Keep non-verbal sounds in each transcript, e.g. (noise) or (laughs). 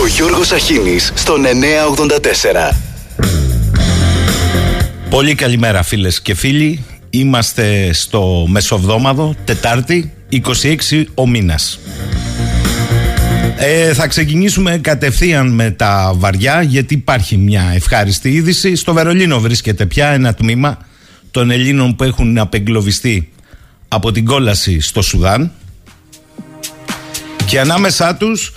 Ο Γιώργος Αχίνης στον 984. Πολύ καλημέρα φίλες και φίλοι. Είμαστε στο Μεσοβδόμαδο, Τετάρτη, 26 ο μήνας. Ε, θα ξεκινήσουμε κατευθείαν με τα βαριά γιατί υπάρχει μια ευχάριστη είδηση. Στο Βερολίνο βρίσκεται πια ένα τμήμα των Ελλήνων που έχουν απεγκλωβιστεί από την κόλαση στο Σουδάν και ανάμεσά τους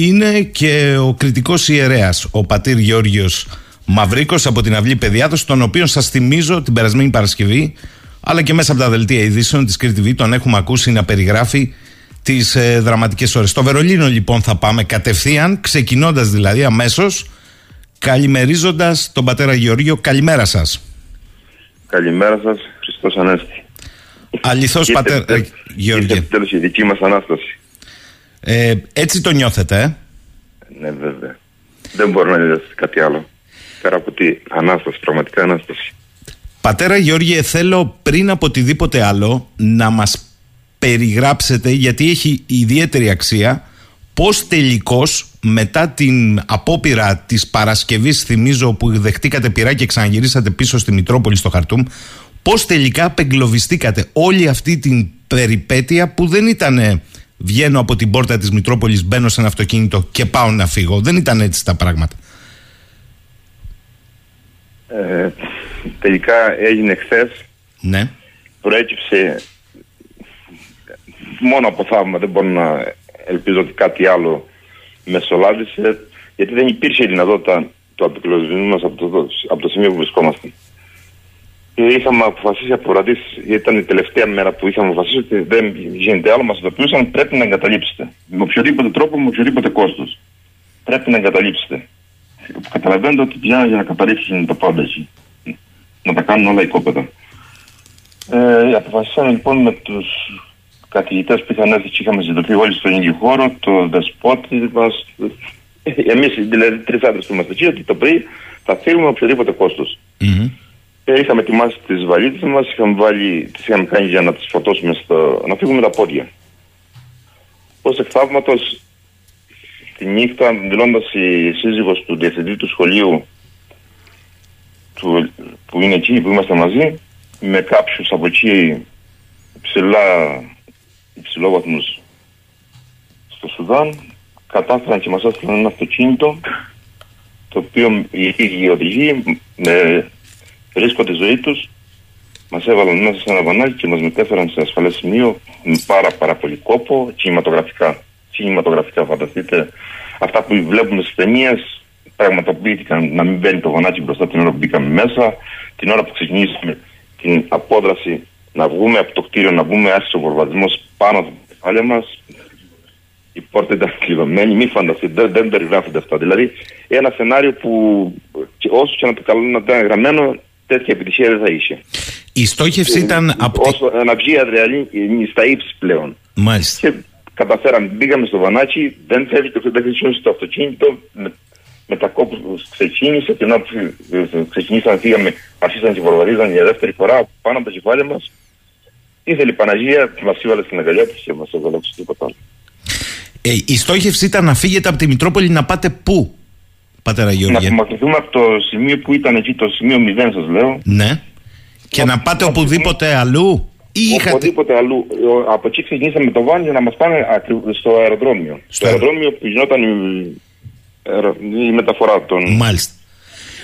είναι και ο κριτικός ιερέας, ο πατήρ Γεώργιος Μαυρίκος από την Αυλή Παιδιάδος, τον οποίο σας θυμίζω την περασμένη Παρασκευή, αλλά και μέσα από τα δελτία ειδήσεων της Κρήτη Β, τον έχουμε ακούσει να περιγράφει τις ε, δραματικές ώρες. Στο Βερολίνο λοιπόν θα πάμε κατευθείαν, ξεκινώντας δηλαδή αμέσως, καλημερίζοντας τον πατέρα Γεωργίο. Καλημέρα σας. Καλημέρα σας, Χριστός Ανέστη. Αληθώς πατέρα Γεωργίο. Είναι τέλος η δική μας Ανάσταση. Ε, έτσι το νιώθετε, ε; Ναι, βέβαια. Δεν μπορώ να δει κάτι άλλο. Πέρα από τη Ανάσταση, πραγματικά Ανάσταση. Πατέρα Γεώργιε, θέλω πριν από οτιδήποτε άλλο να μας περιγράψετε, γιατί έχει ιδιαίτερη αξία, πώς τελικώς μετά την απόπειρα της Παρασκευής, θυμίζω, που δεχτήκατε πειρά και ξαναγυρίσατε πίσω στη Μητρόπολη στο Χαρτούμ, πώς τελικά απεγκλωβιστήκατε όλη αυτή την περιπέτεια που δεν ήταν βγαίνω από την πόρτα της Μητρόπολης, μπαίνω σε ένα αυτοκίνητο και πάω να φύγω. Δεν ήταν έτσι τα πράγματα. Ε, τελικά έγινε χθες. Ναι. Προέκυψε μόνο από θαύμα. Δεν μπορώ να ελπίζω ότι κάτι άλλο μεσολάβησε. Γιατί δεν υπήρχε δυνατότητα του απεκλωβισμού μας από το, από το σημείο που βρισκόμαστε. Και είχαμε αποφασίσει από βραδύ, ήταν η τελευταία μέρα που είχαμε αποφασίσει ότι δεν γίνεται άλλο. Μας ειδοποιούσαν πρέπει να εγκαταλείψετε. Με οποιοδήποτε τρόπο, με οποιοδήποτε κόστος. Πρέπει να εγκαταλείψετε. Καταλαβαίνετε ότι πια για να καταλήξουν το πάντα εκεί. Να τα κάνουν όλα οικόπεδα. Ε, αποφασίσαμε λοιπόν με τους καθηγητές που είχαν έρθει και είχαμε ζητωθεί όλοι στον ίδιο χώρο, το δεσπότη μας. Εμείς δηλαδή τρεις άντρες που είμαστε εκεί, ότι το πρωί θα φύγουμε με οποιοδήποτε κόστος. Mm-hmm. Ε, είχαμε ετοιμάσει τις βαλίτσε μας, είχαμε βάλει, τις είχαμε κάνει για να τις φορτώσουμε στο. να φύγουμε τα πόδια. Ω εκ θαύματος, τη νύχτα, δηλώντας η σύζυγος του διευθυντή του σχολείου του, που είναι εκεί, που είμαστε μαζί, με κάποιους από εκεί ψηλά, υψηλόβαθμους στο Σουδάν, κατάφεραν και μας έστειλαν ένα αυτοκίνητο το οποίο οι ίδιοι οδηγοί με ρίσκο τη ζωή τους, μας έβαλαν μέσα σε ένα βανάκι και μας μετέφεραν σε ασφαλές σημείο με πάρα, πάρα πολύ κόπο, κινηματογραφικά. Κινηματογραφικά, φανταστείτε. Αυτά που βλέπουμε στις ταινίες πραγματοποιήθηκαν να μην μπαίνει το βανάκι μπροστά την ώρα που μπήκαμε μέσα, την ώρα που ξεκινήσαμε την απόδραση να βγούμε από το κτίριο, να βγούμε άσχη ο βορβασμός πάνω από το κεφάλαιο μας. Η πόρτα ήταν κλειδωμένη, μη φανταστείτε, δεν, δεν περιγράφονται αυτά. Δηλαδή, ένα σενάριο που όσο και να το καλό να ήταν γραμμένο, τέτοια επιτυχία δεν θα είχε. Η στόχευση ήταν από. Όσο να βγει η αδρεαλή στα ύψη πλέον. Μάλιστα. Και καταφέραμε, μπήκαμε στο βανάκι, δεν φεύγει το δεν χρησιμοποιήσει το αυτοκίνητο. Με, με τα κόπους ξεκίνησε και να ξεκινήσαμε, φύγαμε, αρχίσαν και βορβαρίζαν για δεύτερη φορά πάνω από τα κεφάλια μας. Ήθελε η Παναγία, μας έβαλε στην αγκαλιά της και μας έβαλε τίποτα άλλο. Ε, η στόχευση ήταν να φύγετε από τη Μητρόπολη να πάτε πού, πατέρα Γεωργία. Να απομακρυνθούμε από το σημείο που ήταν εκεί, το σημείο 0 σας λέω. Ναι. Και να πάτε οπουδήποτε αλλού. Ή είχατε... Οπουδήποτε αλλού. Από εκεί ξεκινήσαμε το βάνι για να μας πάνε στο αεροδρόμιο. Στο, αεροδρόμιο που γινόταν η, η μεταφορά των Μάλιστα.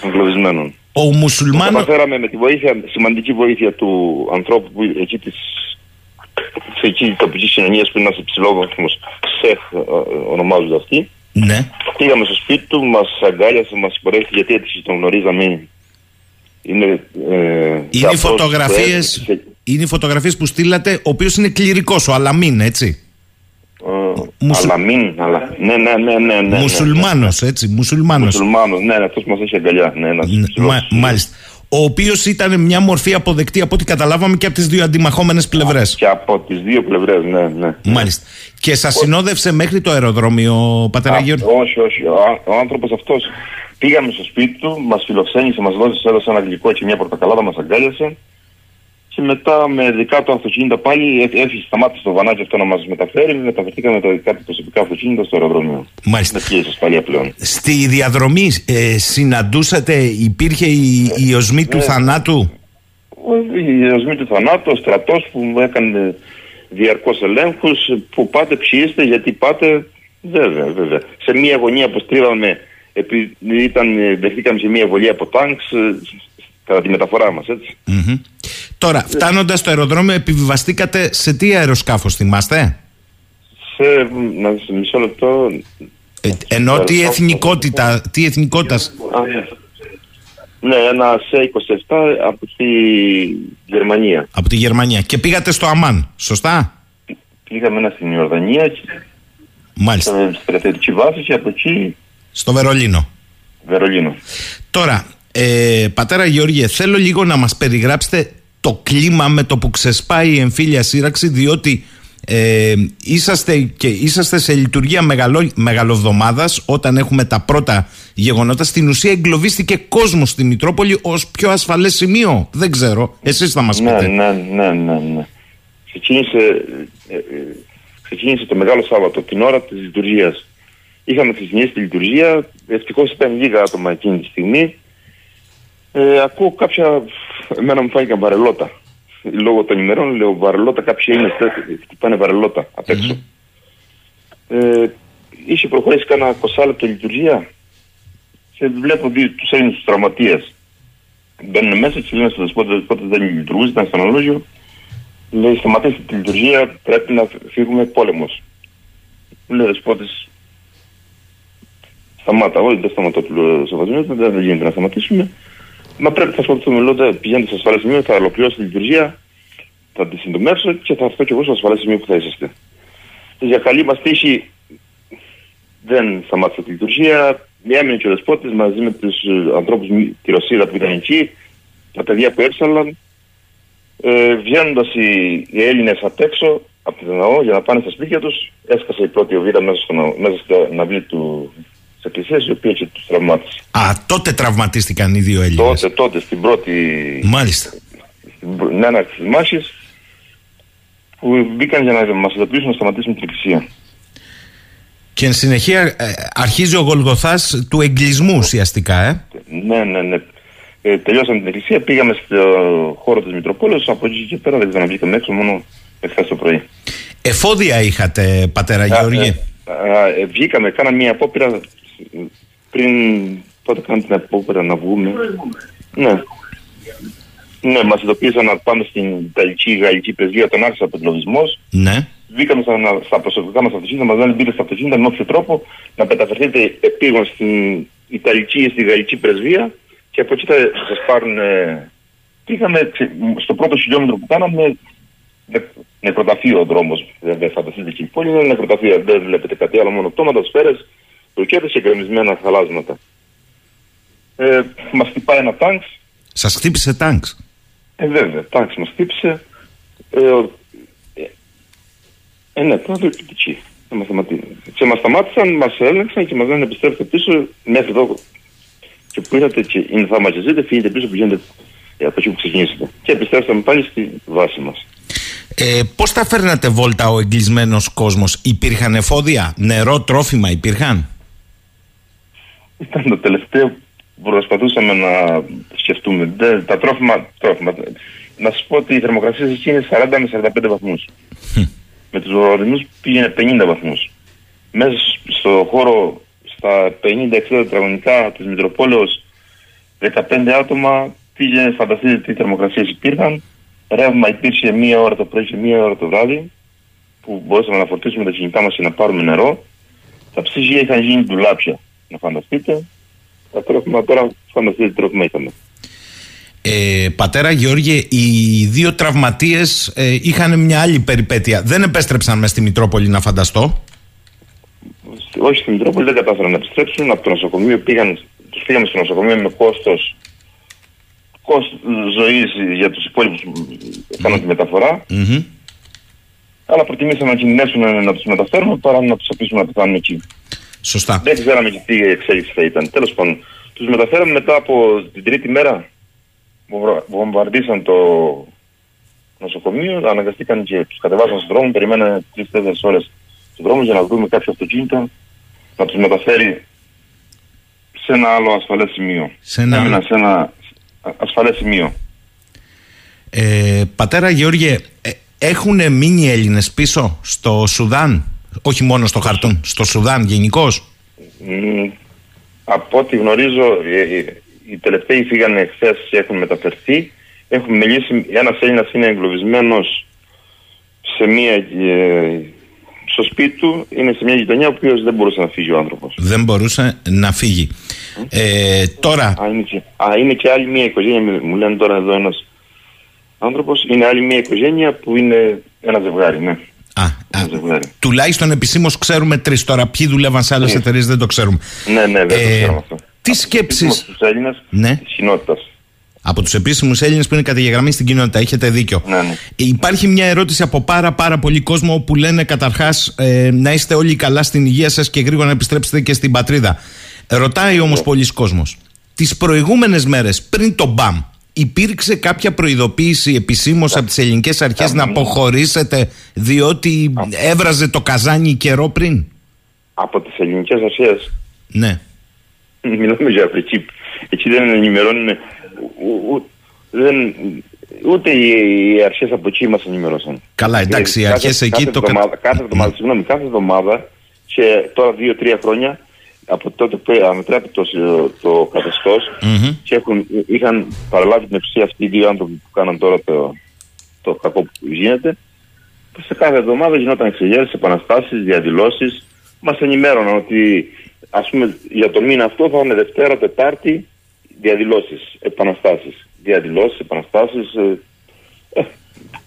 εγκλωβισμένων. Ο μουσουλμάνος... Καταφέραμε με τη βοήθεια, σημαντική βοήθεια του ανθρώπου που εκεί της σε εκεί τοπικής κοινωνίας που είναι ένας υψηλόβαθμος ΣΕΧ, ονομάζονται αυτοί. Ναι. Πήγαμε στο σπίτι του, μας αγκάλιασε, μας συγχωρέσει γιατί έτσι τον γνωρίζαμε. Είναι, ε, είναι οι φωτογραφίε σε... είναι οι φωτογραφίες που στείλατε, ο οποίος είναι κληρικός, ο Αλαμίν, έτσι. Uh, Μουσου... Αλαμίν, αλλά. Ναι, ναι, ναι. ναι, ναι Μουσουλμάνος, έτσι. Μουσουλμάνος. Μουσουλμάνος, ναι, αυτός μας έχει αγκαλιά. Ναι, ένας Μα, μάλιστα. Ο οποίος ήταν μια μορφή αποδεκτή από ό,τι καταλάβαμε και από τις δύο αντιμαχόμενες πλευρές. Και από τις δύο πλευρές, ναι, ναι. Μάλιστα. Και σας συνόδευσε μέχρι το αεροδρόμιο, πατέρα Γιώργο. Όχι, όχι. Ο, ο άνθρωπος αυτός πήγαμε στο σπίτι του, μας φιλοξένησε, μας δώσε, έδωσε ένα γλυκό και μια πορτοκαλάδα, μας αγκάλιασε. Και μετά με δικά του αυτοκίνητα πάλι ε, έφυγε, σταμάτησε το βανάκι αυτό να μας μεταφέρει. Μεταφερθήκαμε με κάτι προσωπικά αυτοκίνητα στο αεροδρόμιο. Μάλιστα. Με πιέσεις ασφαλεία πλέον. Στη διαδρομή ε, συναντούσατε, υπήρχε η, η οσμή του Ναι. θανάτου; Ο- Η οσμή του θανάτου, ο στρατός που μου έκανε διαρκώς ελέγχους, που πάτε ποιοι είστε, γιατί πάτε, βέβαια, βέβαια. Σε μία γωνία που στρίβαμε, επειδή ήταν, ε, δεχτήκαμε σε μία βολή από τάγκς, ε, κατά τη μεταφορά μας, έτσι. Μμμ. Τώρα, φτάνοντας στο αεροδρόμιο, επιβιβαστήκατε σε τι αεροσκάφος, θυμάστε; Σε, να, σε μισό λεπτό, Ε, ενώ τι εθνικότητα, τι εθνικότητας; Α, ναι, ένα σε 27 από τη Γερμανία. Από τη Γερμανία. Και πήγατε στο Αμάν, σωστά; Πήγαμε ένα στην Ιορδανία, και Μάλιστα. στην στρατιωτική βάση και από εκεί Στο Βερολίνο. Βερολίνο. Τώρα, ε, πατέρα Γεώργιε, θέλω λίγο να μας περιγράψετε το κλίμα με το που ξεσπάει η εμφύλια σύραξη, διότι ε, είσαστε, και, είσαστε σε λειτουργία μεγαλο, μεγαλοβδομάδας όταν έχουμε τα πρώτα γεγονότα. Στην ουσία εγκλωβίστηκε κόσμος στη Μητρόπολη ως πιο ασφαλές σημείο. Δεν ξέρω. Εσείς θα μας Ναι, πείτε. ναι, ναι, ναι, ναι. Ξεκίνησε, ε, ε, ξεκίνησε το Μεγάλο Σάββατο, την ώρα της λειτουργίας. Είχαμε ξεκινήσει τη λειτουργία, ευτυχώς ήταν λίγα άτομα εκείνη τη στιγμή. Ε, ακούω κάποια, εμένα μου φάνηκαν βαρελότα. Λόγω των ημερών λέω βαρελότα, κάποιοι είναι χτυπάνε βαρελότα απ' έξω. Ε, είχε προχωρήσει κάνα 20 λεπτό λειτουργία και βλέπω δύο, τους Έλληνες τους τραυματίες. Μπαίνουν μέσα και λένε στο δεσπότη, πότες δεν λειτουργούσε, ήταν στο ορολόγιο. Λέει, σταματήστε τη λειτουργία, πρέπει να φύγουμε πόλεμος. Μου λέει ο δεσπότης, σταμάτα, όχι δεν σταματώ, του λέω σεβασμό, δεν, δεν γίνεται να σταματήσουμε. Μα πρέπει να ασχοληθούμε, λέω, «δεν, πηγαίνετε στο ασφαλές σημείο, θα ολοκληρώσω τη λειτουργία, θα τη συντομεύσω και θα έρθω και εγώ στο ασφαλές σημείο που θα είσαστε. Και για καλή μας τύχη δεν σταμάτησε τη λειτουργία. Έμεινε και ο δεσπότης μαζί με τους ε, ανθρώπους, μη- τη Ρωσίδα που ήταν εκεί, τα παιδιά που έξαλαν. Ε, Βγαίνοντας οι, οι Έλληνες απ' έξω από τον ναό για να πάνε στα σπίτια τους, έσκασε η πρώτη οβίδα μέσα, στο, ναό- μέσα στο ναυλί του της εκκλησίας, η οποία και τους τραυμάτισε. Α, τότε τραυματίστηκαν οι δύο Έλληνες. Τότε, τότε, στην πρώτη, Μάλιστα. στην πρω- έναρξη της μάχης, που μπήκαν για να μας ειδοποιήσουν να σταματήσουμε την εκκλησία. Και εν συνεχεία ε, αρχίζει ο Γολγοθάς του εγκλισμού ουσιαστικά, ε. Ναι, ναι, ναι. Ε, τελειώσαμε την εκκλησία, πήγαμε στο χώρο της Μητροπόλεως, από εκεί και πέρα δεν ξαναβγήκαμε έξω, μόνο εχθές το πρωί. Εφόδια είχατε, πατέρα Γεώργη. Α, α, ε, βγήκαμε, κάναμε μια απόπειρα ε, πριν, πότε κάναμε την απόπειρα να βγούμε. Ναι. Ναι, μας ειδοποίησαν να πάμε στην Ιταλική Γαλλική Πρεσβεία, τον άρχισε από Ναι. Βγήκαμε στα, στα προσωπικά μας αυτοκίνητα, μας λένε μπείτε στα αυτοκίνητα με όποιο τρόπο να μεταφερθείτε επίγον στην Ιταλική ή στη Γαλλική Πρεσβεία και από εκεί θα σας πάρουν... Ε, πήγαμε ξε- στο πρώτο χιλιόμετρο που κάναμε νε- νεκροταφείο ο δρόμος. Δεν δεν φανταστείτε και η πόλη είναι νεκροταφείο. Δεν βλέπετε κάτι άλλο, μόνο πτώματα, σφαίρες, ρουκέτες και γκρεμισμένα χαλάσματα. Ε, μας χτυπάει ένα τάγκ, Σας χτύπησε τάγκς; ε, βέβαια, τάγκ μας χτύπησε. Ε, ο- ε, ε, ναι, πρώτα εκεί. Να μας σταματήσει. Και μας σταμάτησαν, μας έλεγξαν και μας λένε επιστρέφετε πίσω μέχρι εδώ. Και που ήρθατε και είναι θαύμα και ζείτε, φύγετε πίσω, πηγαίνετε ε, από εκεί που ξεκινήσατε. Και επιστρέψαμε πάλι στη βάση μας. Ε, πώς τα φέρνατε βόλτα ο εγκλισμένος κόσμος; Υπήρχαν εφόδια, νερό, τρόφιμα υπήρχαν; Ήταν το τελευταίο που προσπαθούσαμε να σκεφτούμε. Δεν, τα τρόφιμα, τρόφιμα. Να σας πω ότι η θερμοκρασία εκεί είναι 40 με 45 βαθμούς. με τους ορεινού πήγαινε 50 βαθμούς. Μέσα στο χώρο, στα 50-60 τετραγωνικά της Μητροπόλεως, 15 άτομα πήγαινε, φανταστείτε τι θερμοκρασίες υπήρχαν. Ρεύμα υπήρχε μία ώρα το πρωί και μία ώρα το βράδυ, που μπορούσαμε να φορτίσουμε τα κινητά μας και να πάρουμε νερό. Τα ψυγεία είχαν γίνει ντουλάπια, να φανταστείτε. Τα τρόφιμα τώρα, φανταστείτε τι τρόφιμα είχαμε. Ε, πατέρα Γεώργιε, οι δύο τραυματίες ε, είχαν μια άλλη περιπέτεια. Δεν επέστρεψαν μες στη Μητρόπολη να φανταστώ. Όχι στην Μητρόπολη δεν κατάφεραν να επιστρέψουν. Από το νοσοκομείο πήγαν, τους πήγαμε στο νοσοκομείο με κόστος, κόστος ζωής για τους υπόλοιπους που έκαναν τη μεταφορά. Μμμ. Αλλά προτιμήσαμε να κινδυνεύσουν να τους μεταφέρουμε παρά να τους αφήσουμε να πεθάνουν εκεί. Σωστά. Δεν ξέραμε και τι εξέλιξη θα ήταν. Τέλος πάντων, τους μεταφέραμε μετά από την τρίτη μέρα. βομβα- Βομβαρδίσαν το, νοσοκομείο, αναγκαστήκαν και τους κατεβάσαν στον δρόμο, περιμένανε τρει-τέσσερι ώρες στον δρόμο για να βρούμε κάποιο αυτοκίνητο να τους μεταφέρει σε ένα άλλο ασφαλές σημείο. Σε ένα... Έμειναν σε ένα ασφαλές σημείο. Ε, πατέρα Γεώργιε, ε, έχουν μείνει Έλληνες πίσω στο Σουδάν, όχι μόνο στο Χαρτούν, στο Σουδάν γενικώς. Από ό,τι γνωρίζω, ε, ε, οι τελευταίοι φύγανε χθες και έχουν μεταφερθεί. Έχουν μιλήσει, ένας Έλληνας είναι εγκλωβισμένος σε μία, ε, στο σπίτι του, είναι σε μια γειτονιά ο οποίος δεν μπορούσε να φύγει ο άνθρωπος. Δεν μπορούσε να φύγει. Ε, τώρα. Α είναι, και, α, είναι και άλλη μια οικογένεια, μου λένε τώρα εδώ ένας άνθρωπος. Είναι άλλη μια οικογένεια που είναι ένα ζευγάρι, ναι. Α, α, τουλάχιστον επισήμως ξέρουμε τρεις. Τώρα, ποιοι δουλεύαν σε άλλες ναι. εταιρείες δεν το ξέρουμε. Ναι, ναι, δεν το ε, ξέρουμε αυτό. Τι σκέψει. τους Έλληνες ναι. τη κοινότητα. Από τους επίσημου Έλληνες που είναι καταγεγραμμένοι στην κοινότητα. Έχετε δίκιο. Ναι, ναι. Υπάρχει μια ερώτηση από πάρα πάρα πολύ κόσμο που λένε καταρχάς ε, να είστε όλοι καλά στην υγεία σας και γρήγορα να επιστρέψετε και στην πατρίδα. Ρωτάει όμως ναι. πολλοί κόσμος. Τις προηγούμενες μέρες πριν το μπαμ, υπήρξε κάποια προειδοποίηση επισήμως από τις ελληνικές αρχές να αποχωρήσετε διότι έβραζε το καζάνι καιρό πριν; Από τις ελληνικές αρχές; Ναι. Μιλάμε για Αφρική. Εκεί δεν ενημερώνουν. Δεν, ούτε οι αρχές από εκεί μας ενημερώσαν. Καλά, εντάξει, οι αρχές εκεί κάθε το. Εβδομάδα, κάθε εβδομάδα, ναι. συγγνώμη, κάθε εβδομάδα και τώρα δύο-τρία χρόνια από τότε που ανατρέπει το, το καθεστώς mm-hmm. και έχουν, είχαν παραλάβει την εξουσία αυτοί οι δύο άνθρωποι που κάναν τώρα το, το κακό που γίνεται. Σε κάθε εβδομάδα γινόταν εξεγέρσεις, επαναστάσεις, διαδηλώσεις. Μας ενημέρωναν ότι ας πούμε για το μήνα αυτό θα έχουμε Δευτέρα, Τετάρτη διαδηλώσεις, επαναστάσεις. Διαδηλώσεις, επαναστάσεις. Ε, ε,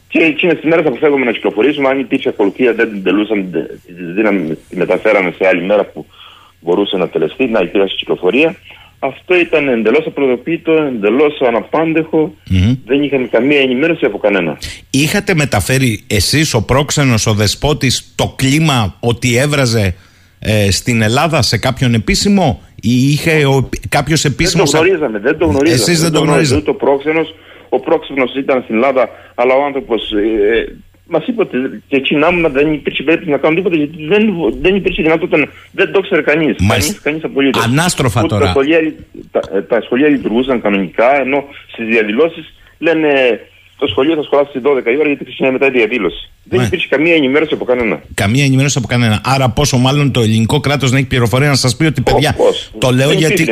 και εκείνες τις μέρες αποφεύγουμε να κυκλοφορήσουμε. Αν υπήρξε ακολουθία, δεν την τελούσαν, τη μεταφέραμε σε άλλη μέρα που μπορούσε να τελεστεί, να υπήρχε κυκλοφορία. Αυτό ήταν εντελώς απροδοποιητό, εντελώς αναπάντεχο. Mm-hmm. Δεν είχαμε καμία ενημέρωση από κανένα. Είχατε μεταφέρει εσείς, ο πρόξενος, ο δεσπότης, το κλίμα ότι έβραζε ε, στην Ελλάδα σε κάποιον επίσημο, ή είχε κάποιος επίσημο. Δεν το γνωρίζαμε, δεν το γνωρίζαμε. Εσεί δεν το γνωρίζατε. Το πρόξενος, ο πρόξενος ήταν στην Ελλάδα, αλλά ο άνθρωπος ε, Μας είπε ότι και εκεί να δεν υπήρχε περίπτωση να κάνουν τίποτα γιατί δεν, δεν υπήρχε δυνατότητα. Δεν το ήξερε κανείς. Κανεί κανείς απολύτως. Ανάστροφα τώρα. Τα σχολεία, τα, ε, τα σχολεία λειτουργούσαν κανονικά ενώ στις διαδηλώσεις λένε το σχολείο θα σχολάσει στις 12 η ώρα γιατί ξεκινάει μετά η διαδήλωση. Δεν υπήρχε καμία ενημέρωση από κανένα. Καμία ενημέρωση από κανένα. Άρα, πόσο μάλλον το ελληνικό κράτος να έχει πληροφορία να σας πει ότι παιδιά. Το λέω γιατί,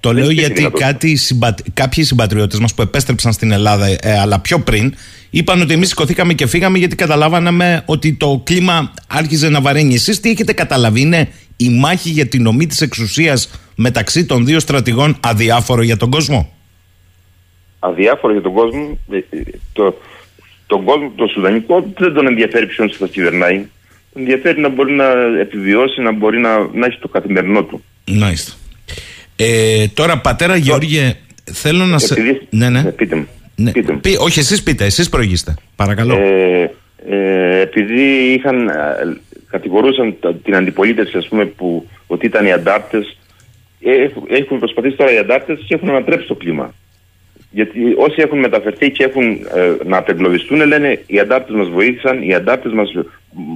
το λέω γιατί κάτι συμπα... κάποιοι συμπατριώτες μας που επέστρεψαν στην Ελλάδα, ε, αλλά πιο πριν, είπαν ότι εμείς σηκωθήκαμε και φύγαμε γιατί καταλάβαναμε ότι το κλίμα άρχιζε να βαραίνει. Εσείς τι έχετε καταλαβεί, είναι η μάχη για την ομή της εξουσίας μεταξύ των δύο στρατηγών αδιάφορο για τον κόσμο; Αδιάφορο για τον κόσμο. Ε, ε, το, τον κόσμο, το Σουδανικό, δεν τον ενδιαφέρει ποιον θα κυβερνάει. Τον ενδιαφέρει να μπορεί να επιβιώσει, να μπορεί να, να έχει το καθημερινό του. Μάλιστα. Ε, τώρα, πατέρα Γεώργιε, θέλω να σε. Ναι, ναι. Πείτε μου. Ναι. Πείτε όχι, εσείς πείτε, εσείς προηγήστε. Παρακαλώ. Ε, ε, επειδή είχαν, ε, κατηγορούσαν την αντιπολίτευση, ας πούμε, που, ότι ήταν οι αντάρτες, ε, έχουν προσπαθήσει τώρα οι αντάρτες και έχουν ανατρέψει το κλίμα. Γιατί όσοι έχουν μεταφερθεί και έχουν ε, να απεγκλωβιστούν, λένε οι αντάρτες μας βοήθησαν, οι αντάρτες μας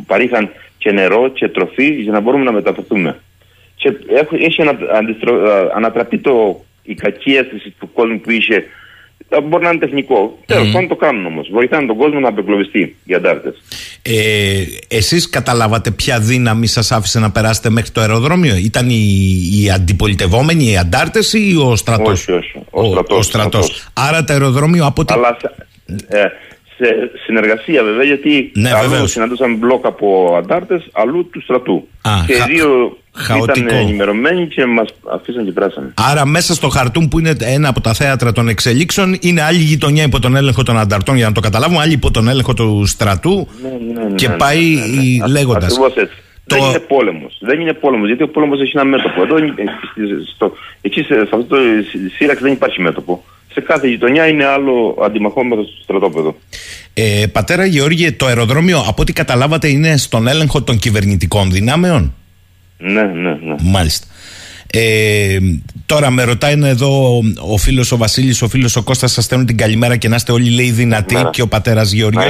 παρήχαν και νερό και τροφή για να μπορούμε να μεταφερθούμε. Και έχει ανατραπεί το, η κακή αίσθηση του κόσμου που είχε μπορεί να είναι τεχνικό. Τέλος mm. πάντων το κάνουν όμως. Βοηθάνε τον κόσμο να απεγκλωβιστεί οι αντάρτες. Ε, Εσείς καταλάβατε ποια δύναμη σας άφησε να περάσετε μέχρι το αεροδρόμιο, Ήταν οι, οι αντιπολιτευόμενοι, οι αντάρτες ή ο στρατός; Όχι, όχι. Ο, στρατός. Άρα το αεροδρόμιο από ό,τι. Αλλά ε, σε συνεργασία βέβαια, γιατί ναι, αλλού συναντούσαμε μπλοκ από αντάρτες, αλλού του στρατού. Α, και οι δύο Χαοτικό. Ήταν ενημερωμένοι και μας αφήσαν και πράσανε. Άρα, μέσα στο χαρτούν που είναι ένα από τα θέατρα των εξελίξεων, είναι άλλη γειτονιά υπό τον έλεγχο των ανταρτών, για να το καταλάβουμε, άλλη υπό τον έλεγχο του στρατού. Ναι, ναι, ναι, και πάει ναι, ναι, ναι. λέγοντας. έτσι. Το... Δεν είναι πόλεμος. Δεν είναι πόλεμος, γιατί ο πόλεμος έχει ένα μέτωπο. Εδώ, στο, εκεί σε, αυτό το σύραξης δεν υπάρχει μέτωπο. Σε κάθε γειτονιά είναι άλλο αντιμαχόμενο στο στρατόπεδο. Ε, πατέρα Γεώργιε, το αεροδρόμιο, από ό,τι καταλάβατε, είναι στον έλεγχο των κυβερνητικών δυνάμεων; Ναι, ναι, ναι. Μάλιστα. Ε, τώρα με ρωτάει εδώ ο φίλος ο Βασίλης, ο φίλος ο Κώστας σας στέλνουν την καλημέρα και να είστε όλοι λέει δυνατοί και ο πατέρας Γεωργιό.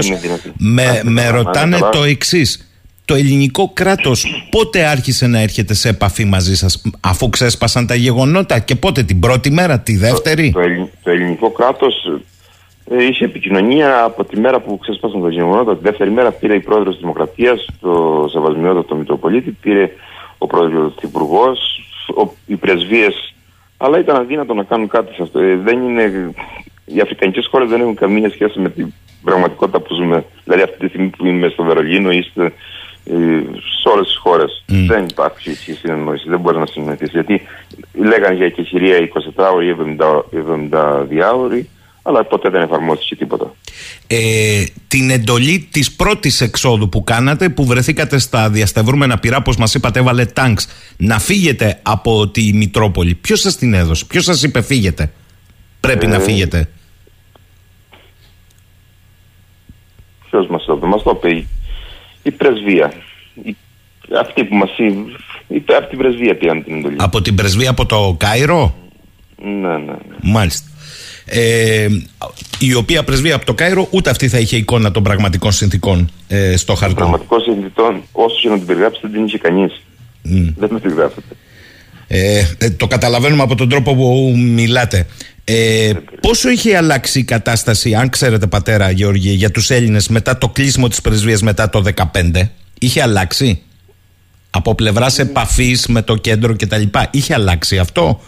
Με, με ρωτάνε το εξής. Το ελληνικό κράτος πότε άρχισε να έρχεται σε επαφή μαζί σας, αφού ξέσπασαν τα γεγονότα και πότε, την πρώτη μέρα, τη δεύτερη; Το, το, ελληνικό κράτος ε, είχε επικοινωνία από τη μέρα που ξέσπασαν τα γεγονότα. Τη δεύτερη μέρα πήρε η πρόεδρος της Δημοκρατίας, το Σεβασμιότατο Μητροπολίτη, πήρε ο πρόεδρος Υπουργός, οι πρεσβείες. Αλλά ήταν αδύνατο να κάνουν κάτι σε αυτό. Ε, δεν είναι, οι αφρικανικές χώρες δεν έχουν καμία σχέση με την πραγματικότητα που ζούμε. Δηλαδή, αυτή τη στιγμή που είμαι στο Βερολίνο ή σε όλες τις χώρες mm. δεν υπάρχει συνεννόηση, δεν μπορεί να συνεννοηθείς. Γιατί λέγανε για εκεχηρία 24 ώρε ή 70 ώρε αλλά ποτέ δεν εφαρμόστηκε τίποτα. Ε, την εντολή της πρώτης εξόδου που κάνατε, που βρεθήκατε στα διασταυρούμενα πυρά, όπως μας είπατε, έβαλε τάγκς, να φύγετε από τη Μητρόπολη. Ποιος σας την έδωσε, ποιος σας είπε φύγετε, πρέπει να ε, φύγετε; Ποιος μας το είπε, μας το είπε η, πρεσβεία. Η, αυτή που μας είπε, από την πρεσβεία πήγαν την εντολή. Από την πρεσβεία από το Κάιρο; Ναι, ναι, ναι. Μάλιστα ε, η οποία πρεσβεία από το Κάιρο ούτε αυτή θα είχε εικόνα των πραγματικών συνθήκων ε, στο χαρτί. Των πραγματικών συνθήκων, όσο και να την περιγράψετε, δεν την είχε κανείς. Mm. Δεν την περιγράφετε. Ε, ε, το καταλαβαίνουμε από τον τρόπο που μιλάτε. Ε, πόσο είχε αλλάξει η κατάσταση, αν ξέρετε πατέρα Γεωργία, για τους Έλληνες μετά το κλείσιμο της πρεσβείας μετά το 2015, είχε αλλάξει; Από πλευράς επαφής με το κέντρο κτλ. Είχε αλλάξει αυτό;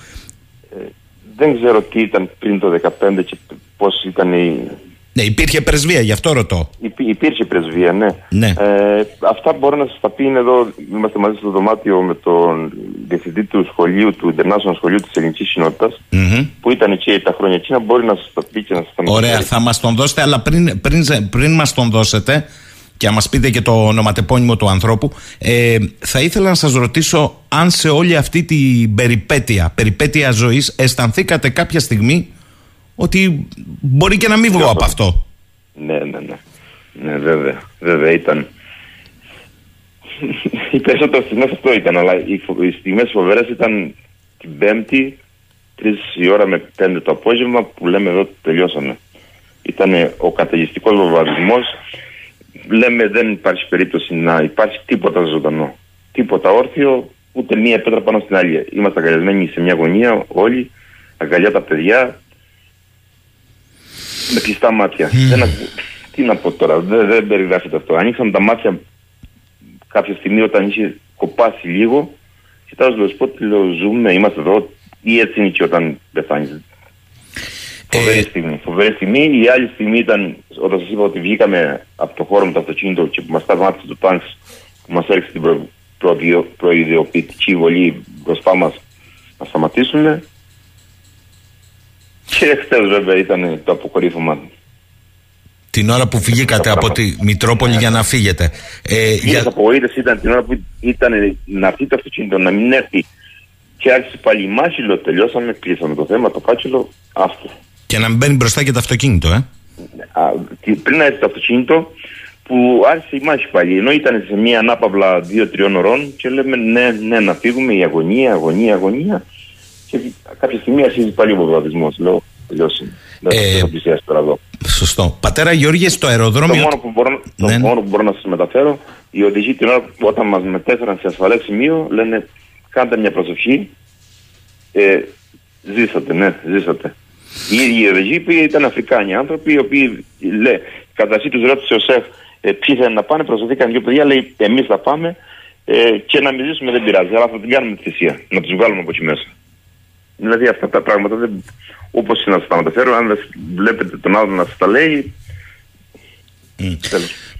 Δεν ξέρω τι ήταν πριν το 2015 και πώς ήταν η. Ναι, υπήρχε πρεσβεία, γι' αυτό ρωτώ. Υπή, υπήρχε πρεσβεία, ναι. ναι. Ε, αυτά μπορώ να σας τα πει είναι εδώ. Είμαστε μαζί στο δωμάτιο με τον διευθυντή του σχολείου, του International Σχολείου της Ελληνικής Κοινότητας, mm-hmm. που ήταν εκεί τα χρόνια εκείνα. Μπορεί να σας τα πει και να σας τα Ωραία, θα μας τον δώσετε, αλλά πριν, πριν, πριν μας τον δώσετε, και να μας πείτε και το ονοματεπώνυμο του ανθρώπου ε, θα ήθελα να σας ρωτήσω αν σε όλη αυτή την περιπέτεια περιπέτεια ζωής αισθανθήκατε κάποια στιγμή ότι μπορεί και να μην βγω από αυτό. Ναι ναι ναι. Ναι βέβαια. Βέβαια ήταν. Οι περισσότερες στιγμές αυτό ήταν αλλά οι στιγμές φοβερές ήταν την πέμπτη τρεις η ώρα με πέντε το απόγευμα που λέμε εδώ τελειώσαμε. Ήταν ο καταιγιστικός βομβαρδισμός. Λέμε δεν υπάρχει περίπτωση να υπάρχει τίποτα ζωντανό. Τίποτα όρθιο, ούτε μία πέτρα πάνω στην άλλη. Είμαστε αγκαλιασμένοι σε μια γωνία όλοι, αγκαλιά τα παιδιά, με κλειστά μάτια. Δεν, τι να πω τώρα, δεν, δεν περιγράφεται αυτό. Ανοίξαμε τα μάτια κάποια στιγμή όταν είχε κοπάσει λίγο, κοιτάζω το σπίτι, λέω ζούμε, είμαστε εδώ, ή έτσι είναι και όταν πεθάνεις. Φοβερή ε, στιγμή. Φοβερή στιγμή. Η άλλη στιγμή ήταν όταν σας είπα ότι βγήκαμε από το χώρο με το αυτοκίνητο και που μας σταμάτησε το τάγκς που μας έριξε την προ, προ, προειδιοποιητική βολή μπροστά μας να σταματήσουμε. Και χθες βέβαια ήταν το αποκορύφωμα. Την ώρα που φυγήκατε από τη Μητρόπολη για να φύγετε. Ε, για... απογοήτευση ήταν την ώρα που ήταν να έρθει το αυτοκίνητο, να μην έρθει. Και άρχισε πάλι η μάχη, λέω, τελειώσαμε, κλείσαμε το θέμα, το κάτσιλο, άστο. Και να μην μπαίνει μπροστά και το αυτοκίνητο, ε. Α, πριν έρθει το αυτοκίνητο, που άρχισε η μάχη πάλι. Ενώ ήταν σε μια ανάπαυλα δύο-τριών ωρών και λέμε ναι, ναι, να φύγουμε, η αγωνία, αγωνία, αγωνία. Και κάποια στιγμή αρχίζει πάλι ο βομβαρδισμός. Λέω, τελειώσει. Δεν θα πλησιάσει τώρα εδώ. Σωστό. Πατέρα Γιώργη, στο αεροδρόμιο. Το μόνο που μπορώ, το ναι. μόνο που μπορώ να σας μεταφέρω, οι οδηγοί την ώρα που όταν μας μετέφεραν σε ασφαλές σημείο, λένε κάντε μια προσοχή. Ε, ζήσατε, ναι, ζήσατε. Οι ίδιοι Ρεζίποι ήταν Αφρικάνοι άνθρωποι, οι οποίοι λέει, κατά εσύ τους ρώτησε ο Σεφ ε, ποιοι θέλουν να πάνε, προσθέθηκαν δύο παιδιά, λέει εμείς θα πάμε ε, και να μιλήσουμε δεν πειράζει, αλλά θα την κάνουμε τη θυσία, να τους βγάλουμε από εκεί μέσα. Δηλαδή αυτά τα πράγματα δεν. Όπως να σας τα μεταφέρω, αν δεν βλέπετε τον άλλο να σας τα λέει. Mm.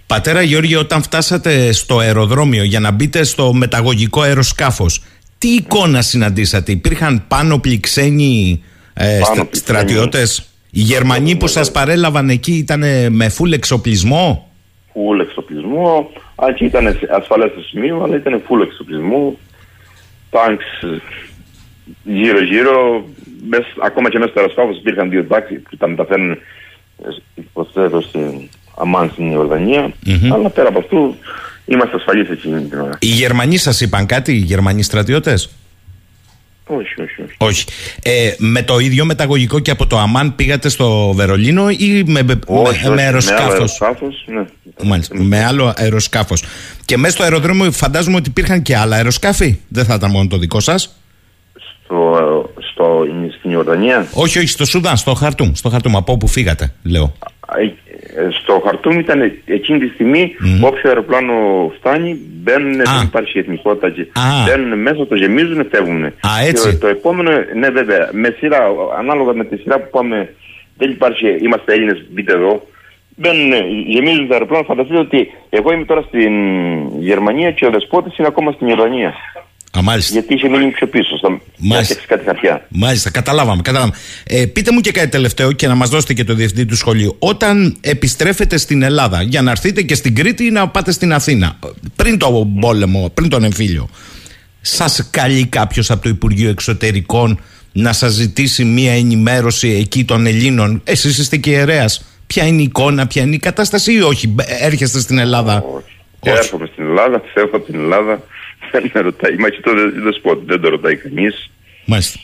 Πατέρα Γιώργη, όταν φτάσατε στο αεροδρόμιο για να μπείτε στο μεταγωγικό αεροσκάφος, τι εικόνα συναντήσατε, Υπήρχαν πάνω ξένοι ε, στρατιώτες; Οι Γερμανοί που σας παρέλαβαν εκεί ήταν με φουλ εξοπλισμό; Φουλ εξοπλισμό. Αν και ήταν ασφαλές στο σημείο, αλλά ήταν φουλ εξοπλισμό. Τάγκς γύρω-γύρω. Ακόμα και μέσα στο αεροσκάφος υπήρχαν δύο τάξει που τα μεταφέρουν υποθέτω στην Αμάν στην ιορδανια Αλλά πέρα από αυτού είμαστε ασφαλείς εκείνη την ώρα. Οι Γερμανοί σας είπαν κάτι, οι Γερμανοί στρατιώτες; Όχι, όχι, όχι. Όχι. Ε, με το ίδιο μεταγωγικό και από το Αμάν πήγατε στο Βερολίνο ή με, με, όχι, με, όχι, αεροσκάφο. Με άλλο αεροσκάφος, ναι. Μάλιστα. Με άλλο αεροσκάφος. Και μέσα στο αεροδρόμιο φαντάζομαι ότι υπήρχαν και άλλα αεροσκάφη. Δεν θα ήταν μόνο το δικό σας. Στο, στο, στην Ιορδανία. Όχι, όχι, στο Σουδάν, στο Χαρτούμ. Στο Χαρτούμ, από όπου φύγατε, λέω. Ε, στο Χαρτούμ ήταν εκείνη τη στιγμή mm. όποιο αεροπλάνο φτάνει μπαίνουν, δεν υπάρχει εθνικότητα και μπαίνουν μέσα, το γεμίζουν, φεύγουν. Α, έτσι. Και το επόμενο, ναι βέβαια, με σειρά, ανάλογα με τη σειρά που πάμε, δεν υπάρχει, είμαστε Έλληνες, μπείτε εδώ. Μπαίνουν, γεμίζουν τα αεροπλάνα. Φανταστείτε ότι εγώ είμαι τώρα στην Γερμανία και ο Δεσπότης είναι ακόμα στην Ιορδανία. Α, μάλιστα. Γιατί είχε μείνει πιο πίσω. Θα μάλιστα. κάτι χαρτιά. Μάλιστα, καταλάβαμε. καταλάβαμε. Ε, πείτε μου και κάτι τελευταίο και να μας δώσετε και το διευθυντή του σχολείου. Όταν επιστρέφετε στην Ελλάδα για να έρθετε και στην Κρήτη ή να πάτε στην Αθήνα, πριν το πόλεμο, πριν τον εμφύλιο, σας καλεί κάποιος από το Υπουργείο Εξωτερικών να σας ζητήσει μία ενημέρωση εκεί των Ελλήνων; Εσείς είστε και ιερέας. Ποια είναι η εικόνα, ποια είναι η κατάσταση ή όχι; Έρχεστε στην Ελλάδα. Όχι. όχι. Έρχομαι στην Ελλάδα, φεύγω από την Ελλάδα δεν με ρωτάει. Μα και το δεσπότη δεν το ρωτάει κανείς. Μάλιστα.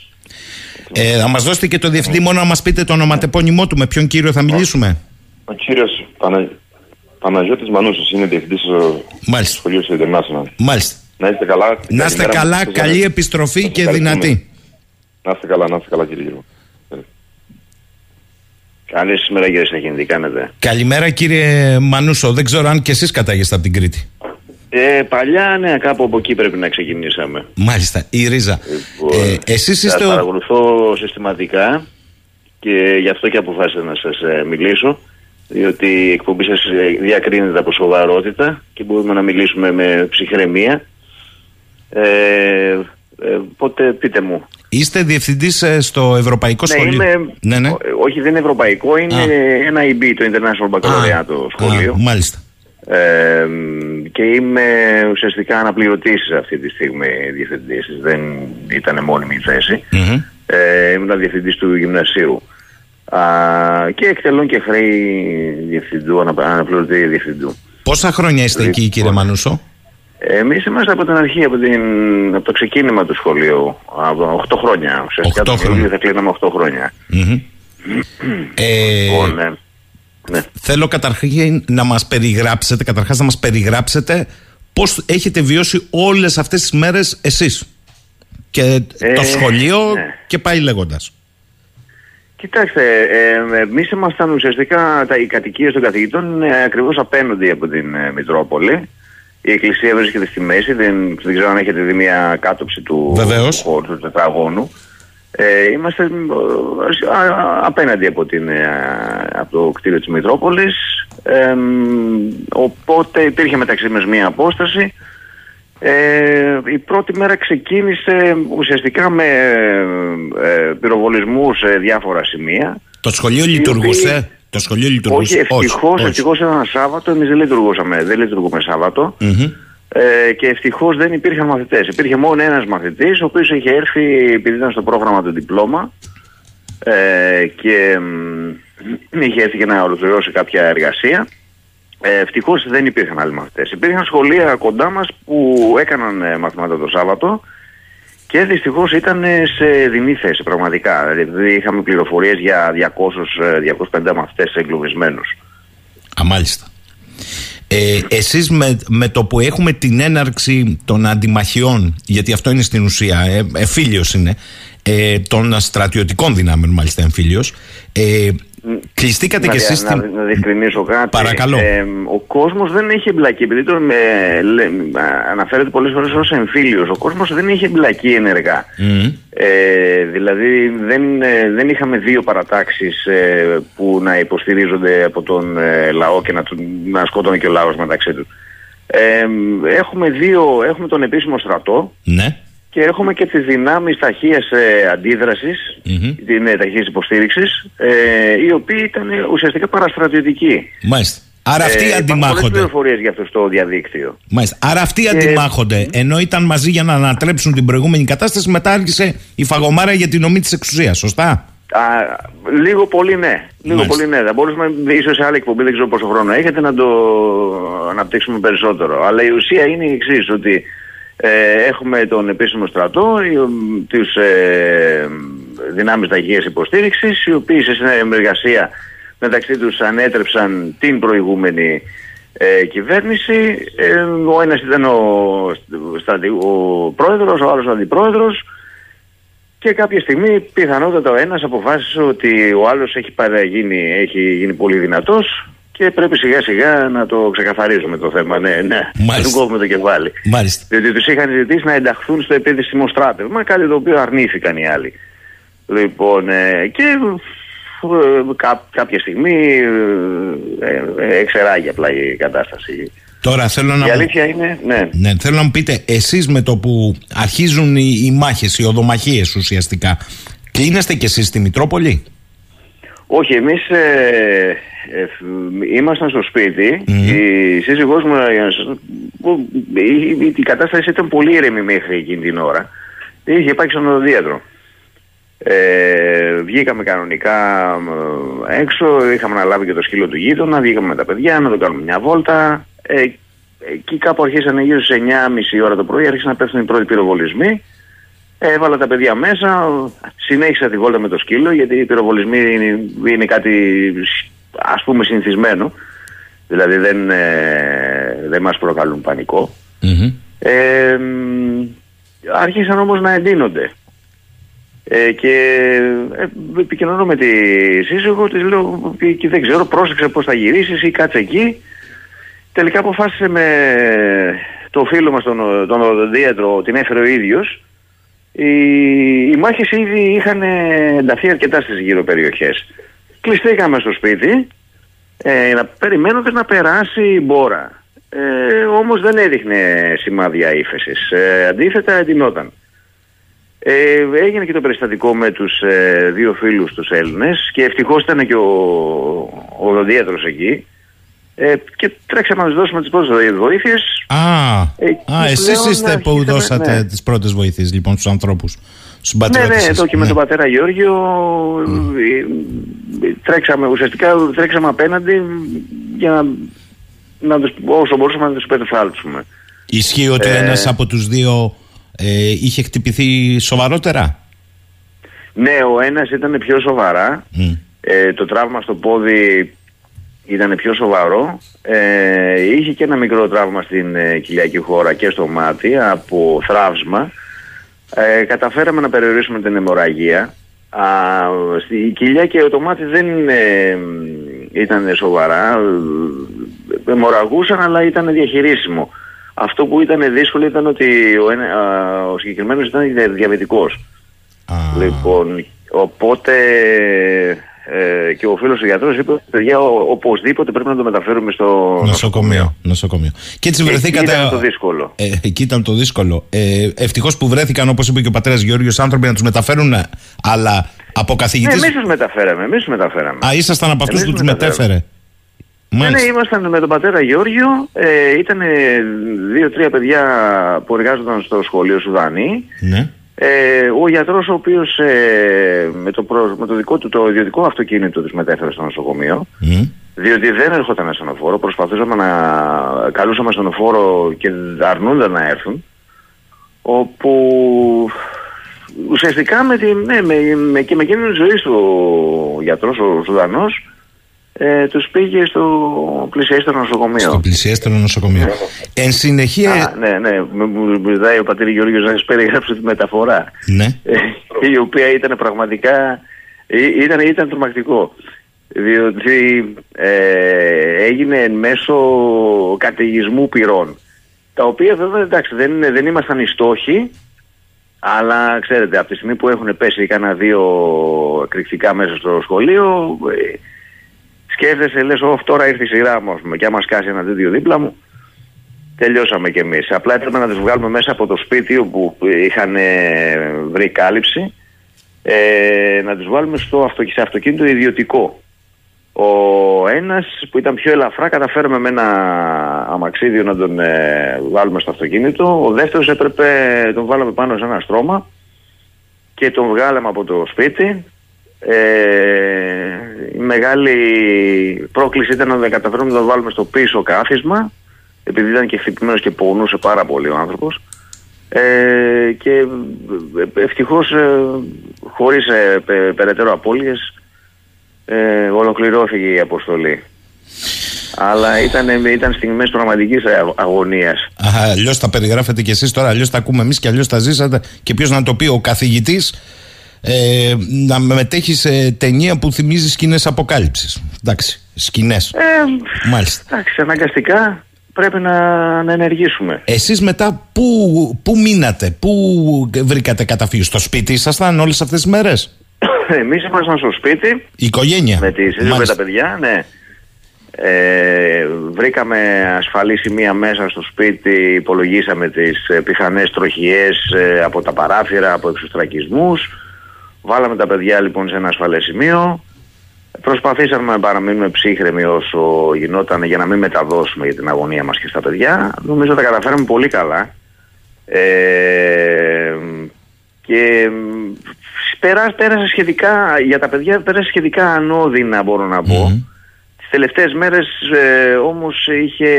Ε, θα μας δώσετε και το διευθυντή μόνο να μας πείτε το ονοματεπώνυμό του. Με ποιον κύριο θα μιλήσουμε; Ο κύριος Πανα... Παναγιώτης Μανούσος είναι διευθυντής του σχολείου του International. Μάλιστα. Να είστε καλά. Να είστε καλά, καλή επιστροφή και δυνατή. Να είστε καλά, να είστε καλά κύριε Γιώργο. Καλησπέρα κύριε Σαχίνη, τι κάνετε. Καλημέρα κύριε Μανούσο, δεν ξέρω αν και εσείς κατάγεστε από την Κρήτη. Ε, παλιά, ναι, κάπου από εκεί πρέπει να ξεκινήσαμε. Μάλιστα, η Ρίζα. Λοιπόν, ε, εσείς είστε... Θα παρακολουθώ συστηματικά και γι' αυτό και αποφάσισα να σας ε, μιλήσω διότι η εκπομπή σας ε, διακρίνεται από σοβαρότητα και μπορούμε να μιλήσουμε με ψυχραιμία. Ε, ε, οπότε πείτε μου. Είστε διευθυντής στο Ευρωπαϊκό ναι, Σχολείο. Είμαι, ναι, ναι. Όχι, δεν είναι ευρωπαϊκό, είναι Α. ένα EB, το International Baccalaureate σχολείο. Α, μάλιστα. Ε, και είμαι ουσιαστικά αναπληρωτής αυτή τη στιγμή διευθυντής, δεν ήταν μόνιμη η θέση. Mm-hmm. Ε, ήμουν διευθυντής του γυμνασίου. Α, και εκτελών και χρέη διευθυντού, αναπληρωτή διευθυντού. Πόσα χρόνια είστε εκεί λοιπόν, κύριε Μανούσο; Εμείς είμαστε από την αρχή, από, την, από το ξεκίνημα του σχολείου, από 8 χρόνια. Ουσιαστικά 8 το σχολείο θα κλείναμε 8 χρόνια. Mm-hmm. ε, λοιπόν, ναι. Ναι. Θέλω καταρχήν να μας περιγράψετε, καταρχάς να μας περιγράψετε πώς έχετε βιώσει όλες αυτές τις μέρες εσείς και το ε, σχολείο ναι. και πάει λέγοντας. Κοιτάξτε, ε, εμείς ήμασταν ουσιαστικά τα, οι κατοικίες των καθηγητών ε, ακριβώς απέναντι από την ε, Μητρόπολη. Η εκκλησία βρίσκεται στη μέση, δεν, δεν ξέρω αν έχετε δει μια κάτωψη του, του χώρου του τετραγώνου. Ε, είμαστε ε, απέναντι από, την, ε, από το κτίριο της Μητρόπολης. Ε, οπότε υπήρχε μεταξύ μας μία απόσταση. Ε, η πρώτη μέρα ξεκίνησε ουσιαστικά με ε, πυροβολισμούς σε διάφορα σημεία. Το σχολείο λειτουργούσε; Το σχολείο λειτουργούσε; Όχι ευτυχώς, ευτυχώς ένα Σάββατο εμείς δεν λειτουργούσαμε Δεν λειτουργούμε ε, και ευτυχώς δεν υπήρχαν μαθητές. Υπήρχε μόνο ένας μαθητής, ο οποίος είχε έρθει επειδή ήταν στο πρόγραμμα του διπλώμα ε, και μ, είχε έρθει για να ολοκληρώσει κάποια εργασία. Ε, Ευτυχώς δεν υπήρχαν άλλοι μαθητές. Υπήρχαν σχολεία κοντά μας που έκαναν ε, μαθήματα το Σάββατο και δυστυχώς ήταν σε δεινή θέση πραγματικά. Δηλαδή είχαμε πληροφορίες για 200-250 ε, μαθητές εγκλωβισμένους. Α, μάλιστα. Ε, εσείς με, με το που έχουμε την έναρξη των αντιμαχιών γιατί αυτό είναι στην ουσία, ε, εφήλιος είναι ε, των στρατιωτικών δυνάμεων μάλιστα εμφύλιος ε, Κλειστήκατε κι εσείς. Να, να, διευκρινίσω κάτι. Παρακαλώ. Ε, ο κόσμος δεν έχει εμπλακεί. Επειδή το με, λέ, αναφέρεται πολλές φορές ως εμφύλιος, ο κόσμος δεν έχει εμπλακεί ενεργά. Mm. Ε, δηλαδή δεν, ε, δεν είχαμε δύο παρατάξεις ε, που να υποστηρίζονται από τον ε, λαό και να, να σκότωνε και ο λαός μεταξύ του. έχουμε, δύο, έχουμε τον επίσημο στρατό. Ναι και έχουμε και τις δυνάμεις ταχείας ε, αντίδρασης, mm-hmm. την ε, ταχείας υποστήριξης, ε, οι οποίοι ήταν ουσιαστικά παραστρατιωτικοί. Μάλιστα. Άρα αυτοί ε, αντιμάχονται. Υπάρχουν πληροφορίες για αυτό στο διαδίκτυο. Μάλιστα. Άρα αυτοί και... αντιμάχονται. Ενώ ήταν μαζί για να ανατρέψουν την προηγούμενη κατάσταση, μετά άρχισε η φαγωμάρα για την ομή της εξουσίας. Σωστά; Α, λίγο πολύ ναι. Λίγο πολύ ναι. Θα μπορούσαμε ίσως σε άλλη εκπομπή, δεν ξέρω πόσο χρόνο έχετε, να το αναπτύξουμε περισσότερο. Αλλά η ουσία είναι η εξής, ότι Ε, έχουμε τον επίσημο στρατό, οι- τους ε, δυνάμεις ταχείας υποστήριξης, οι οποίοι σε συνεργασία μεταξύ τους ανέτρεψαν την προηγούμενη ε, κυβέρνηση. Ε, ο ένας ήταν ο, στρατη- ο πρόεδρος, ο άλλος ο αντιπρόεδρος και κάποια στιγμή πιθανότατα ο ένας αποφάσισε ότι ο άλλος έχει παραγίνει, έχει γίνει πολύ δυνατός και πρέπει σιγά σιγά να το ξεκαθαρίζουμε το θέμα. Ναι, ναι, Μάλιστα. του κόβουμε το κεφάλι. Μάλιστα. Διότι τους είχαν ζητήσει να ενταχθούν στο επίδεσιμο στράτευμα, κάτι το οποίο αρνήθηκαν οι άλλοι. Λοιπόν, ε, και ε, κά- κάποια στιγμή ε, ε, εξεράγει απλά η κατάσταση. Τώρα θέλω να, Η μου, αλήθεια είναι, ναι. ναι, θέλω να μου πείτε, εσείς με το που αρχίζουν οι, οι μάχες, οι οδομαχίες ουσιαστικά, κλείνεστε κι εσείς στη Μητρόπολη; Όχι, εμείς ε, ε, φ- ήμασταν στο σπίτι. Μμμ. Η σύζυγός μου, για να σας- που- η, η- η κατάσταση ήταν πολύ ήρεμη μέχρι εκείνη την ώρα. Είχε πάει στον οδοντίατρο. Ε, βγήκαμε κανονικά ε, έξω, είχαμε αναλάβει και το σκύλο του γείτονα, βγήκαμε με τα παιδιά να το κάνουμε μια βόλτα. Ε, εκεί κάπου αρχίσανε γύρω στις 9.30 ώρα το πρωί, άρχισαν να πέφτουν οι πρώτοι πυροβολισμοί. Έβαλα τα παιδιά μέσα, συνέχισα τη βόλτα με το σκύλο γιατί οι πυροβολισμοί είναι, είναι κάτι ας πούμε συνηθισμένο. Δηλαδή δεν, ε, δεν μας προκαλούν πανικό. Μμμ. Ε, μ, άρχισαν όμως να εντείνονται. Ε, και ε, επικοινωνώ με τη σύζυγο, της λέω και, και δεν ξέρω, πρόσεξε πώς θα γυρίσεις ή κάτσε εκεί. Τελικά αποφάσισε με το φίλο μας τον, τον οδοντίατρο, την έφερε ο ίδιος. Οι, οι μάχες ήδη είχαν ενταθεί αρκετά στις γύρω περιοχές. Κλειστήκαμε στο σπίτι, ε, να περιμένοντας να περάσει η μπόρα. Ε, όμως δεν έδειχνε σημάδια ύφεσης. Ε, αντίθετα εντυνόταν. Ε, έγινε και το περιστατικό με τους ε, δύο φίλους τους Έλληνες και ευτυχώς ήταν και ο, ο οδοντίατρος εκεί ε, και τρέξαμε να τους δώσουμε τις πρώτες βοήθειες. Α, Ε, α και εσείς πλέον είστε που αρχίσαμε, δώσατε ναι. τις πρώτες βοήθειες λοιπόν στους ανθρώπους, στους Ναι, πατριώτες ναι, σας. εδώ και με Ναι. τον πατέρα Γεώργιο ε, ε, τρέξαμε, ουσιαστικά τρέξαμε απέναντι για να, να τους, όσο μπορούσαμε να τους περιθάλψουμε. Ισχύει ότι ο Ε, ένας από τους δύο ε, είχε χτυπηθεί σοβαρότερα; Ναι, ο ένας ήταν πιο σοβαρά. Μμ. Ε, το τραύμα στο πόδι ήταν πιο σοβαρό. Ε, είχε και ένα μικρό τραύμα στην ε, κοιλιακή χώρα και στο μάτι από θράψμα. Ε, καταφέραμε να περιορίσουμε την αιμορραγία. Α, στη κοιλιά και το μάτι δεν ε, ήταν σοβαρά. Ε, αιμορραγούσαν αλλά ήταν διαχειρίσιμο. Αυτό που ήταν δύσκολο ήταν ότι ο, ένα- α, ο συγκεκριμένος ήταν διαβητικός. Α, Λοιπόν, οπότε ε, και ο φίλος ο γιατρός είπε παιδιά ο- οπωσδήποτε πρέπει να το μεταφέρουμε στο νοσοκομείο, νοσοκομείο. Και έτσι Εκεί βρεθήκατε. ήταν το δύσκολο. Ε, εκεί ήταν το δύσκολο. Ε, Ευτυχώς που βρέθηκαν, όπως είπε και ο πατέρας Γιώργος, άνθρωποι να τους μεταφέρουν, αλλά από Ναι, καθηγητή. εμείς τους μεταφέραμε, εμείς τους μεταφέραμε. Α, ήσασταν από αυτούς Εμείς που τους τους μεταφέραμε. μετέφερε. Ναι, ναι, Μάλιστα. ήμασταν με τον πατέρα Γεώργιο, ε, ήταν δύο-τρία παιδιά που εργάζονταν στο σχολείο Σουδανή. Ναι. Ε, ο γιατρός ο οποίος ε, με, το προ- με το δικό του το ιδιωτικό αυτοκίνητο τους μετέφερε στο νοσοκομείο. Μμ. Διότι δεν έρχονταν ασθενοφόρο, προσπαθούσαμε να καλούσαμε ασθενοφόρο και αρνούνταν να έρθουν. Όπου ουσιαστικά με την, ναι, με, με, και με εκείνη της ζωής του ο γιατρός, ο Σουδανός, ε, τους πήγε στο πλησιέστερο νοσοκομείο. Στο πλησιέστερο νοσοκομείο. Εν συνεχεία. Α, ναι, ναι, μου μου ζητάει ο πατήρ Γεώργιος να σας περιγράψω τη μεταφορά. ναι. Ε, η οποία ήταν πραγματικά ή- ήταν, ήταν τρομακτικό διότι ε, έγινε εν μέσω καταιγισμού πυρών τα οποία βέβαια εντάξει δεν, είναι- δεν ήμασταν οι στόχοι αλλά ξέρετε από τη στιγμή που έχουν πέσει κάνα δύο εκρηκτικά μέσα στο σχολείο ε, σκέφτεσαι λες «Ωφ, τώρα ήρθε η σειρά μου ας πούμε, και άμα σκάσει ένα τέτοιο δίπλα μου τελειώσαμε κι εμείς. Απλά έπρεπε να τους βγάλουμε μέσα από το σπίτι όπου είχαν ε, βρει κάλυψη ε, να τους βάλουμε στο αυτο, σε αυτοκίνητο ιδιωτικό. Ο ένας που ήταν πιο ελαφρά καταφέραμε με ένα αμαξίδιο να τον ε, βάλουμε στο αυτοκίνητο. Ο δεύτερος έπρεπε, τον βάλαμε πάνω σε ένα στρώμα και τον βγάλαμε από το σπίτι. Ε, η μεγάλη πρόκληση ήταν να καταφέρουμε να τον βάλουμε στο πίσω κάθισμα επειδή ήταν και χτυπημένος και πονούσε πάρα πολύ ο άνθρωπος. Ε, και ευτυχώς ε, χωρίς ε, πε- περαιτέρω απώλειες ε, ολοκληρώθηκε η αποστολή. Αλλά ήταν, ήταν στιγμές πραγματικής αγ- αγωνίας. Αλλιώς τα περιγράφετε κι εσείς τώρα, αλλιώς τα ακούμε εμείς και αλλιώς τα ζήσατε. Και ποιος να το πει, ο καθηγητής ε, να μετέχει σε ταινία που θυμίζει σκηνές αποκάλυψης. Εντάξει, σκηνές. Ε, Μάλιστα. εντάξει, αναγκαστικά πρέπει να, να ενεργήσουμε. Εσείς μετά πού, πού μείνατε, πού βρήκατε καταφύγιο, στο σπίτι ήσασταν όλες αυτές τις μέρες, (coughs) Εμείς ήμασταν στο σπίτι η οικογένεια. με τη σύζυγο και Μάλιστα. τα παιδιά, ναι. Ε, βρήκαμε ασφαλή σημεία μέσα στο σπίτι, υπολογίσαμε τις ε, πιθανές τροχιές ε, από τα παράθυρα, από εξωστρακισμούς. Βάλαμε τα παιδιά λοιπόν σε ένα ασφαλές σημείο. Προσπαθήσαμε να παραμείνουμε ψύχρεμοι όσο γινόταν για να μην μεταδώσουμε για την αγωνία μας και στα παιδιά. Νομίζω τα καταφέραμε πολύ καλά. Ε, και μ, πέρα- πέρασε σχετικά, για τα παιδιά πέρασε σχετικά ανώδυνα μπορώ να πω. Μμμ. Τις τελευταίες μέρες ε, όμως είχε,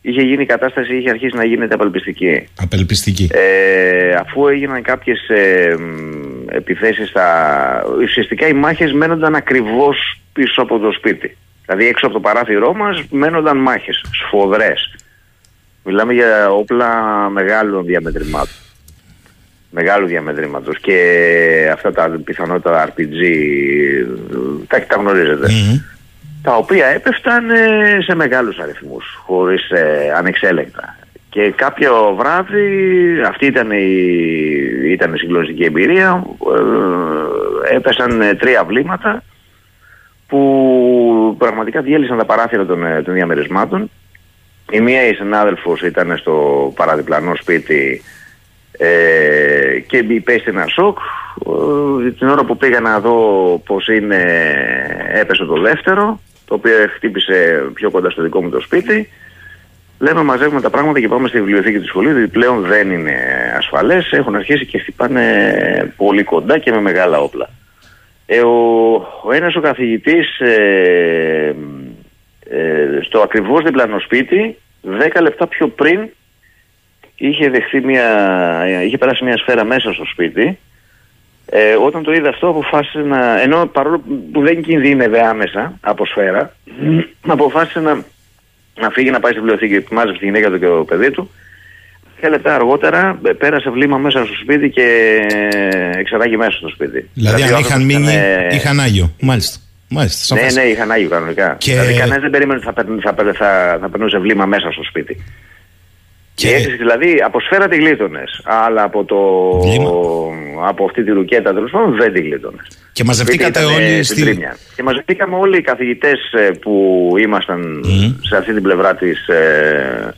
είχε γίνει η κατάσταση, είχε αρχίσει να γίνεται απελπιστική. Απελπιστική. Ε, αφού έγιναν κάποιες ε, μ, επιθέσεις στα... Ουσιαστικά οι μάχες μένονταν ακριβώς πίσω από το σπίτι. Δηλαδή έξω από το παράθυρό μας μένονταν μάχες, σφοδρές. Μιλάμε για όπλα μεγάλων διαμετρημάτων. Μεγάλου διαμετρήματος και αυτά τα πιθανότητα RPG, τα, τα γνωρίζετε Μμμ. τα οποία έπεφταν ε, σε μεγάλους αριθμούς, χωρίς ε, ανεξέλεγκτα. Και κάποιο βράδυ, αυτή ήταν η, ήταν η συγκλονιστική εμπειρία, ε, έπεσαν ε, τρία βλήματα που πραγματικά διέλυσαν τα παράθυρα των, ε, των διαμερισμάτων. Η μία η συνάδελφος ήταν στο παραδιπλανό σπίτι ε, και υπέστη ένα σοκ. Ε, την ώρα που πήγα να δω πως είναι έπεσε το δεύτερο το οποίο χτύπησε πιο κοντά στο δικό μου το σπίτι. Λέμε μαζεύουμε τα πράγματα και πάμε στη βιβλιοθήκη του σχολείου διότι πλέον δεν είναι ασφαλές. Έχουν αρχίσει και χτυπάνε πολύ κοντά και με μεγάλα όπλα. Ε, ο, ο ένας ο καθηγητής ε, ε, στο ακριβώς διπλανό σπίτι 10 λεπτά πιο πριν είχε, δεχθεί μια, είχε περάσει μια σφαίρα μέσα στο σπίτι ε, όταν το είδε αυτό αποφάσισε να, ενώ παρόλο που δεν κινδύνευε άμεσα από σφαίρα αποφάσισε να, να φύγει να πάει στη βιβλιοθήκη μάζεψε τη γυναίκα του και το παιδί του και λεπτά αργότερα ε, πέρασε βλήμα μέσα στο σπίτι και ε, εξεράγει μέσα στο σπίτι. Δηλαδή, αν ο είχαν άνθρωπος μείνει, ήταν, ε, είχαν Άγιο. Μάλιστα. Μάλιστα. ναι, σαφές. ναι, είχαν Άγιο κανονικά. Και- Δηλαδή κανένας δεν περίμενε ότι θα, περν- θα, περ- θα, θα περνούσε βλήμα μέσα στο σπίτι. Και- Και... Η αίσθηση δηλαδή από σφαίρα τη γλίτωνες. Αλλά από, το... Βλήμα. από αυτή τη ρουκέτα τέλος πάντων δεν τη γλίτωνες. Και μαζευτήκατε όλοι στη... Και μαζευτήκαμε όλοι οι καθηγητές που ήμασταν Μμμ. σε αυτή την πλευρά της ε,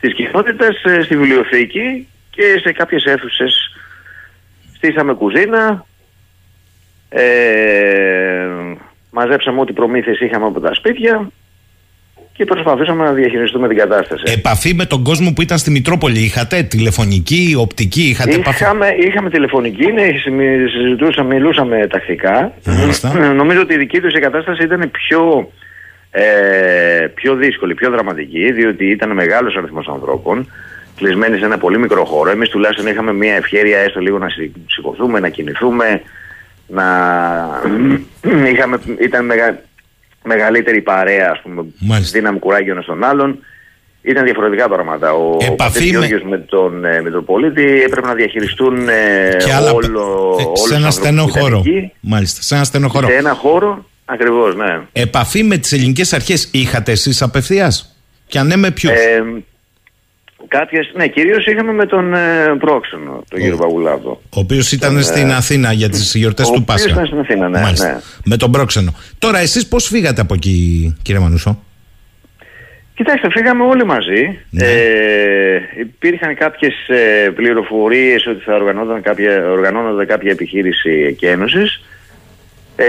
της κοινότητας ε, στη βιβλιοθήκη και σε κάποιες αίθουσες στήσαμε κουζίνα ε, μαζέψαμε ό,τι προμήθειες είχαμε από τα σπίτια και προσπαθήσαμε να διαχειριστούμε την κατάσταση. Επαφή με τον κόσμο που ήταν στη Μητρόπολη είχατε, τηλεφωνική, οπτική, είχατε επαφή; Είχαμε, είχαμε τηλεφωνική, ναι, συμμι- συζητούσαμε, μιλούσαμε τακτικά. Μάλιστα. Ε, Νομίζω ότι η δική τους η κατάσταση ήταν πιο, ε, πιο δύσκολη, πιο δραματική, διότι ήταν μεγάλος αριθμός ανθρώπων, κλεισμένοι σε ένα πολύ μικρό χώρο. Εμείς τουλάχιστον είχαμε μια ευχαίρεια έστω λίγο να σηκ- σηκωθούμε, να κινηθούμε, να... είχαμε, ήταν μεγα... μεγαλύτερη παρέα, ας πούμε, Μάλιστα. δύναμη κουράγιο ένας τον άλλον. Ήταν διαφορετικά πράγματα. Ο Επαφή πατήρ με- Γιώργος με τον ε, Μητροπολίτη έπρεπε να διαχειριστούν ε, Και άλλα... όλο, ε, όλους σε τους ένα ανθρώπους στενό που ήταν χώρο. εκεί. Μάλιστα, σε ένα στενό χώρο. Σε ένα χώρο, ακριβώς, ναι. Επαφή με τις ελληνικές αρχές είχατε εσείς απευθείας; Και αν ναι, με ποιους; Ε, κάποιες, ναι, κυρίως είχαμε με τον ε, πρόξενο, τον κύριο Παγουλάδο. Ο οποίος ήταν στην Αθήνα για τις γιορτές ο του οποίος Πάσχα. ήταν στην Αθήνα, ναι, Μάλιστα. ναι. Με τον πρόξενο. Τώρα, εσείς πώς φύγατε από εκεί, κύριε Μανούσο; Κοιτάξτε, φύγαμε όλοι μαζί. Ναι. Ε, υπήρχαν κάποιες ε, πληροφορίες ότι θα οργανώνονταν κάποια, οργανώνονταν κάποια επιχείρηση εκένωσης. Ε,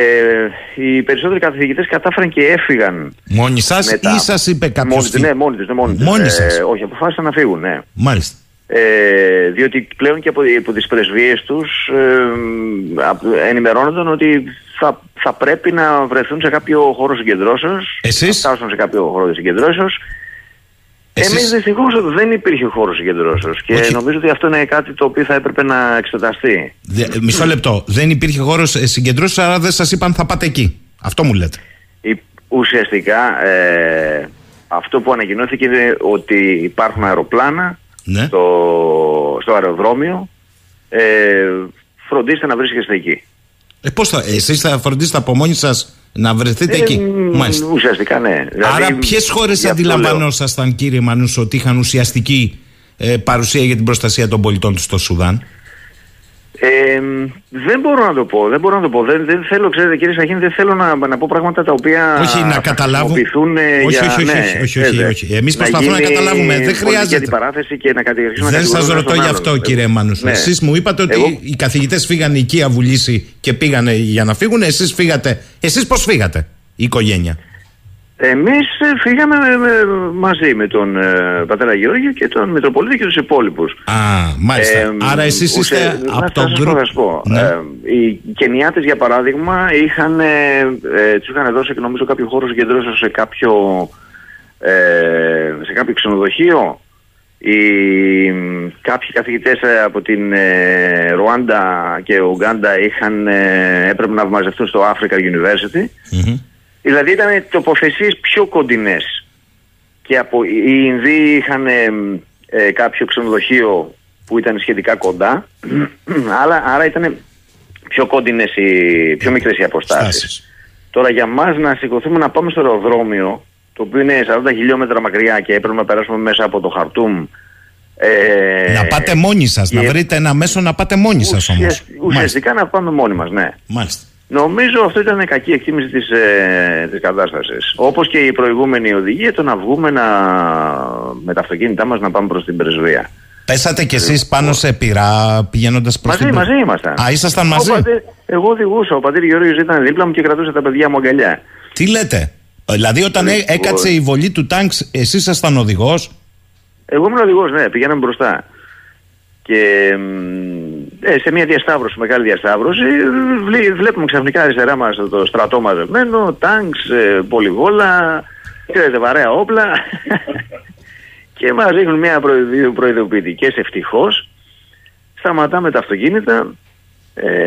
οι περισσότεροι καθηγητές κατάφεραν και έφυγαν. Μόνοι σας μετά. ή σας είπε κάποιος. Μόνοι, τους, ναι, μόνοι τους, ναι, μόνοι τους. Μόνοι σας. Ε, όχι, αποφάσισαν να φύγουν, ναι. Μάλιστα. Ε, διότι πλέον και από, από τις πρεσβείες τους ε, απ- ενημερώνονταν ότι θα, θα πρέπει να βρεθούν σε κάποιο χώρο συγκεντρώσεως Εσείς; θα φτάσουν σε κάποιο χώρο συγκεντρώσεως Εσείς- Εμείς δυστυχώς δεν υπήρχε χώρος συγκεντρώσεως και Όχι. νομίζω ότι αυτό είναι κάτι το οποίο θα έπρεπε να εξεταστεί. Δε- μισό λεπτό. Δεν υπήρχε χώρος συγκεντρώσει, άρα δεν σας είπαν θα πάτε εκεί. Αυτό μου λέτε. Η- Ουσιαστικά ε, αυτό που ανακοινώθηκε είναι ότι υπάρχουν αεροπλάνα Ναι. στο, στο αεροδρόμιο. Ε, φροντίστε να βρίσκεστε εκεί. Ε, πώς θα, εσείς θα φροντίσετε από μόνοι σας να βρεθείτε Ε, εκεί. μ, Μάλιστα. Ουσιαστικά ναι. Άρα Δηλαδή, ποιες χώρες γι' αυτό λέω. αντιλαμβανόσασταν κύριε Μανούσο ότι είχαν ουσιαστική ε, παρουσία για την προστασία των πολιτών τους στο Σουδάν; Ε, δεν μπορώ να το πω. Δεν μπορώ να το πω. Δεν, δεν θέλω, ξέρετε, κύριε Σαχίνη, δεν θέλω να, να πω πράγματα τα οποία. Όχι, να θα καταλάβουν. χρησιμοποιηθούν, ε, Όχι, για, όχι, όχι, ναι, όχι, όχι, ξέρετε, όχι. Εμείς προσπαθούμε να γίνει καταλάβουμε. Δεν πολιτική χρειάζεται. αντιπαράθεση και να κατηγορήσουμε Δεν να σας ρωτώ τον γι' άλλον. αυτό, κύριε Μανούσο. Ναι. Εσείς μου είπατε ότι Εγώ- οι καθηγητές φύγανε οικία βουλήσει και πήγανε για να φύγουν. Εσείς φύγατε. Εσείς πώς φύγατε, η οικογένεια; Εμείς ε, φύγαμε ε, με- μαζί με τον ε, πατέρα Γεώργιο και τον Μητροπολίτη και τους υπόλοιπους. Α, μάλιστα. Ε, Άρα εσείς ουσε- είστε να από σας τον πω, γκρουπ. θα σας πω. Ναι. Ε, οι Κενιάτες για παράδειγμα είχαν, ε, ε, τους είχαν δώσει νομίζω κάποιο χώρο συγκεντρώσεως σε κάποιο, ε, σε κάποιο ξενοδοχείο. Οι, κάποιοι καθηγητές ε, από την ε, Ρουάντα και Ουγκάντα είχαν, ε, έπρεπε να μαζευτούν στο Africa University. Μμμ. Δηλαδή ήταν τοποθεσίες πιο κοντινές. Και από, οι Ινδοί είχαν ε, ε, κάποιο ξενοδοχείο που ήταν σχετικά κοντά, (clears throat) άρα, άρα ήταν πιο κοντινές, οι, πιο μικρές οι αποστάσεις. Στάσεις. Τώρα για μας να σηκωθούμε να πάμε στο αεροδρόμιο, το οποίο είναι 40 χιλιόμετρα μακριά και έπρεπε να περάσουμε μέσα από το Χαρτούμ. Ε, Να πάτε μόνοι σας, να και βρείτε ένα μέσο να πάτε μόνοι σας όμως. ουσιασ- Ουσιαστικά να πάμε μόνοι μας, ναι. Μάλιστα. Νομίζω αυτό ήταν κακή εκτίμηση της, ε, της κατάστασης. Όπως και η προηγούμενη οδηγία, το να βγούμε να, με τα αυτοκίνητά μας να πάμε προς την πρεσβεία. Πέσατε κι εσείς πάνω σε πυρά πηγαίνοντας προς Μαζί, την. μαζί ήμασταν. Α, ήσασταν Ο μαζί; πατέ- εγώ οδηγούσα, ο πατήρ Γεώργιος ήταν δίπλα μου και κρατούσε τα παιδιά μου αγκαλιά. Τι λέτε; Ε, Δηλαδή, όταν ε- Λοιπόν. έκατσε η βολή του τάγκς, εσείς ήσασταν οδηγός; Εγώ ήμουν οδηγός, ναι, πηγαίναμε μπροστά. Και μ, ε, σε μια διασταύρωση, μεγάλη διασταύρωση, βλέ- βλέπουμε ξαφνικά αριστερά μας το στρατό μαζεμένο, τάγκς, ε, πολυβόλα, ξέρετε, βαρέα όπλα. (laughs) και μας ρίχνουν μια προειδο- προειδοποιητικές ευτυχώς. Σταματάμε τα αυτοκίνητα,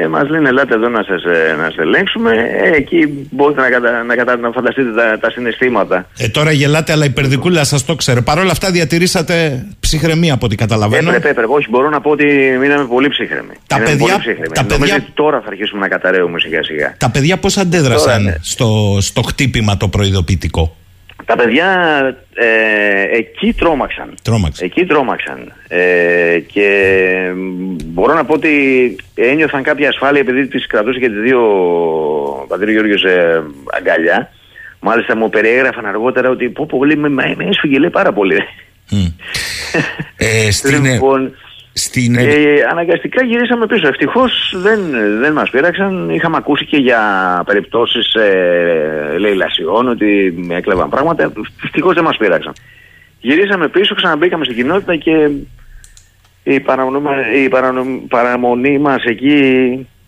ε, μας λένε ελάτε εδώ να σας, ε, να σας ελέγξουμε. Ε, εκεί μπορείτε να, κατα, να, κατα, να φανταστείτε τα, τα συναισθήματα. Ε, τώρα γελάτε, αλλά η περδικούλα σας το ξέρει. Παρ' όλα αυτά διατηρήσατε ψυχραιμία από ό,τι καταλαβαίνω. Έπρεπε, έπρεπε. Όχι, μπορώ να πω ότι μείναμε πολύ ψύχρεμοι. Τα Μείναμε παιδιά- πολύ ψύχρεμοι. τα Νομίζω παιδιά- ότι τώρα θα αρχίσουμε να καταραίουμε σιγά σιγά. Τα παιδιά πώς αντέδρασαν Τώρα, ναι. στο, στο χτύπημα το προειδοποιητικό; Τα παιδιά ε, εκεί τρόμαξαν. Τρόμαξαν. Εκεί τρόμαξαν. Ε, και μ, μπορώ να πω ότι ένιωθαν κάποια ασφάλεια επειδή τις κρατούσε και τις δύο ο πατήρ Γιώργος ε, αγκαλιά. Μάλιστα μου περιέγραφαν αργότερα ότι πω πολύ με, με, με έσφυγε λέει πάρα πολύ. Μμ. Ε, (laughs) στην, λοιπόν, στην, Ε, αναγκαστικά γυρίσαμε πίσω. Ευτυχώς δεν, δεν μας πείραξαν. Είχαμε ακούσει και για περιπτώσεις ε, λαιλασιών ότι έκλεβαν πράγματα. Ευτυχώς δεν μας πείραξαν. Γυρίσαμε πίσω, ξαναμπήκαμε στην κοινότητα και η παραμονή, μα- η παρανο- παραμονή μας εκεί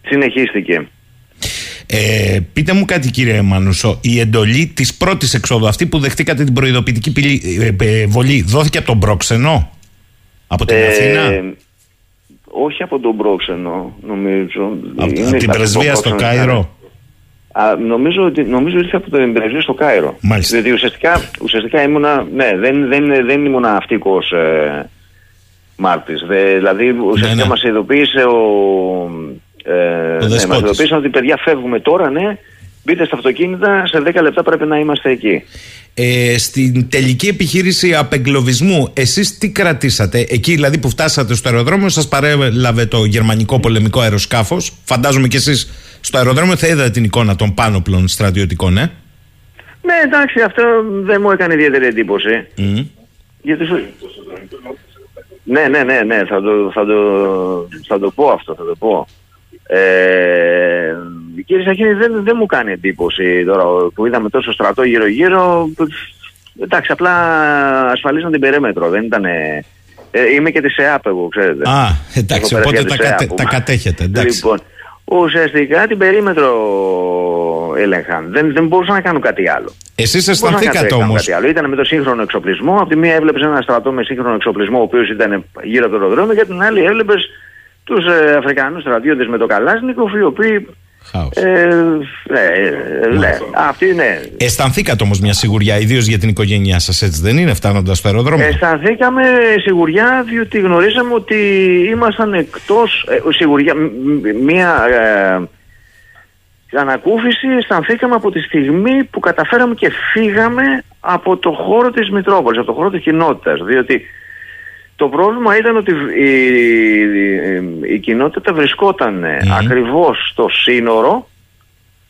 συνεχίστηκε. Ε, πείτε μου κάτι κύριε Μανούσο, η εντολή της πρώτης εξόδου, αυτή που δεχτήκατε την προειδοποιητική πυλή, ε, ε, βολή, δόθηκε από τον πρόξενο, από την Ε, Αθήνα, όχι από τον πρόξενο, νομίζω. από, Είναι από την στα- πρεσβεία στο πρόξενο, Κάιρο; Α, νομίζω ότι νομίζω ήρθε από την πρεσβεία στο Κάιρο. Μάλιστα. Διότι ουσιαστικά, ουσιαστικά ήμουνα, ναι, δεν, δεν, δεν ήμουνα αυτικός ε, μάρτης. Δε, δηλαδή ουσιαστικά ναι. μας ειδοποίησε ο... Ε, ναι, μας δεσπότης. ειδοποίησαν ότι παιδιά φεύγουμε τώρα, ναι, μπείτε στα αυτοκίνητα, σε 10 λεπτά πρέπει να είμαστε εκεί. Ε, στην τελική επιχείρηση απεγκλωβισμού, εσείς τι κρατήσατε, εκεί δηλαδή που φτάσατε στο αεροδρόμιο, σας παρέλαβε το γερμανικό πολεμικό αεροσκάφος, φαντάζομαι και εσείς στο αεροδρόμιο θα είδατε την εικόνα των πάνωπλων στρατιωτικών, ε; Ναι, εντάξει, αυτό δεν μου έκανε ιδιαίτερη εντύπωση. Μμ. Γιατί σου... Ναι, ναι, ναι, ναι, θα το, θα το, θα το πω αυτό, θα το πω. Ε, κύριε Σαχίνη, δεν, δεν μου κάνει εντύπωση τώρα που είδαμε τόσο στρατό γύρω-γύρω. Εντάξει, απλά ασφαλίζαν την περίμετρο, δεν ήταν... Ε, είμαι και της ΕΑΠ εγώ, ξέρετε. Α, εντάξει, Έχω οπότε περάσει τα, από κατε- της τα ΕΑΠ. κατέχετε, εντάξει. Λοιπόν, ουσιαστικά την περίμετρο έλεγχαν. Δεν, δεν μπορούσαν να κάνουν κάτι άλλο. Εσείς αισθανθήκατε όμως; Ήταν με το σύγχρονο εξοπλισμό. Από τη μία έβλεπες ένα στρατό με σύγχρονο εξοπλισμό, ο οποίος ήταν γύρω από το αεροδρόμιο, και την άλλη έβλεπες τους ε, Αφρικανούς στρατιώτες με το Καλάσνικοφ, οι οποίοι ε, ναι, ε, ναι, αυτή ναι. Αισθανθήκατε όμως μια σιγουριά, ιδίως για την οικογένειά σας, έτσι δεν είναι, φτάνοντας στο αεροδρόμιο; Αισθανθήκαμε σιγουριά, διότι γνωρίζαμε ότι ήμασταν εκτός. Ε, σιγουριά, μια ε, ανακούφιση αισθανθήκαμε από τη στιγμή που καταφέραμε και φύγαμε από το χώρο της Μητρόπολης, από το χώρο της κοινότητας. Διότι το πρόβλημα ήταν ότι η, η, η κοινότητα βρισκόταν mm. ακριβώς στο σύνορο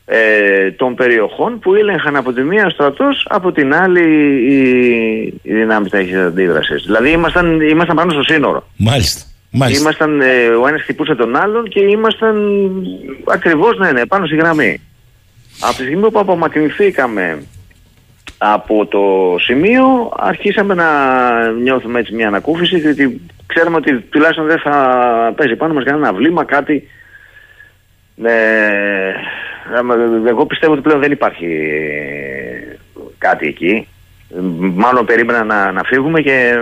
ε, των περιοχών που έλεγχαν από τη μία στρατός, από την άλλη οι, οι δυνάμεις της αντίδρασης. Δηλαδή ήμασταν, ήμασταν πάνω στο σύνορο. Μάλιστα. Μάλιστα. Ήμασταν, ε, ο ένας χτυπούσε τον άλλον και ήμασταν ακριβώς ναι, ναι, πάνω στη γραμμή. Από τη στιγμή που απομακρυνθήκαμε από το σημείο αρχίσαμε να νιώθουμε έτσι μια ανακούφιση γιατί ξέρουμε ότι τουλάχιστον δεν θα παίζει πάνω μας κανένα βλήμα, κάτι ε, εγώ πιστεύω ότι πλέον δεν υπάρχει κάτι εκεί. Μάλλον περίμενα να, να φύγουμε και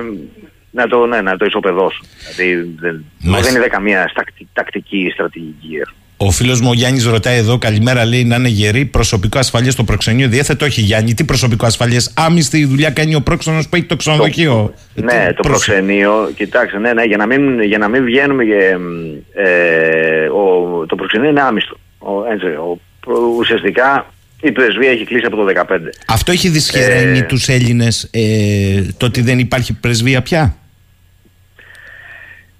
να το, ναι, να το ισοπεδώσω. Δηλαδή δεν, δεν είναι καμία τακτική στρατηγική ο φίλος μου ο Γιάννης ρωτάει εδώ, καλημέρα, λέει να είναι γερή. Προσωπικό ασφαλείας στο προξενείο διέθετο. Όχι, Γιάννη, τι προσωπικό ασφαλείας. Άμυστη δουλειά κάνει ο πρόξενος που έχει το ξενοδοχείο. Το, ναι, το προξενείο, κοιτάξτε, ναι, ναι, για να μην, για να μην βγαίνουμε. Και, ε, ο, το προξενείο είναι άμυστο. Ο, έτσι, ο, ουσιαστικά η πρεσβεία έχει κλείσει από το 2015. Αυτό έχει δυσχεραίνει ε, τους Έλληνες ε, το ότι δεν υπάρχει πρεσβεία πια;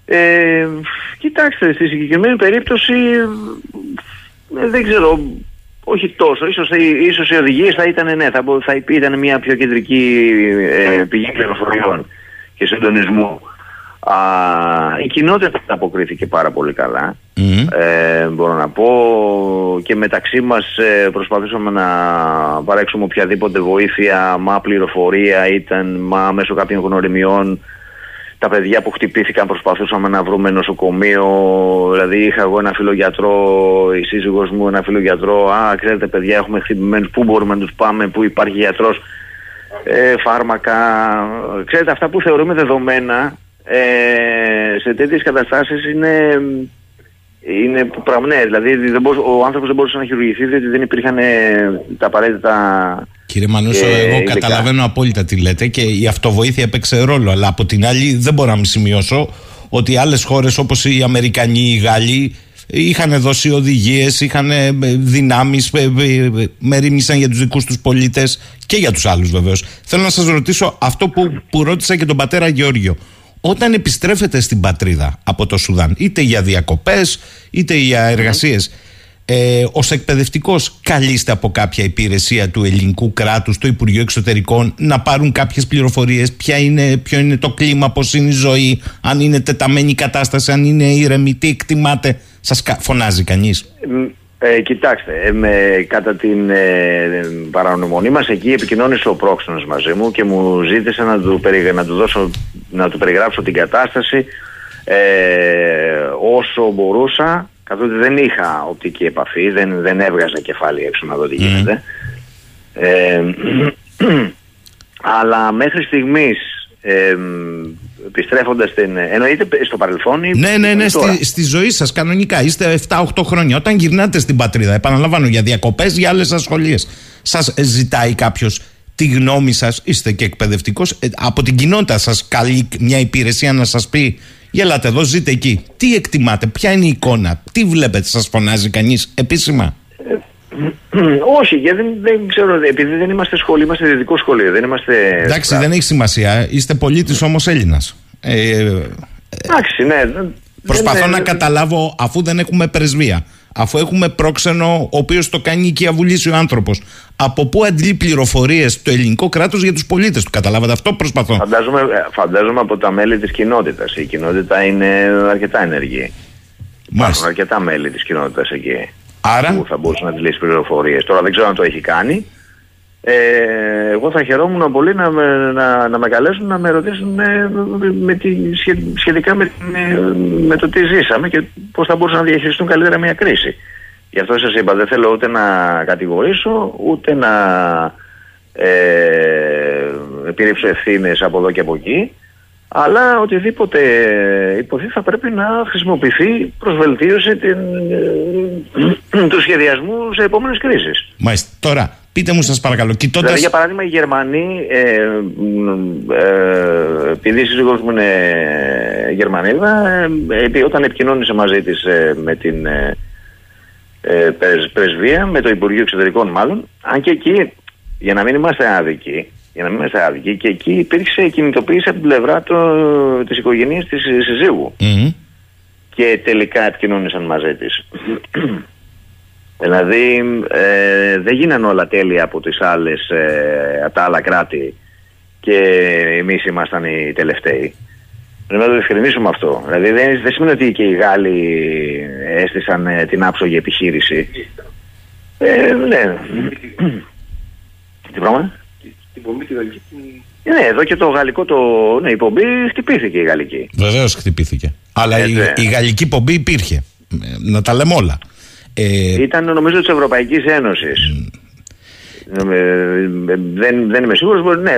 Ε, κοιτάξτε, στη συγκεκριμένη περίπτωση ε, δεν ξέρω, όχι τόσο. Ίσως, ίσως οι οδηγίες θα ήταν, ναι, θα, θα ήταν μια πιο κεντρική ε, πηγή πληροφοριών και συντονισμού. Α, η κοινότητα αποκρίθηκε πάρα πολύ καλά. Ε, μπορώ να πω και μεταξύ μας ε, προσπαθήσαμε να παρέξουμε οποιαδήποτε βοήθεια, μα πληροφορία ήταν, μα μέσω κάποιων γνωριμιών τα παιδιά που χτυπήθηκαν προσπαθούσαμε να βρούμε νοσοκομείο. Δηλαδή είχα εγώ ένα φίλο γιατρό, η σύζυγος μου ένα φίλο γιατρό. Α, ξέρετε παιδιά έχουμε χτυπημένους, πού μπορούμε να τους πάμε, πού υπάρχει γιατρός. Ε, φάρμακα, ξέρετε αυτά που θεωρούμε δεδομένα ε, σε τέτοιες καταστάσεις είναι είναι πράγμα, ναι, δηλαδή δεν ο άνθρωπος δεν μπορούσε να χειρουργηθεί διότι δεν υπήρχαν ε, τα απαραίτητα Κύριε Μανούσο, ε, εγώ καταλαβαίνω απόλυτα τι λέτε και η αυτοβοήθεια έπαιξε ρόλο. Αλλά από την άλλη, δεν μπορώ να μην σημειώσω ότι άλλες χώρες όπως οι Αμερικανοί, οι Γάλλοι είχαν δώσει οδηγίες, είχαν ε, δυνάμεις, ε, μερίμνησαν για τους δικούς τους πολίτες και για τους άλλους βεβαίως. Θέλω να σας ρωτήσω αυτό που, που ρώτησα και τον πατέρα Γεώργιο. Όταν επιστρέφετε στην πατρίδα από το Σουδάν, είτε για διακοπές είτε για εργασίες, ε, ως εκπαιδευτικός καλείστε από κάποια υπηρεσία του ελληνικού κράτους, το Υπουργείο Εξωτερικών να πάρουν κάποιες πληροφορίες ποια είναι, ποιο είναι το κλίμα, πώς είναι η ζωή, αν είναι τεταμένη η κατάσταση, αν είναι ήρεμη, τι εκτιμάτε. Σας φωνάζει κανείς; Ε, κοιτάξτε, ε, με, κατά την ε, παρανομονή μας εκεί επικοινώνησε ο πρόξενος μαζί μου και μου ζήτησε να του, να του, δώσω, να του περιγράψω την κατάσταση ε, όσο μπορούσα καθότι δεν είχα οπτική επαφή, δεν, δεν έβγαζα κεφάλι έξω να δω τι γίνεται. Ε, (clears throat) αλλά μέχρι στιγμής ε, επιστρέφοντας στην. Εννοείται στο παρελθόν Ναι, ναι, ναι, στη, στη, ζωή σας κανονικά. Είστε 7-8 χρόνια. Όταν γυρνάτε στην πατρίδα, επαναλαμβάνω για διακοπές, για άλλες ασχολίες, σας ζητάει κάποιος τη γνώμη σας, είστε και εκπαιδευτικός, ε, από την κοινότητα σας καλεί μια υπηρεσία να σας πει Γελάτε εδώ, ζείτε εκεί. Τι εκτιμάτε, ποια είναι η εικόνα, τι βλέπετε, σας φωνάζει κανείς επίσημα; (clears throat) Όχι, γιατί δεν, δεν ξέρω, επειδή δεν είμαστε σχολείο, είμαστε δυτικό σχολείο. Δεν είμαστε. Εντάξει, δεν έχει σημασία. Είστε πολίτης όμως Έλληνας. Ε, Εντάξει, ναι. Προσπαθώ να καταλάβω, αφού δεν έχουμε πρεσβεία, αφού έχουμε πρόξενο, ο οποίος το κάνει οικιαβουλήσει ο άνθρωπος, από πού αντλεί πληροφορίες το ελληνικό κράτος για τους πολίτες του. Καταλάβατε αυτό προσπαθώ. Φαντάζομαι, φαντάζομαι από τα μέλη της κοινότητας. Η κοινότητα είναι αρκετά ενεργή. Υπάρχουν αρκετά μέλη της κοινότητας εκεί. Άρα; Που θα μπορούσε να αντλήσει πληροφορίες. Τώρα δεν ξέρω αν το έχει κάνει. Ε, εγώ θα χαιρόμουν πολύ να με, να, να με καλέσουν να με ρωτήσουν με, με τη, σχετικά με, με, το τι ζήσαμε και πώς θα μπορούσαν να διαχειριστούν καλύτερα μια κρίση. Γι' αυτό σας είπα, δεν θέλω ούτε να κατηγορήσω, ούτε να ε, επιρρύψω ευθύνες από εδώ και από εκεί. Αλλά οτιδήποτε υποθεί θα πρέπει να χρησιμοποιηθεί προς βελτίωση την, ε, (clears throat) του σχεδιασμού σε επόμενες κρίσεις. Μάλιστα. Τώρα, πείτε μου σας παρακαλώ, κοιτώντας... Δηλαδή, για παράδειγμα, οι Γερμανοί, ε, ε, επειδή η σύζυγός μου είναι Γερμανίδα, ε, όταν επικοινώνησε μαζί της ε, με την ε, ε, πρεσβεία, με το Υπουργείο Εξωτερικών μάλλον, αν και εκεί, για να μην είμαστε άδικοι, για να μην είμαστε άδικοι, και εκεί υπήρξε κινητοποίηση από την πλευρά το, της οικογένειας της συζύγου. Και τελικά επικοινώνησαν μαζί της. Δηλαδή ε, δεν γίνανε όλα τέλεια από τις άλλες, ε, από τα άλλα κράτη και εμείς ήμασταν οι τελευταίοι. Πρέπει να το διευκρινίσουμε αυτό. Δηλαδή δεν, δεν σημαίνει ότι και οι Γάλλοι έστησαν ε, την άψογη επιχείρηση. Ε, ναι. Τι πράγμα; Την πομπή τη γαλλική. Ναι, εδώ και το γαλλικό το. Ναι, η πομπή χτυπήθηκε η γαλλική. Βεβαίως χτυπήθηκε. Αλλά η, η γαλλική πομπή υπήρχε. Ε, να τα λέμε όλα. Ε... Ήταν νομίζω της Ευρωπαϊκής Ένωσης. Ε, δεν, δεν είμαι σίγουρος. Ναι,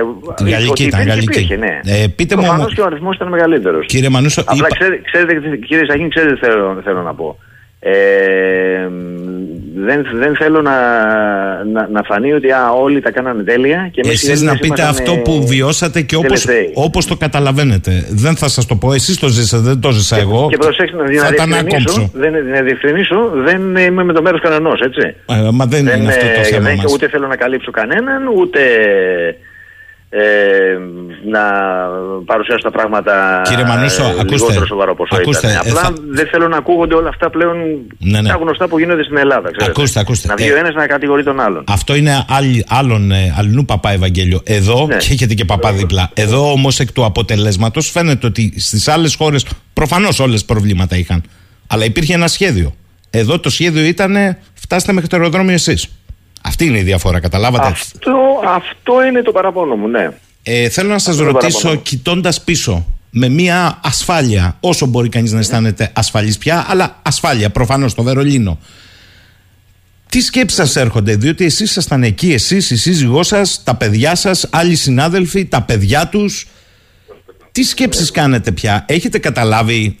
γαλλική ήταν. Γαλλική. Υπήρχε, ναι. Ε, πείτε μου. και ο αριθμό ήταν μεγαλύτερος. Κύριε Μανούσο. Απλά είπα... ξέρετε, ξέρετε, κύριε Σαχίν, ξέρετε θέλω, θέλω να πω. Ε, δεν, δεν θέλω να, να, να φανεί ότι α, όλοι τα κάνανε τέλεια και Εσείς να πείτε αυτό που βιώσατε και όπως, όπως το καταλαβαίνετε. Δεν θα σας το πω, εσείς το ζήσατε δεν το ζήσα εγώ. και προσέξτε να, θα να, διευκρινίσω, δεν, να διευκρινίσω δεν είμαι με το μέρος κανενός έτσι. Ε, μα δεν, δεν είναι αυτό το θέμα δεν, μας. ούτε θέλω να καλύψω κανέναν ούτε ε, να παρουσιάσω τα πράγματα Κύριε Μανούσο, ε, ακούστε, σοβαρό πόσο ακούστε, ήταν. Απλά θα... δεν θέλω να ακούγονται όλα αυτά πλέον ναι, ναι. τα γνωστά που γίνονται στην Ελλάδα. Ξέρετε. Ακούστε, ακούστε. Να βγει ο ένας να κατηγορεί τον άλλον. Αυτό είναι άλλη, άλλον ε, αλλού παπά Ευαγγέλιο. Εδώ, ναι. και έχετε και παπά δίπλα. Εδώ όμως εκ του αποτελέσματος φαίνεται ότι στις άλλες χώρες προφανώς όλες προβλήματα είχαν. Αλλά υπήρχε ένα σχέδιο. Εδώ το σχέδιο ήταν φτάστε μέχρι το αεροδρόμιο εσείς. Αυτή είναι η διαφορά, καταλάβατε; Αυτό, αυτό είναι το παραπάνω μου, ναι. Ε, θέλω να σας ρωτήσω, κοιτώντας πίσω, με μια ασφάλεια, όσο μπορεί κανείς να αισθάνεται ασφαλής πια, αλλά ασφάλεια προφανώς στο Βερολίνο. Τι σκέψεις σας έρχονται, διότι εσείς ήσασταν εκεί, εσείς, η σύζυγό σας, τα παιδιά σας, άλλοι συνάδελφοι, τα παιδιά τους. Τι σκέψεις κάνετε πια, έχετε καταλάβει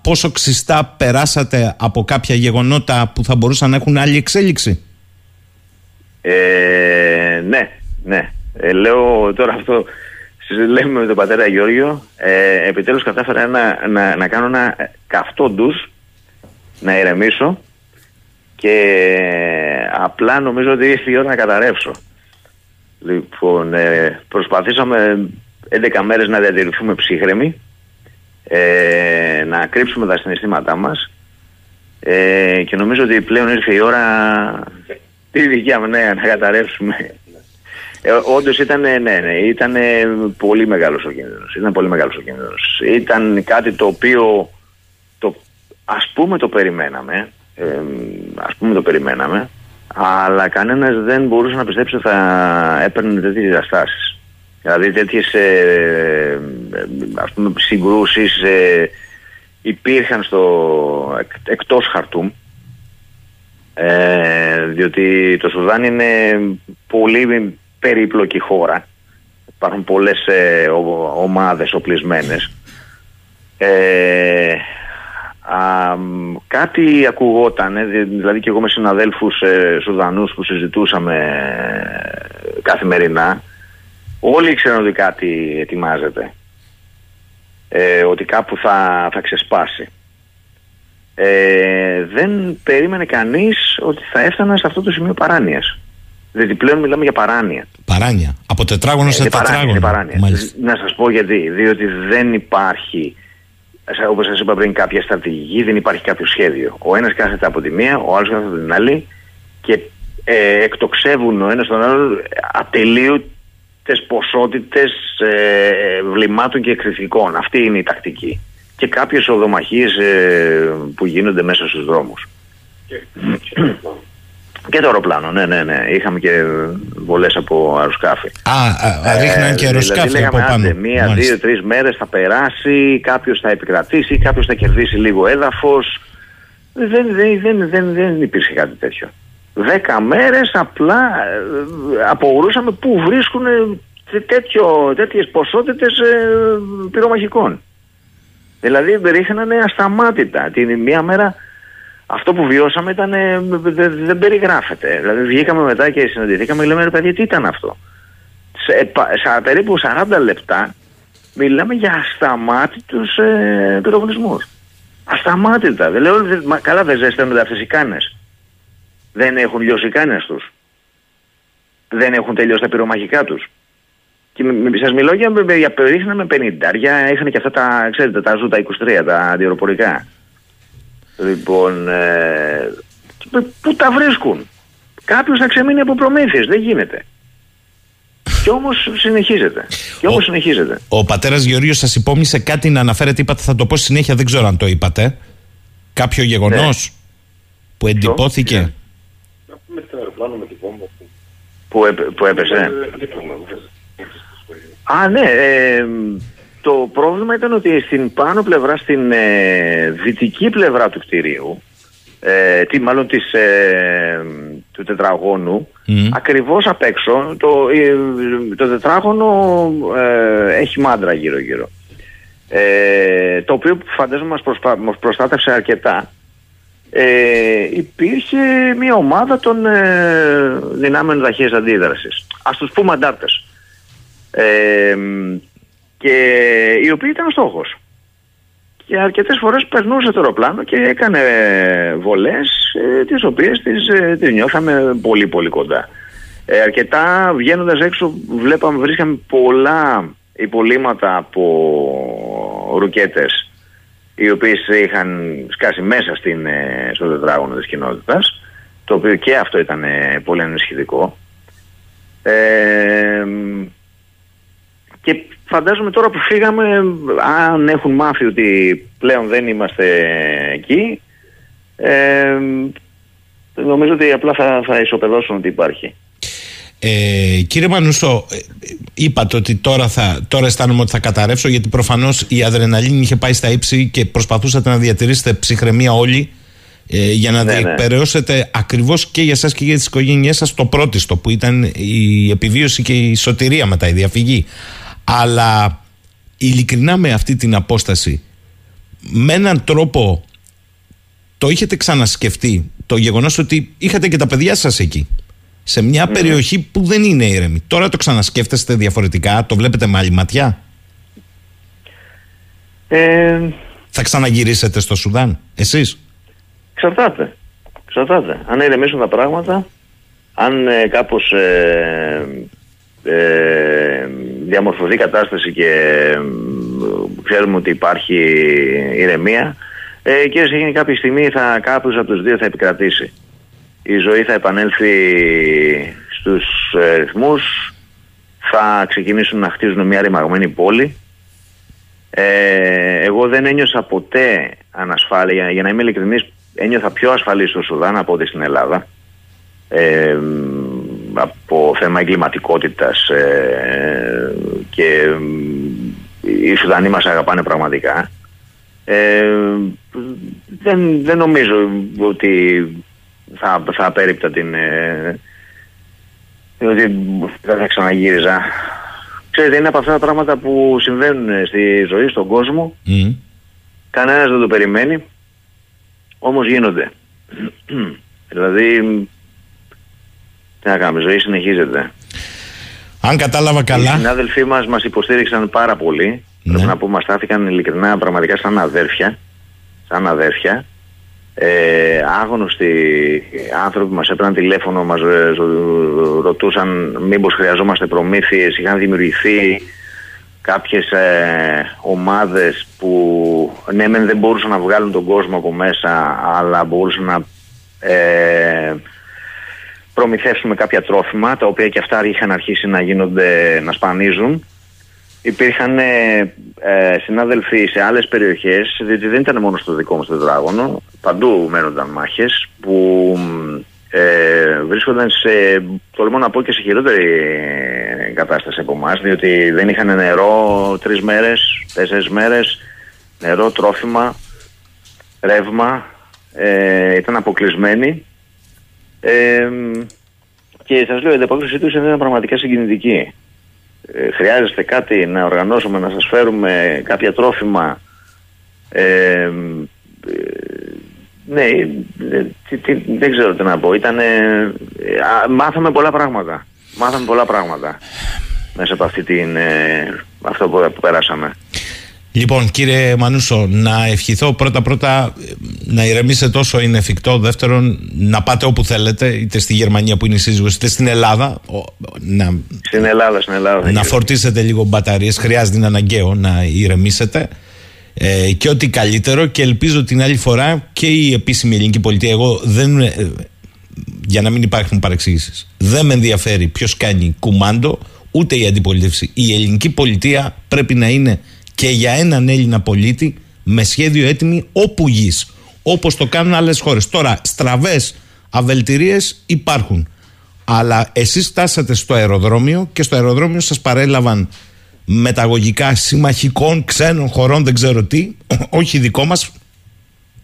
πόσο ξιστά περάσατε από κάποια γεγονότα που θα μπορούσαν να έχουν άλλη εξέλιξη; Ε, ναι, ναι. Ε, λέω τώρα αυτό, λέμε με τον πατέρα Γιώργιο, ε, επιτέλους κατάφερα να, να, να κάνω ένα καυτό ντους, να ηρεμήσω και απλά νομίζω ότι ήρθε η ώρα να καταρρεύσω. Λοιπόν, ε, προσπαθήσαμε 11 μέρες να διατηρηθούμε ψύχρεμοι, ε, να κρύψουμε τα συναισθήματά μας ε, και νομίζω ότι πλέον ήρθε η ώρα τη δικιά μου, ναι, να καταρρεύσουμε. Ε, Όντως ήταν, ναι, ναι, ήταν πολύ μεγάλος ο κίνδυνος. Ήταν πολύ μεγάλος ο κίνδυνος. Ήταν κάτι το οποίο το, ας πούμε το περιμέναμε. Ε, ας πούμε το περιμέναμε. Αλλά κανένας δεν μπορούσε να πιστέψει ότι θα έπαιρνε τέτοιες διαστάσεις. Δηλαδή τέτοιες ε, ας πούμε συγκρούσεις ε, υπήρχαν στο, εκτός χαρτούμ ε, διότι το Σουδάν είναι πολύ περίπλοκη χώρα. Υπάρχουν πολλές ε, ομάδες οπλισμένες. Ε, κάτι ακουγόταν, δηλαδή και εγώ με συναδέλφους ε, Σουδανούς που συζητούσαμε ε, καθημερινά, όλοι ήξεραν ότι κάτι ετοιμάζεται. Ε, ότι κάπου θα, θα ξεσπάσει ε, δεν περίμενε κανείς ότι θα έφτανε σε αυτό το σημείο παράνοιας. Δηλαδή πλέον μιλάμε για παράνοια. Παράνοια. Από τετράγωνο σε τετράγωνο. Παράνοια, Να σας πω γιατί. Διότι δεν υπάρχει, όπως σας είπα πριν, κάποια στρατηγική, δεν υπάρχει κάποιο σχέδιο. Ο ένας κάθεται από τη μία, ο άλλος κάθεται από την άλλη και ε, εκτοξεύουν ο ένας τον άλλο ατελείωτες ποσότητες ε, βλημάτων και εκρηκτικών. Αυτή είναι η τακτική και κάποιες οδομαχίες ε, που γίνονται μέσα στους δρόμους. (clears throat) Και, το αεροπλάνο, ναι, ναι, ναι. Είχαμε και βολές από αεροσκάφη. Α, α ρίχναν και αεροσκάφη δηλαδή, από πάνω. Μία, δύο, τρεις μέρες θα περάσει, κάποιος θα επικρατήσει, κάποιος θα κερδίσει λίγο έδαφος. Δεν, δεν, δεν, δεν, δεν υπήρχε κάτι τέτοιο. Δέκα μέρες απλά ε, απογρούσαμε πού βρίσκουν τέτοιο, τέτοιες ποσότητες ε, πυρομαχικών. Δηλαδή ρίχνανε ασταμάτητα. Την μία μέρα αυτό που βιώσαμε ήταν, ε, δεν, δεν περιγράφεται. Δηλαδή βγήκαμε μετά και συναντηθήκαμε και λέμε ρε παιδιά τι ήταν αυτό; Σε, σε περίπου 40 λεπτά μιλάμε για ασταμάτητους ε, πυροβολισμούς. Ασταμάτητα. Δεν λέω, μα, καλά δεν ζέστανονται αυτές οι κάνες. Δεν έχουν λιώσει οι κάνες τους. Δεν έχουν τελειώσει τα πυρομαχικά τους. Και σας μιλώ για, για ρίχναμε 50, είχαν και αυτά τα, ξέρετε, τα ζούτα 23, τα αντιεροπορικά. Λοιπόν, ε, πού τα βρίσκουν. Κάποιος θα ξεμείνει από προμήθειες, δεν γίνεται. Και όμω συνεχίζεται. Και όμως ο, συνεχίζεται. Ο πατέρα Γεωργίου σα υπόμνησε κάτι να αναφέρετε, είπατε, θα το πω συνέχεια, δεν ξέρω αν το είπατε. Κάποιο γεγονό ναι. που εντυπώθηκε. Που, που έπεσε. Α, ναι. Ε, το πρόβλημα ήταν ότι στην πάνω πλευρά, στην ε, δυτική πλευρά του κτηρίου, ε, τι, μάλλον της, ε, του τετραγώνου, mm. ακριβώς απ' έξω, το, ε, το τετράγωνο ε, έχει μάντρα γύρω-γύρω. Ε, το οποίο φαντάζομαι μας, προσπα... μας προστάτευσε αρκετά. Ε, υπήρχε μια ομάδα των ε, δυνάμεων ταχείας αντίδρασης. Ας τους πούμε αντάρτες. Ε, και οι οποίοι ήταν στόχος. Και αρκετές φορές περνούσε το αεροπλάνο και έκανε βολές ε, τις οποίες τις, ε, τις νιώθαμε πολύ πολύ κοντά. Ε, αρκετά βγαίνοντας έξω βλέπαμε, βρίσκαμε πολλά υπολείμματα από ρουκέτες οι οποίες είχαν σκάσει μέσα στην, ε, στο τετράγωνο της κοινότητας το οποίο και αυτό ήταν πολύ ανησυχητικό. Ε, και φαντάζομαι τώρα που φύγαμε, αν έχουν μάθει ότι πλέον δεν είμαστε εκεί, ε, νομίζω ότι απλά θα, θα ισοπεδώσουν ότι υπάρχει. Ε, κύριε Μανούσο, ε, είπατε ότι τώρα, θα, τώρα αισθάνομαι ότι θα καταρρεύσω γιατί προφανώς η αδρεναλίνη είχε πάει στα ύψη και προσπαθούσατε να διατηρήσετε ψυχραιμία όλοι ε, για να ναι, διεκπαιρεώσετε ακριβώς και για εσάς και για τις οικογένειές σας το πρώτιστο που ήταν η επιβίωση και η σωτηρία μετά, η διαφυγή. Αλλά ειλικρινά με αυτή την απόσταση, με έναν τρόπο το είχετε ξανασκεφτεί το γεγονός ότι είχατε και τα παιδιά σας εκεί. Σε μια ναι. περιοχή που δεν είναι ήρεμη. Τώρα το ξανασκέφτεστε διαφορετικά, το βλέπετε με άλλη ματιά; Ε... Θα ξαναγυρίσετε στο Σουδάν, εσείς; Ξαρτάται. Ξαρτάται. Αν ηρεμήσουν τα πράγματα, αν ε, κάπως ε, ε, διαμορφωθεί κατάσταση και ξέρουμε ότι υπάρχει ηρεμία ε, και σε κάποια στιγμή θα, κάποιος από τους δύο θα επικρατήσει. Η ζωή θα επανέλθει στους ε, ρυθμούς, θα ξεκινήσουν να χτίζουν μια ρημαγμένη πόλη. Ε, εγώ δεν ένιωσα ποτέ ανασφάλεια, για να είμαι ειλικρινής, ένιωθα πιο ασφαλής στο Σουδάν από ότι στην Ελλάδα. Ε, από θέμα εγκληματικότητας ε, και οι Σουδανοί μας αγαπάνε πραγματικά. Ε, δεν, δεν νομίζω ότι θα, θα απέριπτα την... Ε, ότι δεν θα ξαναγύριζα. Ξέρετε, είναι από αυτά τα πράγματα που συμβαίνουν στη ζωή, στον κόσμο. Mm. Κανένας δεν το περιμένει, όμως γίνονται. (clears throat) δηλαδή τι να κάνουμε, η ζωή συνεχίζεται. Αν κατάλαβα καλά. Οι συνάδελφοί μας μας υποστήριξαν πάρα πολύ. Ναι. Πρέπει να πούμε, μας στάθηκαν ειλικρινά πραγματικά σαν αδέρφια. Σαν αδέρφια. Ε, άγνωστοι άνθρωποι μας έπαιρναν τηλέφωνο, μας ε, ρωτούσαν μήπως χρειαζόμαστε προμήθειες, είχαν δημιουργηθεί κάποιες ε, ομάδες που ναι δεν μπορούσαν να βγάλουν τον κόσμο από μέσα αλλά μπορούσαν να ε, προμηθεύσουμε κάποια τρόφιμα, τα οποία και αυτά είχαν αρχίσει να γίνονται, να σπανίζουν. Υπήρχαν ε, ε συνάδελφοι σε άλλες περιοχές, διότι δεν ήταν μόνο στο δικό μας το τετράγωνο, παντού μένονταν μάχες, που ε, βρίσκονταν σε, τολμώ να πω και σε χειρότερη κατάσταση από εμάς, διότι δεν είχαν νερό τρεις μέρες, τέσσερις μέρες, νερό, τρόφιμα, ρεύμα, ε, ήταν αποκλεισμένοι. Ε, και σας λέω, η ανταπόκριση τους είναι πραγματικά συγκινητική. Ε, χρειάζεται κάτι να οργανώσουμε, να σας φέρουμε κάποια τρόφιμα. Ε, ε, ναι, ε, τι, τι, δεν ξέρω τι να πω. Ήτανε, ε, μάθαμε πολλά πράγματα. Μάθαμε πολλά πράγματα μέσα από αυτή την, ε, αυτό που, που περάσαμε. Λοιπόν, κύριε Μανούσο, να ευχηθώ πρώτα-πρώτα να ηρεμήσετε όσο είναι εφικτό. Δεύτερον, να πάτε όπου θέλετε, είτε στη Γερμανία που είναι η σύζυγος, είτε στην Ελλάδα. Να, στην Ελλάδα, στην Ελλάδα. Να φορτίσετε λίγο μπαταρίες. Χρειάζεται, είναι αναγκαίο να ηρεμήσετε. Ε, και ό,τι καλύτερο. Και ελπίζω την άλλη φορά και η επίσημη ελληνική πολιτεία. Εγώ δεν. Ε, για να μην υπάρχουν παρεξήγησει. Δεν με ενδιαφέρει ποιος κάνει κουμάντο, ούτε η αντιπολίτευση. Η ελληνική πολιτεία πρέπει να είναι και για έναν Έλληνα πολίτη με σχέδιο έτοιμη όπου γης. Όπως το κάνουν άλλες χώρες. Τώρα, στραβές αβελτηρίες υπάρχουν. Αλλά εσείς φτάσατε στο αεροδρόμιο και στο αεροδρόμιο σας παρέλαβαν μεταγωγικά συμμαχικών ξένων χωρών, δεν ξέρω τι, (clears throat) όχι δικό μας.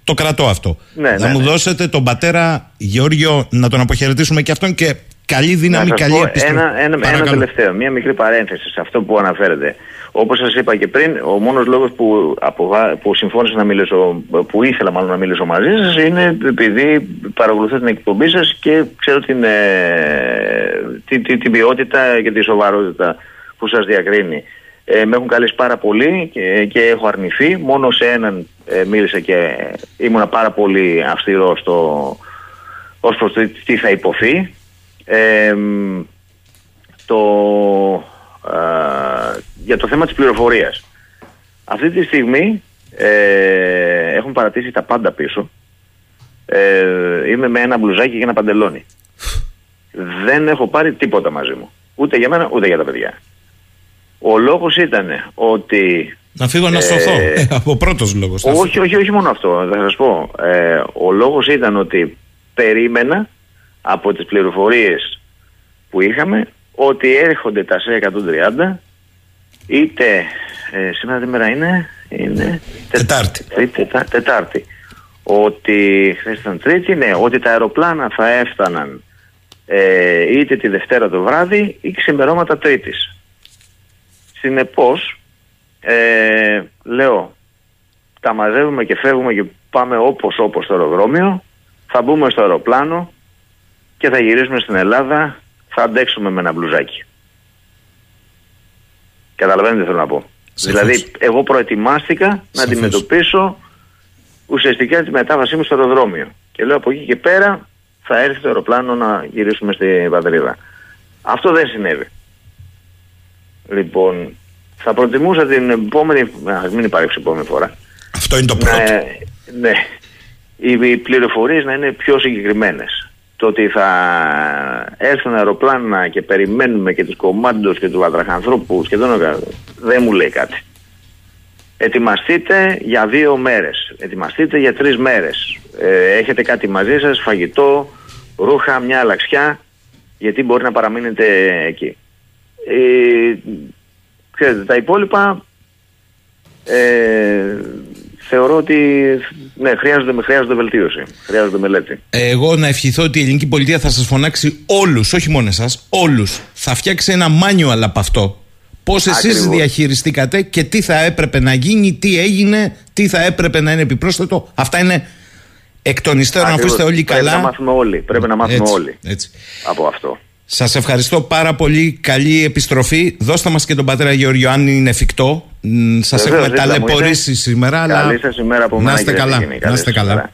Το κρατώ αυτό. Ναι, να ναι, μου ναι. δώσετε τον πατέρα Γεώργιο να τον αποχαιρετήσουμε και αυτόν και καλή δύναμη, καλή επιστροφή. Ένα, ένα, ένα τελευταίο, μία μικρή παρένθεση σε αυτό που αναφέρετε. Όπως σας είπα και πριν, ο μόνος λόγος που, που συμφώνησα να μιλήσω, που ήθελα μάλλον να μιλήσω μαζί σας είναι επειδή παρακολουθώ την εκπομπή σας και ξέρω την, ε, την, την, την ποιότητα και τη σοβαρότητα που σας διακρίνει. Ε, με έχουν καλέσει πάρα πολύ και, και έχω αρνηθεί. Μόνο σε έναν ε, μίλησα και ήμουνα πάρα πολύ αυστηρό στο, ως προς το τι θα υποθεί. Ε, το, για το θέμα της πληροφορίας. Αυτή τη στιγμή ε, έχουν παρατήσει τα πάντα πίσω. Ε, είμαι με ένα μπλουζάκι και ένα παντελόνι. Δεν έχω πάρει τίποτα μαζί μου. Ούτε για μένα ούτε για τα παιδιά. Ο λόγος ήταν ότι... Να φύγω να σωθώ. Ε, από πρώτος λόγος. Όχι, όχι, όχι μόνο αυτό. Θα σας πω. Ε, ο λόγος ήταν ότι περίμενα από τις πληροφορίες που είχαμε ότι έρχονται τα σε 130 είτε ε, σήμερα τι μέρα είναι, είναι Τετάρτη. Τετά, τετάρτη. Ότι χθες ήταν Τρίτη, ναι, ότι τα αεροπλάνα θα έφταναν ε, είτε τη Δευτέρα το βράδυ ή ξημερώματα Τρίτης. Συνεπώς, ε, λέω, τα μαζεύουμε και φεύγουμε και πάμε όπως όπως στο αεροδρόμιο, θα μπούμε στο αεροπλάνο και θα γυρίσουμε στην Ελλάδα θα αντέξουμε με ένα μπλουζάκι. Καταλαβαίνετε τι θέλω να πω. Δηλαδή, εγώ προετοιμάστηκα να αντιμετωπίσω ουσιαστικά τη μετάβασή μου στο αεροδρόμιο. Και λέω από εκεί και πέρα θα έρθει το αεροπλάνο να γυρίσουμε στην πατρίδα. Αυτό δεν συνέβη. Λοιπόν, θα προτιμούσα την επόμενη. Α μην υπάρξει επόμενη φορά. Αυτό είναι το πρώτο. Να, ναι. Οι πληροφορίες να είναι πιο συγκεκριμένες το ότι θα έρθουν αεροπλάνα και περιμένουμε και τους κομμάντους και τους βατραχανθρώπους και τον δεν μου λέει κάτι. Ετοιμαστείτε για δύο μέρες, ετοιμαστείτε για τρεις μέρες. Ε, έχετε κάτι μαζί σας, φαγητό, ρούχα, μια αλλαξιά, γιατί μπορεί να παραμείνετε εκεί. Ε, ξέρετε, τα υπόλοιπα ε, θεωρώ ότι ναι, χρειάζονται, χρειάζονται βελτίωση. Χρειάζονται μελέτη. Εγώ να ευχηθώ ότι η ελληνική πολιτεία θα σας φωνάξει όλους, όχι μόνο εσάς, όλους. Θα φτιάξει ένα manual από αυτό. Πώς εσείς διαχειριστήκατε και τι θα έπρεπε να γίνει, τι έγινε, τι θα έπρεπε να είναι επιπρόσθετο. Αυτά είναι εκ των υστέρων, αφού είστε όλοι καλά. Πρέπει να μάθουμε όλοι. Πρέπει να μάθουμε έτσι, όλοι έτσι. από αυτό. Σας ευχαριστώ πάρα πολύ. Καλή επιστροφή. Δώστε μας και τον πατέρα Γεωργιό, αν είναι εφικτό. Σας έχουμε ταλαιπωρήσει σήμερα. Καλή αλλά... σας ημέρα από να είστε καλά. Να είστε καλά.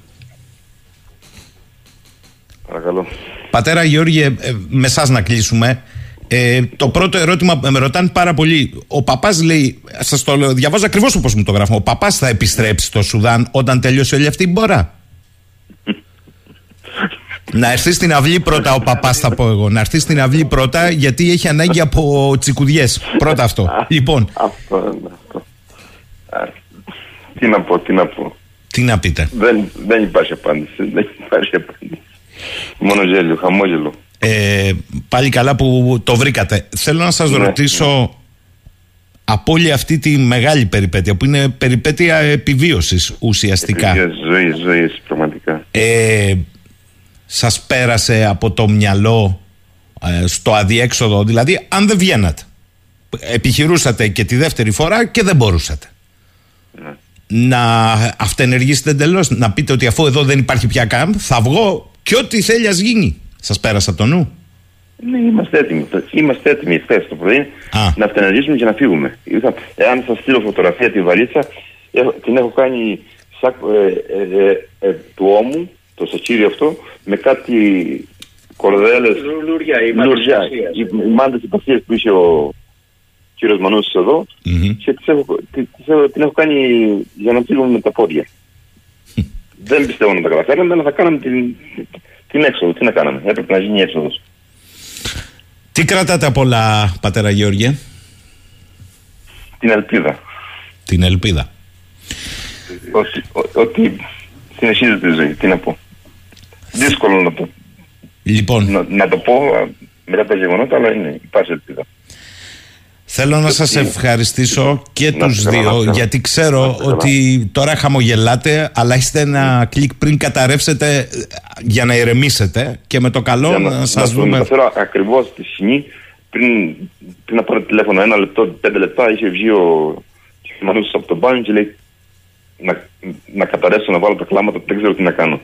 Παρακαλώ. Πατέρα Γεώργιε, ε, με εσά να κλείσουμε. Ε, το πρώτο ερώτημα με ρωτάνε πάρα πολύ. Ο παπάς λέει, σας το λέω, διαβάζω ακριβώς όπως μου το γράφω. Ο παπάς θα επιστρέψει στο Σουδάν όταν τελειώσει όλη αυτή η μπόρα; Να έρθει στην αυλή πρώτα ο παπάς, θα πω εγώ. Να έρθει στην αυλή πρώτα, γιατί έχει ανάγκη από τσικουδιές. Πρώτα αυτό. λοιπόν. Αυτό, αυτό. Τι να πω, τι να πω. Τι να πείτε. Δεν, δεν υπάρχει απάντηση. Δεν υπάρχει απάντηση. Μόνο γέλιο, χαμόγελο. Ε, πάλι καλά που το βρήκατε. Θέλω να σας Ναι, ρωτήσω από όλη αυτή τη μεγάλη περιπέτεια που είναι περιπέτεια επιβίωσης ουσιαστικά. Ζωή, ζωής, πραγματικά. Ε, σας πέρασε από το μυαλό ε, στο αδιέξοδο, δηλαδή αν δεν βγαίνατε. Επιχειρούσατε και τη δεύτερη φορά και δεν μπορούσατε. Ναι. Να αυτενεργήσετε εντελώς, να πείτε ότι αφού εδώ δεν υπάρχει πια κάμπ, θα βγω και ό,τι θέλει ας γίνει. Σας πέρασε από το νου; Ναι, είμαστε έτοιμοι. Είμαστε έτοιμοι χθες το πρωί Α. να αυτενεργήσουμε και να φύγουμε. Ήρθα, εάν σας στείλω φωτογραφία τη βαλίτσα, έχω- την έχω κάνει σακ, ε, ε, ε, ε, του ώμου, το σακίριο αυτό, με κάτι κορδέλες. Λουριά, η Λουριά. Οι, οι μάντες υπασίε που είχε ο κύριος Μανούσης εδώ, Μμμ. και τις έχω, τις, τις έχω, την έχω κάνει για να φύγουμε με τα πόδια. (laughs) Δεν πιστεύω να τα καταφέραμε, αλλά θα κάναμε την, την έξοδο. Τι να κάναμε, έπρεπε να γίνει η έξοδος. Τι κρατάτε από όλα, πατέρα Γεώργιε, Την ελπίδα. την ελπίδα. Ότι, ο- ότι συνεχίζεται η ζωή. Τι να πω. Δύσκολο να το, Λοιπόν, να, να το πω α, μετά τα γεγονότα, αλλά είναι, υπάρχει ελπίδα. Θέλω να σας ευχαριστήσω και Να τους είστε καλά, να δύο είστε καλά. γιατί Να ξέρω είστε καλά. ότι τώρα χαμογελάτε αλλά είστε ένα κλικ πριν καταρρεύσετε ε, για να ηρεμήσετε και με το καλό Για να, σας το δούμε μεταφέρω ακριβώς τη στιγμή πριν, πριν να πάρω τηλέφωνο ένα λεπτό, πέντε λεπτά είχε βγει ο Μανούσης από τον μπάνιο και λέει να, να καταρρεύσω να βάλω τα κλάματα, δεν ξέρω τι να κάνω.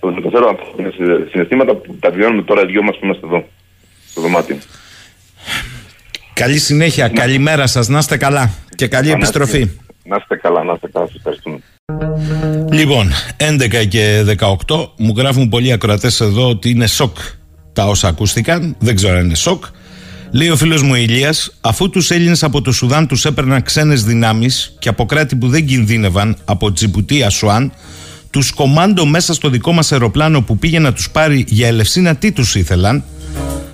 Το μεταφέρω από τα συναισθήματα που τα βιώνουμε τώρα οι δυο μας που είμαστε εδώ, στο δωμάτιο. Καλή συνέχεια, καλημέρα σας, να είστε καλά και καλή επιστροφή. Να είστε καλά, να είστε καλά, σας ευχαριστούμε. Λοιπόν, 11 και 18 μου γράφουν πολλοί ακροατές εδώ ότι είναι σοκ τα όσα ακούστηκαν. Δεν ξέρω αν είναι σοκ. Λέει ο φίλος μου Ηλίας, αφού τους Έλληνες από το Σουδάν τους έπαιρναν ξένες δυνάμεις και από κράτη που δεν κινδύνευαν από Τζιμπουτί Ασουάν, τους κομάντο μέσα στο δικό μας αεροπλάνο που πήγε να τους πάρει για Ελευσίνα τι τους ήθελαν,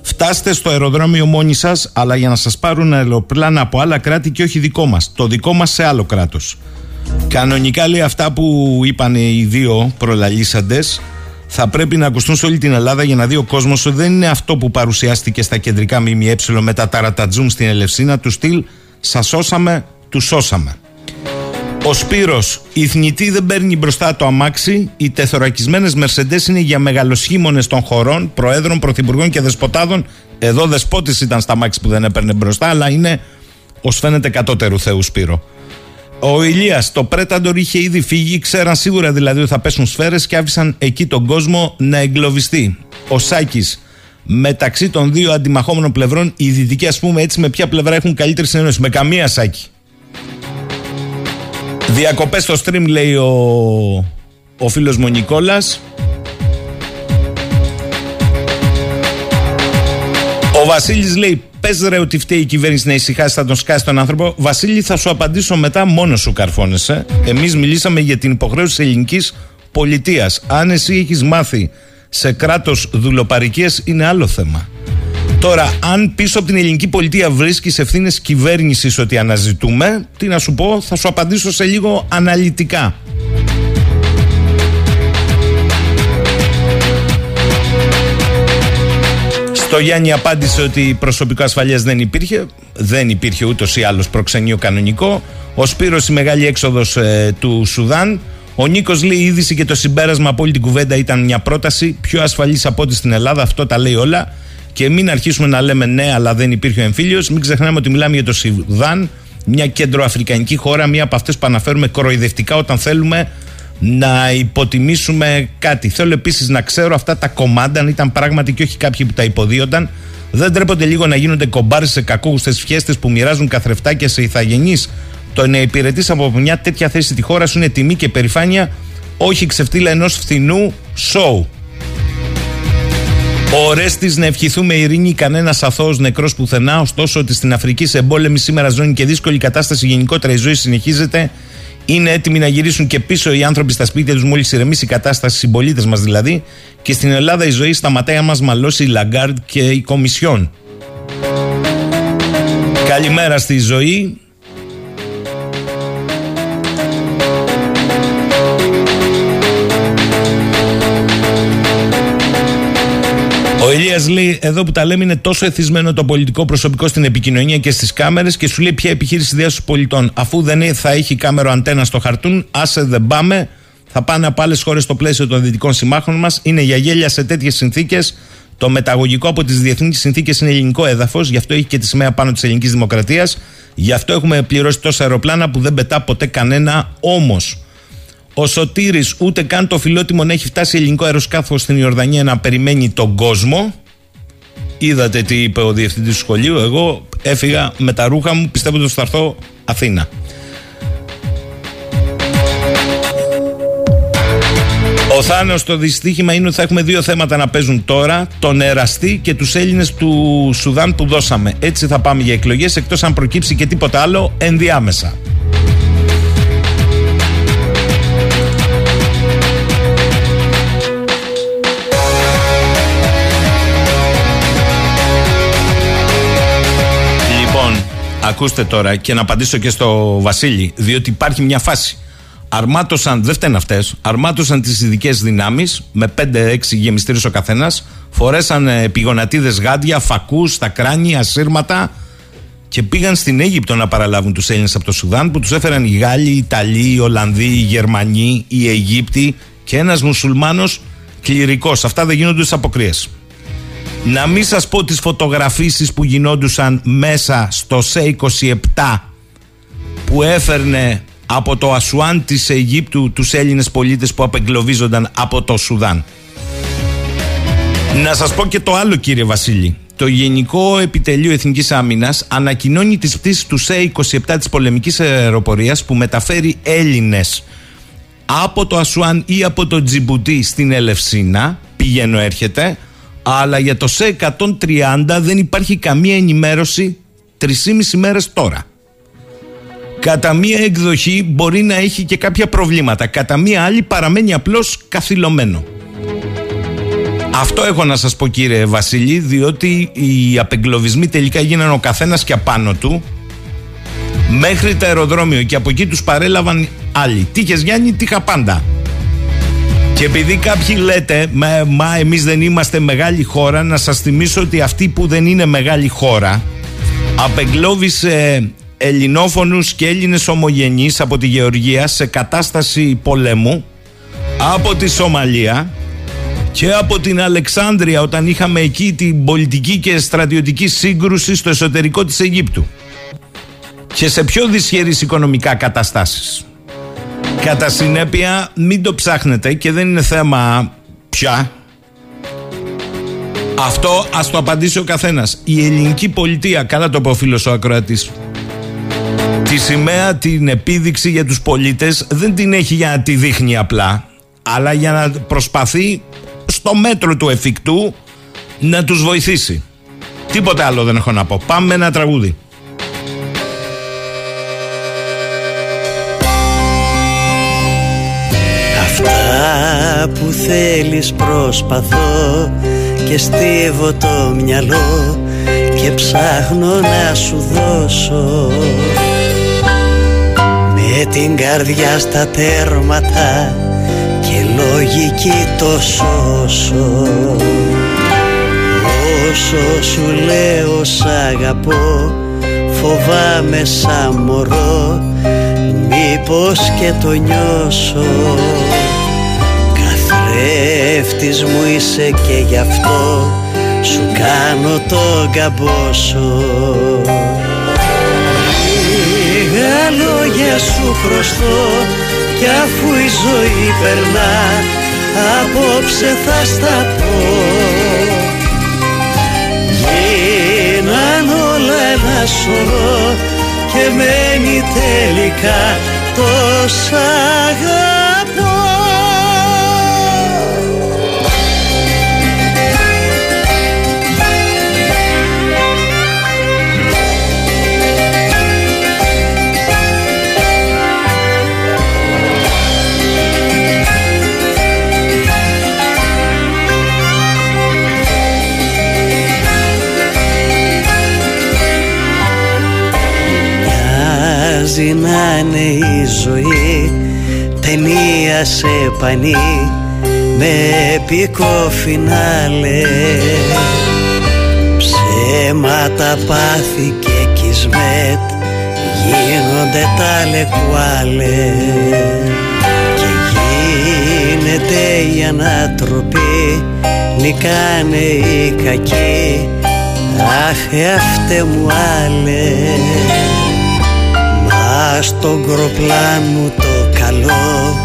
Φτάστε στο αεροδρόμιο μόνοι σας, αλλά για να σας πάρουν αεροπλάνα από άλλα κράτη και όχι δικό μας. Το δικό μας σε άλλο κράτος. Κανονικά λέει αυτά που είπαν οι δύο προλαλήσαντες θα πρέπει να ακουστούν σε όλη την Ελλάδα για να δει ο κόσμος ότι δεν είναι αυτό που παρουσιάστηκε στα κεντρικά ΜΜΕ με τα ταρατατζούμ στην Ελευσίνα τους στυλ Σας σώσαμε, τους σώσαμε. Ο Σπύρος, η θνητή δεν παίρνει μπροστά το αμάξι. Οι τεθωρακισμένες Μερσεντέ είναι για μεγαλοσχήμονε των χωρών, προέδρων, πρωθυπουργών και δεσποτάδων. Εδώ δεσπότης ήταν στα αμάξι που δεν έπαιρνε μπροστά, αλλά είναι ως φαίνεται κατώτερου Θεού Σπύρο. Ο Ηλίας, το Πρέταντορ είχε ήδη φύγει, ξέραν σίγουρα δηλαδή ότι θα πέσουν σφαίρες και άφησαν εκεί τον κόσμο να εγκλωβιστεί. Ο Σάκης, μεταξύ των δύο αντιμαχόμενων πλευρών, οι δυτικοί, ας πούμε, έτσι με ποια πλευρά έχουν καλύτερη συνένωση. Με καμία Σάκη. Διακοπές στο stream λέει ο, ο φίλος μου ο Νικόλας. Ο Βασίλης λέει πες ρε ότι φταίει η κυβέρνηση να ησυχάσει θα τον σκάσει τον άνθρωπο. Βασίλη θα σου απαντήσω μετά μόνος σου καρφώνεσαι. Εμείς μιλήσαμε για την υποχρέωση της ελληνικής πολιτείας. Αν εσύ έχεις μάθει σε κράτος δουλοπαρικίας είναι άλλο θέμα. Τώρα, αν πίσω από την ελληνική πολιτεία βρίσκεις ευθύνες κυβέρνησης ότι αναζητούμε, τι να σου πω, θα σου απαντήσω σε λίγο αναλυτικά. Στο Γιάννη απάντησε ότι προσωπικό ασφαλείας δεν υπήρχε. Δεν υπήρχε ούτως ή άλλως προξενείο κανονικό. Ο Σπύρος η μεγάλη έξοδος ε, του Σουδάν. Ο Νίκος λέει: Η είδηση και το συμπέρασμα από όλη την κουβέντα ήταν μια πρόταση πιο ασφαλής από ό,τι στην Ελλάδα. Αυτό τα λέει όλα. Και μην αρχίσουμε να λέμε ναι, αλλά δεν υπήρχε ο εμφύλιος. Μην ξεχνάμε ότι μιλάμε για το Σουδάν, μια κεντροαφρικανική χώρα, μια από αυτές που αναφέρουμε κοροϊδευτικά όταν θέλουμε να υποτιμήσουμε κάτι. Θέλω επίσης να ξέρω αυτά τα κομμάτια, αν ήταν πράγματι και όχι κάποιοι που τα υποδίονταν, δεν τρέπονται λίγο να γίνονται κομπάρες σε κακόγουστε φιέστες που μοιράζουν καθρεφτάκια σε ηθαγενείς. Το να υπηρετείς από μια τέτοια θέση τη χώρα σου είναι τιμή και περηφάνεια, όχι ξεφτύλα ενός φθηνού σοου. Ο Ρέστη να ευχηθούμε ειρήνη, κανένας αθώος νεκρός πουθενά. Ωστόσο, ότι στην Αφρική σε εμπόλεμη σήμερα ζώνη και δύσκολη κατάσταση γενικότερα η ζωή συνεχίζεται. Είναι έτοιμοι να γυρίσουν και πίσω οι άνθρωποι στα σπίτια τους μόλις ηρεμήσει η κατάσταση, οι συμπολίτες μας δηλαδή. Και στην Ελλάδα η ζωή σταματάει να μα μαλώσει η Λαγκάρντ και η Κομισιόν. Καλημέρα στη ζωή. Ο Ηλίας λέει: Εδώ που τα λέμε είναι τόσο εθισμένο το πολιτικό προσωπικό στην επικοινωνία και στις κάμερες και σου λέει ποια επιχείρηση διάσωση πολιτών. Αφού δεν θα έχει κάμερο αντένα στο χαρτούν, άσε δεν πάμε, θα πάνε από άλλες χώρες στο πλαίσιο των δυτικών συμμάχων μας. Είναι για γέλια σε τέτοιες συνθήκες. Το μεταγωγικό από τις διεθνείς συνθήκες είναι ελληνικό έδαφος, γι' αυτό έχει και τη σημαία πάνω της ελληνικής δημοκρατίας. Γι' αυτό έχουμε πληρώσει τόσα αεροπλάνα που δεν πετά ποτέ κανένα. Όμως, ο Σωτήρης ούτε καν το φιλότιμο να έχει φτάσει ελληνικό αεροσκάφο στην Ιορδανία να περιμένει τον κόσμο. Είδατε τι είπε ο διευθυντής του σχολείου. Εγώ έφυγα με τα ρούχα μου, πιστεύω ότι θα έρθω Αθήνα. Ο Θάνος το δυστύχημα είναι ότι θα έχουμε δύο θέματα να παίζουν τώρα τον εραστή και τους Έλληνες του Σουδάν που δώσαμε έτσι θα πάμε για εκλογές εκτός αν προκύψει και τίποτα άλλο ενδιάμεσα ακούστε τώρα και να απαντήσω και στο Βασίλη διότι υπάρχει μια φάση αρμάτωσαν, δεν φταίνουν αυτές, αρμάτωσαν τις ειδικές δυνάμεις με 5-6 γεμιστήρες ο καθένας, φορέσαν επιγονατίδες γάντια, φακούς, στα κράνια, σύρματα και πήγαν στην Αίγυπτο να παραλάβουν τους Έλληνες από το Σουδάν που τους έφεραν οι Γάλλοι, οι Ιταλοί, οι Ολλανδοί, οι Γερμανοί, οι Αιγύπτιοι και ένας μουσουλμάνος κληρικός. Αυτά δεν γίνονται στι αποκρίες. Να μην σας πω τις φωτογραφίσεις που γινόντουσαν μέσα στο ΣΕ27 που έφερνε από το Ασουάν της Αιγύπτου τους Έλληνες πολίτες που απεγκλωβίζονταν από το Σουδάν. Να σας πω και το άλλο κύριε Βασίλη. Το Γενικό Επιτελείο Εθνικής Άμυνας ανακοινώνει τις πτήσεις του ΣΕ-27 της πολεμικής αεροπορίας που μεταφέρει Έλληνες από το Ασουάν ή από το Τζιμπουτί στην Ελευσίνα, πηγαίνω έρχεται, αλλά για το ΣΕ-130 δεν υπάρχει καμία ενημέρωση 3,5 μέρες τώρα κατά μία εκδοχή μπορεί να έχει και κάποια προβλήματα. Κατά μία άλλη παραμένει απλώς καθυλωμένο. Αυτό έχω να σας πω κύριε Βασίλη, διότι οι απεγκλωβισμοί τελικά γίνανε ο καθένας και απάνω του μέχρι το αεροδρόμιο και από εκεί τους παρέλαβαν άλλοι. Τύχες Γιάννη, τύχα πάντα. Και επειδή κάποιοι λέτε, μα, μα εμείς δεν είμαστε μεγάλη χώρα, να σας θυμίσω ότι αυτή που δεν είναι μεγάλη χώρα απεγκλώβησε ελληνόφωνους και Έλληνες ομογενείς από τη Γεωργία σε κατάσταση πολέμου από τη Σομαλία και από την Αλεξάνδρεια όταν είχαμε εκεί την πολιτική και στρατιωτική σύγκρουση στο εσωτερικό της Αιγύπτου και σε πιο δυσχερείς οικονομικά καταστάσεις. Κατά συνέπεια μην το ψάχνετε και δεν είναι θέμα πια. Αυτό ας το απαντήσει ο καθένας. Η ελληνική πολιτεία, καλά το πω φίλος ο ακροατής, Τη σημαία την επίδειξη για τους πολίτες δεν την έχει για να τη δείχνει απλά αλλά για να προσπαθεί στο μέτρο του εφικτού να τους βοηθήσει. Τίποτε άλλο δεν έχω να πω. Πάμε ένα τραγούδι. Αυτά που θέλεις προσπαθώ και στίβω το μυαλό και ψάχνω να σου δώσω. Με την καρδιά στα τέρματα και λογική το σώσω. Όσο σου λέω σ' αγαπώ φοβάμαι σαν μωρό μήπως και το νιώσω Καθρέφτης μου είσαι και γι' αυτό σου κάνω το καμπόσο λόγια σου χρωστώ κι αφού η ζωή περνά απόψε θα στα πω. Γίναν όλα ένα σωρό και μένει τελικά τόσα αγαπώ Μοιάζει να είναι η ζωή. Ταινία σε πανί με επικό φινάλε. Ψέματα πάθη και κισμέτ γίνονται τα λεκουάλε. Και γίνεται η ανατροπή νικάνε οι κακοί. Αχ εαυτέ μου άλλες μα στον κροπλάνο το καλό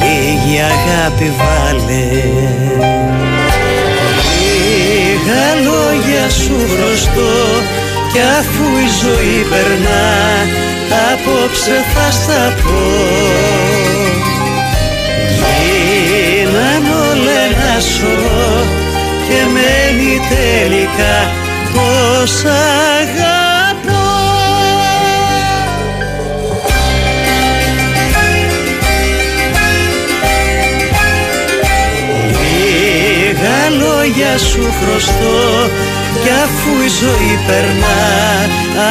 λίγη αγάπη βάλε. Λίγα λόγια σου χρωστώ κι αφού η ζωή περνά απόψε θα στα πω Γίναν όλα ένα σωρό και μένει τελικά πως αγαπώ σου χρωστώ κι αφού η ζωή περνά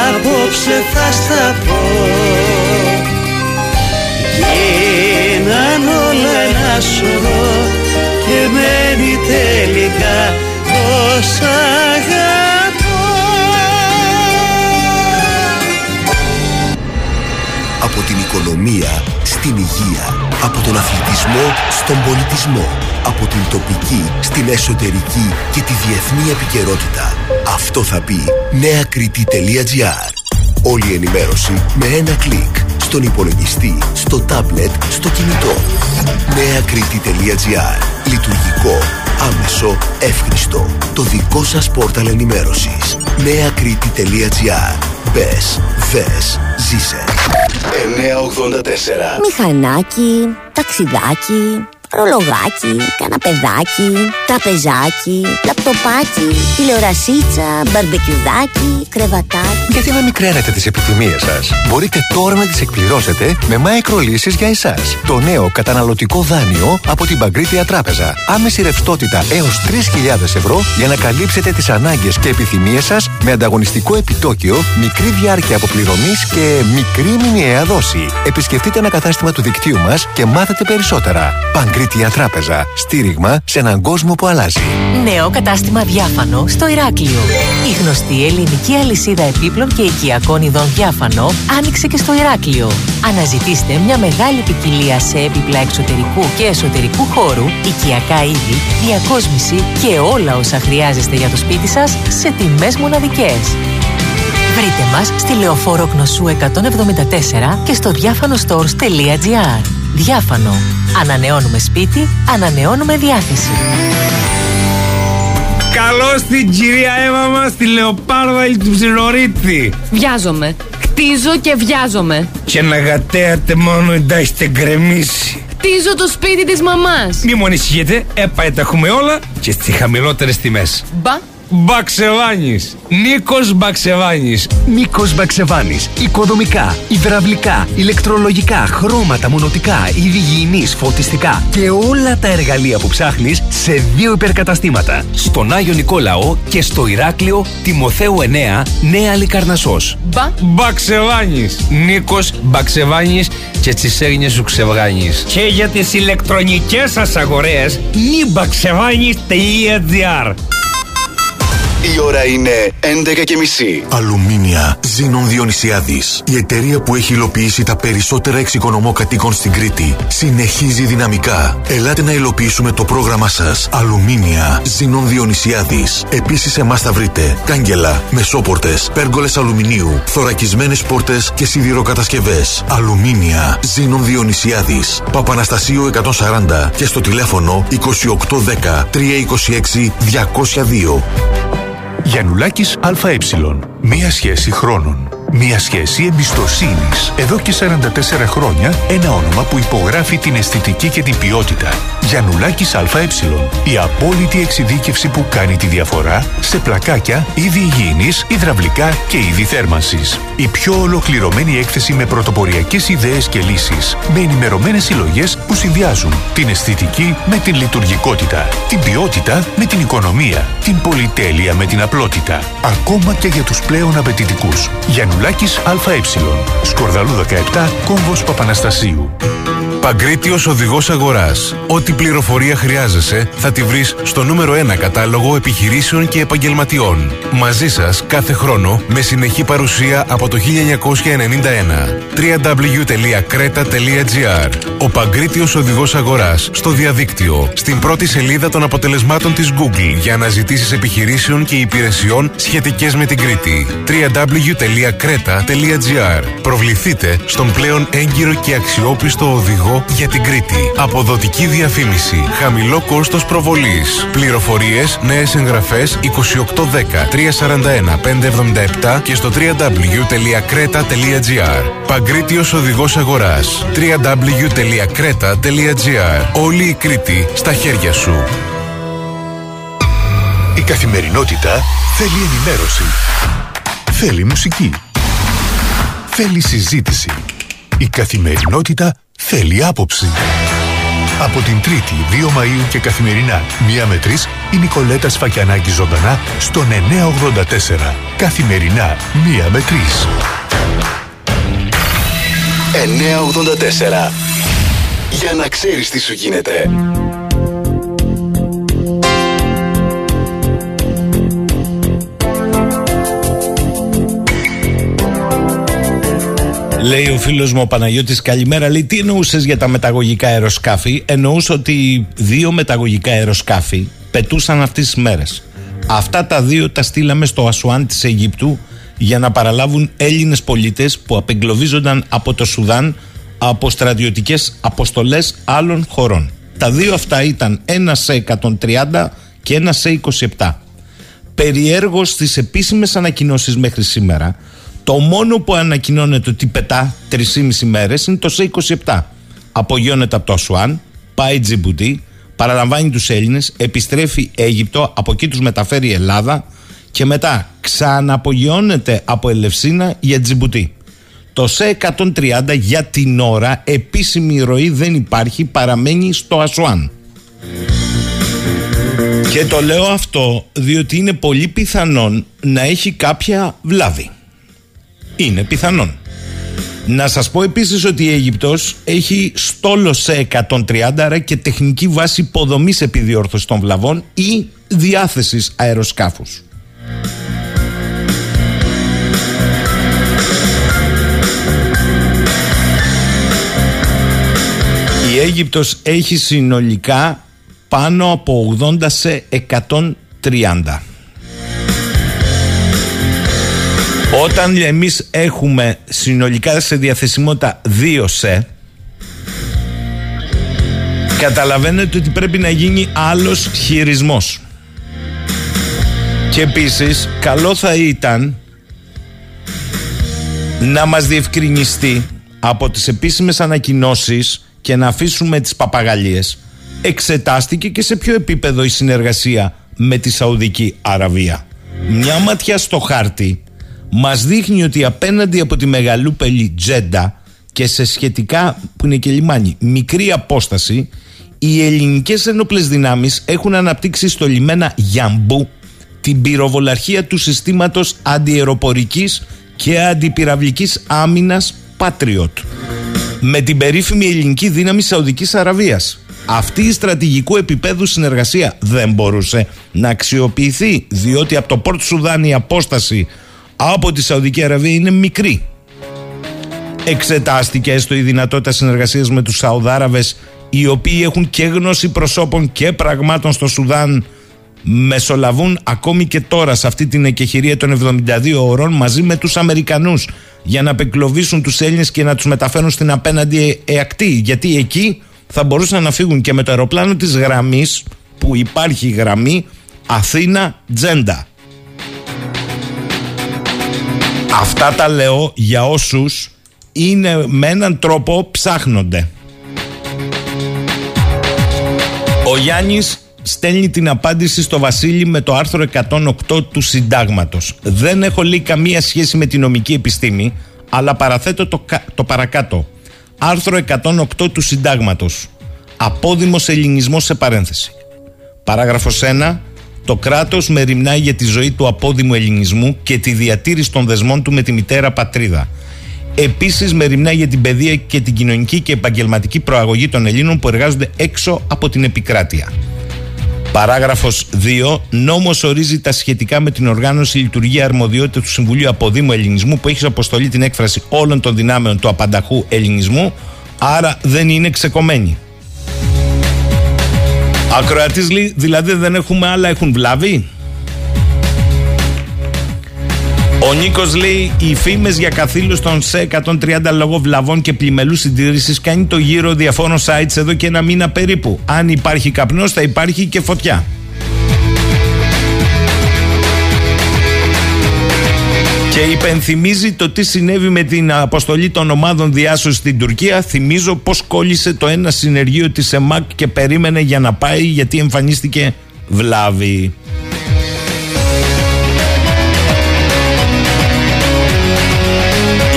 απόψε θα στα πω Γίναν όλα ένα σωρό και μένει τελικά πως αγαπώ Από την οικονομία στην υγεία. Από τον αθλητισμό στον πολιτισμό. Από την τοπική στην εσωτερική και τη διεθνή επικαιρότητα. Αυτό θα πει νέακριτή.gr Όλη η ενημέρωση με ένα κλικ. Στον υπολογιστή, στο τάμπλετ, στο κινητό. νέακριτή.gr Λειτουργικό, άμεσο, εύχριστο. Το δικό σας πόρταλ ενημέρωσης. νέακριτή.gr Μπες, δες, ζήσε. 984. Μηχανάκι, ταξιδάκι, ρολογάκι, καναπεδάκι, τραπεζάκι, λαπτοπάκι, τηλεορασίτσα, μπαρμπεκιουδάκι, κρεβατάκι. Γιατί να μικραίνετε τις επιθυμίες σας; Μπορείτε τώρα να τις εκπληρώσετε με Microlήσεις για εσάς. Το νέο καταναλωτικό δάνειο από την Παγκρίτια Τράπεζα. Άμεση ρευστότητα έως 3.000 ευρώ για να καλύψετε τις ανάγκες και επιθυμίες σας με ανταγωνιστικό επιτόκιο, μικρή διάρκεια αποπληρωμής και μικρή μηνιαία δόση. Επισκεφτείτε ένα κατάστημα του δικτύου μας και μάθετε περισσότερα. Παγκρίτια Τράπεζα. Στήριγμα σε έναν κόσμο που αλλάζει. Νέο κατάστημα διάφανο στο Ηράκλειο. Η γνωστή ελληνική αλυσίδα επίπλων και οικιακών ειδών διάφανο άνοιξε και στο Ηράκλειο. Αναζητήστε μια μεγάλη ποικιλία σε έπιπλα εξωτερικού και εσωτερικού χώρου, οικιακά είδη, διακόσμηση και όλα όσα χρειάζεστε για το σπίτι σας σε τιμές μοναδικές. Βρείτε μας στη Λεωφόρο Κνωσού 174 και στο διάφανο-stores.gr. Διάφανο. Ανανεώνουμε σπίτι, ανανεώνουμε διάθεση. Καλώς την κυρία Εύα μας τη Λεοπάρδα του Ψιλορίτη. Βιάζομαι. Χτίζω και βιάζομαι. Και να γατέατε μόνο εντάξει γκρεμίσει. Χτίζω το σπίτι της μαμάς. Μη μου ανησυχείτε, έπαε τα έχουμε όλα και στις χαμηλότερες τιμές. Μπα. Μπαξεβάνης. Νίκος Μπαξεβάνης. Νίκος Μπαξεβάνης. Οικοδομικά, υδραυλικά, ηλεκτρολογικά, χρώματα, μονοτικά, είδη φωτιστικά και όλα τα εργαλεία που ψάχνεις σε δύο υπερκαταστήματα. Στον Άγιο Νικόλαο και στο Ηράκλειο Τιμοθέου 9, Νέα Λικαρνασό. Μπα. Μπαξεβάνης. Νίκος Μπαξεβάνης και τις έγνοιε σου ξεβγάνει. Και για τις ηλεκτρονικές σας αγορές, νιμπαξεβάνη.gr. Η ώρα είναι 11 και μισή. Αλουμίνια Ζήνων Διονυσιάδης. Η εταιρεία που έχει υλοποιήσει τα περισσότερα εξοικονομώ κατοίκων στην Κρήτη. Συνεχίζει δυναμικά. Ελάτε να υλοποιήσουμε το πρόγραμμα σας. Αλουμίνια Ζήνων Διονυσιάδης. Επίσης, εμάς θα βρείτε κάγκελα, μεσόπορτες, πέργολες αλουμινίου, θωρακισμένες πόρτες και σιδηροκατασκευές. Αλουμίνια Ζήνων Διονυσιάδης. Παπαναστασίου 140 και στο τηλέφωνο 2810 326 202. Γιαννουλάκης ΑΕ. Μία σχέση χρόνων. Μία σχέση εμπιστοσύνης. Εδώ και 44 χρόνια ένα όνομα που υπογράφει την αισθητική και την ποιότητα. Γιαννουλάκης ΑΕ. Η απόλυτη εξειδίκευση που κάνει τη διαφορά σε πλακάκια, είδη υγιεινής, υδραυλικά και είδη θέρμανσης. Η πιο ολοκληρωμένη έκθεση με πρωτοποριακές ιδέες και λύσεις. Με ενημερωμένες συλλογές που συνδυάζουν την αισθητική με την λειτουργικότητα. Την ποιότητα με την οικονομία. Την πολυτέλεια με την απλότητα. Ακόμα και για τους πλέον απαιτητικούς. Γιαννουλάκης ΑΕ. Σκορδαλού 17, κόμβος Παπαναστασίου. Παγκρίτιος Οδηγός Αγοράς. Ό,τι πληροφορία χρειάζεσαι θα τη βρεις στο νούμερο 1 κατάλογο επιχειρήσεων και επαγγελματιών. Μαζί σας κάθε χρόνο με συνεχή παρουσία από το 1991. www.creta.gr Ο Παγκρίτιος Οδηγός Αγοράς στο διαδίκτυο. Στην πρώτη σελίδα των αποτελεσμάτων της Google για να ζητήσεις επιχειρήσεων και υπηρεσιών σχετικές με την Κρήτη. www.creta.gr Προβληθείτε στον πλέον έγκυρο και αξιόπιστο οδηγό για την Κρήτη. Αποδοτική διαφήμιση. Χαμηλό κόστος προβολής. Πληροφορίες, νέες εγγραφές 2810 341 577 και στο www.creta.gr Παγκρίτιος οδηγός αγοράς. www.creta.gr Όλη η Κρήτη στα χέρια σου. Η καθημερινότητα θέλει ενημέρωση. Θέλει μουσική. Θέλει συζήτηση. Η καθημερινότητα θέλει άποψη. Από την 3η 2 Μαΐου και καθημερινά, μία με τρεις, η Νικολέτα Σφακιανάκη ζωντανά στον 984. Καθημερινά, μία με τρεις. 984. Για να ξέρεις τι σου γίνεται. Λέει ο φίλος μου ο Παναγιώτης καλημέρα. Λέει τι εννοούσες για τα μεταγωγικά αεροσκάφη; Εννοούσε ότι δύο μεταγωγικά αεροσκάφη πετούσαν αυτές τις μέρες. Αυτά τα δύο τα στείλαμε στο Ασουάν της Αιγύπτου για να παραλάβουν Έλληνες πολίτες που απεγκλωβίζονταν από το Σουδάν από στρατιωτικές αποστολές άλλων χωρών. Τα δύο αυτά ήταν ένα σε 130 και ένα σε 27. Περιέργως στις επίσημες ανακοινώσεις μέχρι σήμερα το μόνο που ανακοινώνεται ότι πετά 3,5 μέρες είναι το σε 27. Απογειώνεται από το Ασουάν, πάει Τζιμπουτί, παραλαμβάνει τους Έλληνες, επιστρέφει Αίγυπτο, από εκεί τους μεταφέρει Ελλάδα και μετά ξαναπογειώνεται από Ελευσίνα για Τζιμπουτί. Το σε 130 για την ώρα επίσημη ροή δεν υπάρχει, παραμένει στο Ασουάν. Και το λέω αυτό διότι είναι πολύ πιθανόν να έχει κάποια βλάβη. Είναι πιθανόν. Να σας πω επίσης ότι η Αίγυπτος έχει στόλο σε 130 άρα και τεχνική βάση υποδομής επιδιόρθωσης των βλαβών ή διάθεσης αεροσκάφους. Η Αίγυπτος έχει συνολικά πάνω από 80 σε 130. Όταν εμείς έχουμε συνολικά σε διαθεσιμότητα δύο σε καταλαβαίνετε ότι πρέπει να γίνει άλλος χειρισμός. Και επίσης καλό θα ήταν να μας διευκρινιστεί από τις επίσημες ανακοινώσεις και να αφήσουμε τις παπαγαλίες εξετάστηκε και σε ποιο επίπεδο η συνεργασία με τη Σαουδική Αραβία. Μια ματιά στο χάρτη μας δείχνει ότι απέναντι από τη μεγαλούπολη Τζέντα και σε σχετικά που είναι και λιμάνι μικρή απόσταση οι ελληνικές ενόπλες δυνάμεις έχουν αναπτύξει στο λιμένα Γιαμπού την πυροβολαρχία του συστήματος αντιεροπορικής και αντιπυραυλικής άμυνας Patriot με την περίφημη ελληνική δύναμη Σαουδικής Αραβίας. Αυτή η στρατηγικού επίπεδου συνεργασία δεν μπορούσε να αξιοποιηθεί διότι από το Πορτ Σουδάν η απόσταση από τη Σαουδική Αραβία είναι μικρή. Εξετάστηκε έστω η δυνατότητα συνεργασίας με τους Σαουδάραβες οι οποίοι έχουν και γνώση προσώπων και πραγμάτων στο Σουδάν μεσολαβούν ακόμη και τώρα σε αυτή την εκεχηρία των 72 ωρών μαζί με τους Αμερικανούς για να απεκλωβίσουν τους Έλληνες και να τους μεταφέρουν στην απέναντι εακτή γιατί εκεί θα μπορούσαν να φύγουν και με το αεροπλάνο της γραμμής που υπάρχει γραμμή Αθήνα-Τζέντα. Αυτά τα λέω για όσους είναι με έναν τρόπο ψάχνονται. Ο Γιάννης στέλνει την απάντηση στο Βασίλη με το άρθρο 108 του συντάγματος. Δεν έχω λέει καμία σχέση με την νομική επιστήμη, αλλά παραθέτω το, το παρακάτω. Άρθρο 108 του συντάγματος. Απόδημος ελληνισμός σε παρένθεση. Παράγραφος 1. Το κράτος μεριμνάει για τη ζωή του απόδημου ελληνισμού και τη διατήρηση των δεσμών του με τη μητέρα πατρίδα. Επίσης, μεριμνά για την παιδεία και την κοινωνική και επαγγελματική προαγωγή των Ελλήνων που εργάζονται έξω από την επικράτεια. Παράγραφος 2. Νόμος ορίζει τα σχετικά με την οργάνωση λειτουργία αρμοδιότητα του Συμβουλίου Αποδήμου Ελληνισμού που έχει αποστολή την έκφραση όλων των δυνάμεων του απανταχού ελληνισμού, άρα δεν είναι ξεκομμένη. Ακροατής δηλαδή δεν έχουμε άλλα, έχουν βλάβει; Ο Νίκος λέει: Οι φήμες για καθήλους των σε 130 λόγω βλαβών και πλημελού συντήρησης κάνει το γύρο διαφόρων sites εδώ και ένα μήνα περίπου. Αν υπάρχει καπνός, θα υπάρχει και φωτιά. Και υπενθυμίζει το τι συνέβη με την αποστολή των ομάδων διάσωσης στην Τουρκία. Θυμίζω πώς κόλλησε το ένα συνεργείο της ΕΜΑΚ και περίμενε για να πάει γιατί εμφανίστηκε βλάβη.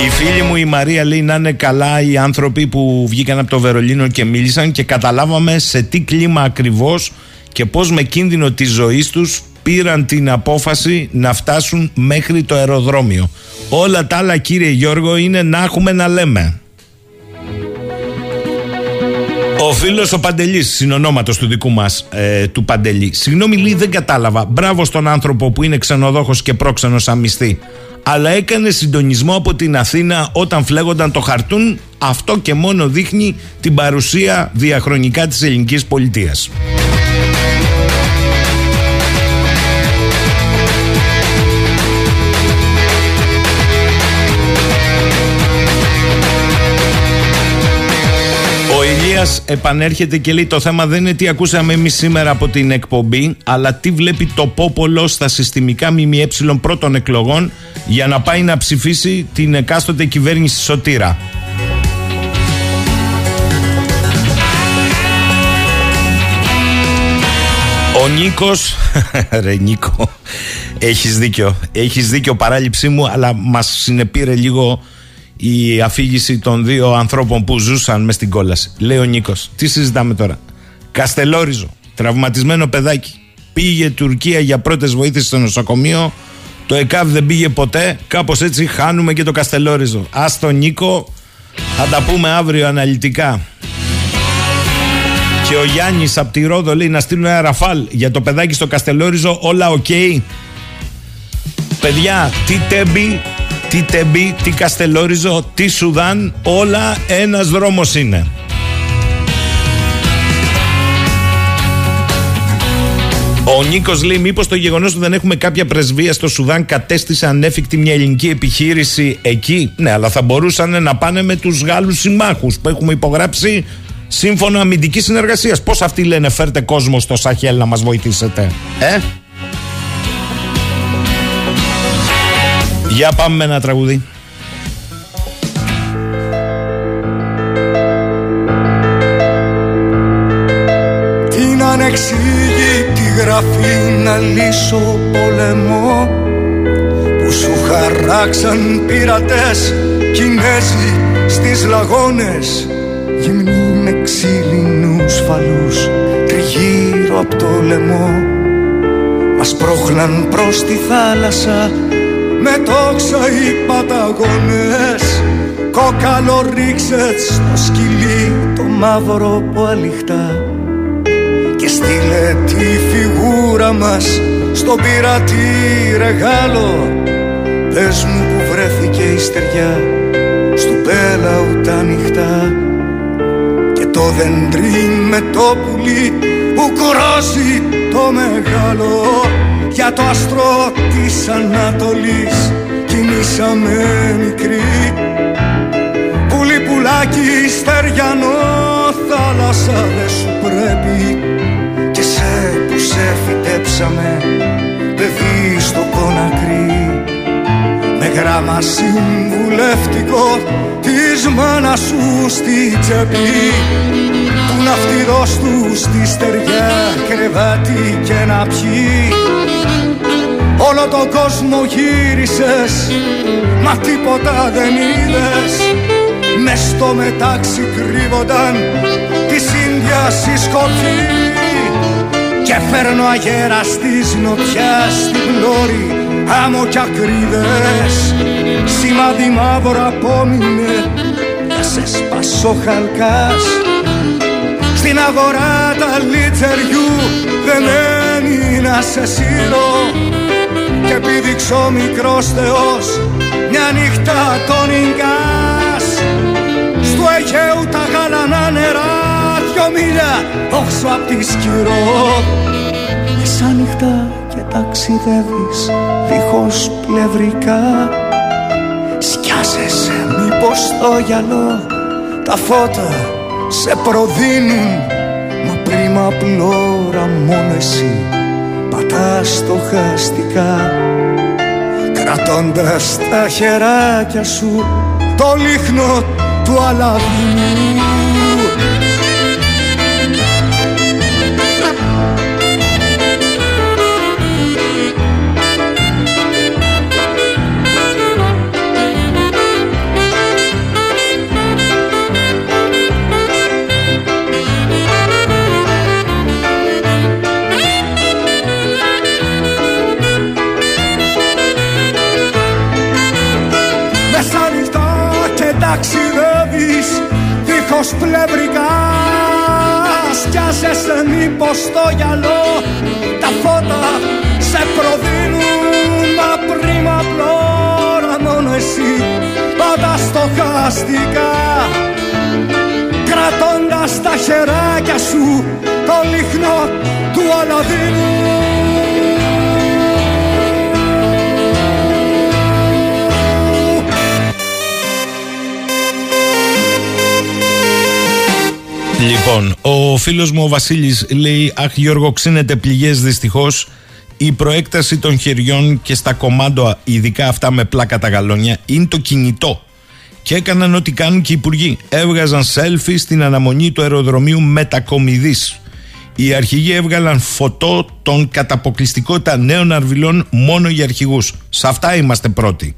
φίλη μου η Μαρία λέει να είναι καλά οι άνθρωποι που βγήκαν από το Βερολίνο και μίλησαν και καταλάβαμε σε τι κλίμα ακριβώς και πώς με κίνδυνο της ζωής τους πήραν την απόφαση να φτάσουν μέχρι το αεροδρόμιο. Όλα τα άλλα κύριε Γιώργο είναι να έχουμε να λέμε. Ο φίλος ο Παντελής, συνονόματος του δικού μας ε, του Παντελή. Συγγνώμη, λέει, δεν κατάλαβα. Μπράβο στον άνθρωπο που είναι ξενοδόχος και πρόξενος αμυστή αλλά έκανε συντονισμό από την Αθήνα όταν φλέγονταν το χαρτούν. Αυτό και μόνο δείχνει την παρουσία διαχρονικά της ελληνικής πολιτείας. επανέρχεται και λέει το θέμα δεν είναι τι ακούσαμε εμείς σήμερα από την εκπομπή, αλλά τι βλέπει το πόπολο στα συστημικά ΜΜΕ πρώτων εκλογών για να πάει να ψηφίσει την εκάστοτε κυβέρνηση Σωτήρα. Ο Νίκος, (laughs) ρε Νίκο, έχεις δίκιο, έχεις δίκιο παράληψή μου, αλλά μας συνεπήρε λίγο η αφήγηση των δύο ανθρώπων που ζούσαν μες στην κόλαση. Λέει ο Νίκος, τι συζητάμε τώρα; Καστελόριζο, τραυματισμένο παιδάκι. Πήγε Τουρκία για πρώτες βοήθειες στο νοσοκομείο. Το ΕΚΑΒ δεν πήγε ποτέ. Κάπως έτσι χάνουμε και το Καστελόριζο. Α τον Νίκο, θα τα πούμε αύριο αναλυτικά. Και ο Γιάννης από τη Ρόδο λέει να στείλουν ένα Rafale για το παιδάκι στο Καστελόριζο. Όλα οκ. Παιδιά, τι τέμπι τι Τεμπή, τι Καστελόριζο, τι Σουδάν, όλα ένας δρόμος είναι. Ο Νίκος λέει: Μήπως το γεγονός ότι δεν έχουμε κάποια πρεσβεία στο Σουδάν κατέστησε ανέφικτη μια ελληνική επιχείρηση εκεί; Ναι, αλλά θα μπορούσαν να πάνε με τους Γάλλους συμμάχους που έχουμε υπογράψει σύμφωνο αμυντικής συνεργασίας. Πώς αυτοί λένε, φέρτε κόσμο στο Σαχέλ να μας βοηθήσετε, Ε; Για πάμε με ένα τραγούδι. Την ανεξήγητη γραφή να λύσω πολεμό που σου χαράξαν πειρατές Κινέζοι στις λαγόνες γυμνοί με ξύλινους φαλούς τριγύρω από το λαιμό μας πρόχναν προς τη θάλασσα με τόξα οι παταγώνες κόκαλο ρίξε στο σκυλί το μαύρο που αληχτά και στείλε τη φιγούρα μας στον πειρατή ρεγάλο πες μου που βρέθηκε η στεριά στου πέλαου τα νυχτά. Και το δεντρί με το πουλί που κορώσει το μεγάλο για το άστρο της Ανατολής κινήσαμε μικρή. Πουλί πουλάκι στεριανό θάλασσα δεν σου πρέπει. Και σε που σε φυτέψαμε παιδί στο κονακρί. με γράμμα συμβουλευτικό της μάνας σου στη τσέπη. Του ναυτιδός τους στη στεριά κρεβάτι και να πιει. Όλο τον κόσμο γύρισες Μα τίποτα δεν είδες. Μες στο μετάξι κρύβονταν Της οι σκοτή Και φέρνω αγέρα της νοτιάς Στην πλώρη άμμο κι ακρίδες Σημάδι μαύρο απόμεινε να σε σπάσω χαλκάς Στην αγορά τα λιτσεριού δεν έμεινα σε σύρω Και επίδειξω μικρός θεός μια νύχτα τον Ινκάς Στο Αιγαίου τα γαλανά νερά δυο μίλια όξω απ' τη σκυρό Μεσάνυχτα και ταξιδεύεις δίχως πλευρικά. Σκιάζεσαι μήπως στο γυαλό τα φώτα σε προδίνουν. Μα πριν απλόρα μόνο εσύ πατάς στοχαστικά Κρατώντας τα χεράκια σου το λίχνο του αλαβού ταξιδεύεις δίχως πλευρικάς. Σκιάζεσαι μήπως στο γυαλό τα φώτα σε προδίνουν. Μα πριν απλόρα μόνο εσύ πάντα στοχαστικά Κρατώντας τα χεράκια σου το λίχνο του Αλαδίνου Λοιπόν, ο φίλος μου ο Βασίλης λέει: Αχ, Γιώργο, ξύνεται πληγές δυστυχώς. Η προέκταση των χεριών και στα κομμάτια, ειδικά αυτά με πλάκα τα γαλόνια, είναι το κινητό. Και έκαναν ό,τι κάνουν και οι υπουργοί. Έβγαζαν selfie στην αναμονή του αεροδρομίου Μετακομιδής. Οι αρχηγοί έβγαλαν φωτό των καταποκλειστικότητα νέων αρβιλών μόνο για αρχηγούς. Σε αυτά είμαστε πρώτοι.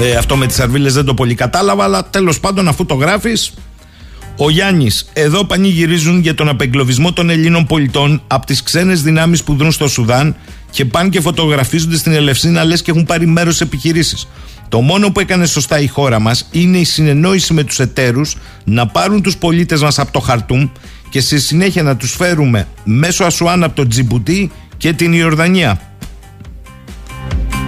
Ε, αυτό με τις αρβίλες δεν το πολύ κατάλαβα, αλλά τέλος πάντων, αφού το γράφεις, ο Γιάννης, εδώ πανηγυρίζουν για τον απεγκλωβισμό των Ελλήνων πολιτών από τις ξένες δυνάμεις που δρούν στο Σουδάν και πάνε και φωτογραφίζονται στην Ελευσίνα λες και έχουν πάρει μέρος σε επιχειρήσεις. Το μόνο που έκανε σωστά η χώρα μας είναι η συνεννόηση με τους εταίρους να πάρουν τους πολίτες μας από το Χαρτούμ και στη συνέχεια να τους φέρουμε μέσω Ασουάν από το Τζιμπουτί και την Ιορδανία.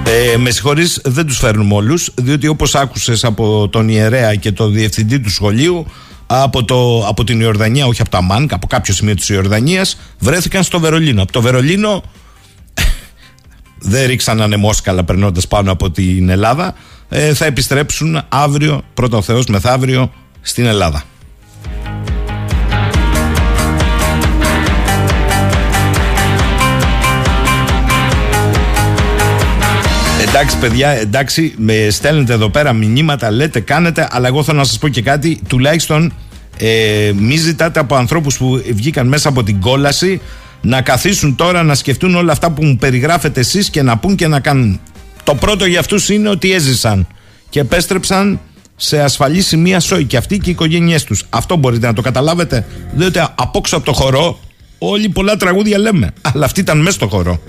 Ε, με συγχωρείς, δεν τους φέρνουμε όλους, διότι όπως άκουσες από τον ιερέα και τον διευθυντή του σχολείου, από, το, από την Ιορδανία, όχι από το Αμάν, από κάποιο σημείο της Ιορδανίας, βρέθηκαν στο Βερολίνο. Από το Βερολίνο (laughs) δεν ρίξαν ανεμόσκαλα περνώντας πάνω από την Ελλάδα. Ε, θα επιστρέψουν αύριο, πρώτο Θεός μεθαύριο, στην Ελλάδα. Εντάξει, παιδιά, εντάξει, με στέλνετε εδώ πέρα μηνύματα, λέτε, κάνετε, αλλά εγώ θέλω να σας πω και κάτι. Τουλάχιστον ε, μη ζητάτε από ανθρώπους που βγήκαν μέσα από την κόλαση να καθίσουν τώρα να σκεφτούν όλα αυτά που μου περιγράφετε εσείς και να πούν και να κάνουν. Το πρώτο για αυτούς είναι ότι έζησαν και επέστρεψαν σε ασφαλή σημεία σόι και αυτοί και οι οικογένειές τους. Αυτό μπορείτε να το καταλάβετε. Διότι απόξω από το χορό όλοι πολλά τραγούδια λέμε. Αλλά αυτοί ήταν μέσα στο χορό.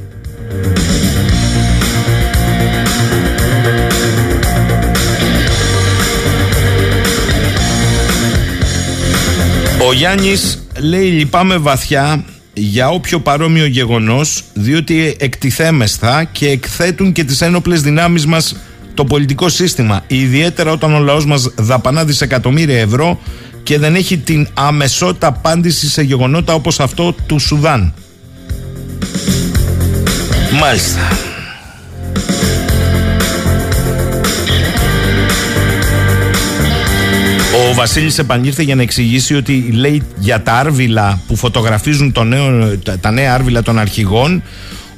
Ο Γιάννης λέει λυπάμαι βαθιά για όποιο παρόμοιο γεγονός διότι εκτιθέμεσθα και εκθέτουν και τις ένοπλες δυνάμεις μας το πολιτικό σύστημα ιδιαίτερα όταν ο λαός μας δαπανά δισεκατομμύρια ευρώ και δεν έχει την αμεσότητα απάντηση σε γεγονότα όπως αυτό του Σουδάν. Μάλιστα. Ο Βασίλη επανήλθε για να εξηγήσει ότι λέει για τα άρβιλα που φωτογραφίζουν το νέο, τα νέα άρβιλα των αρχηγών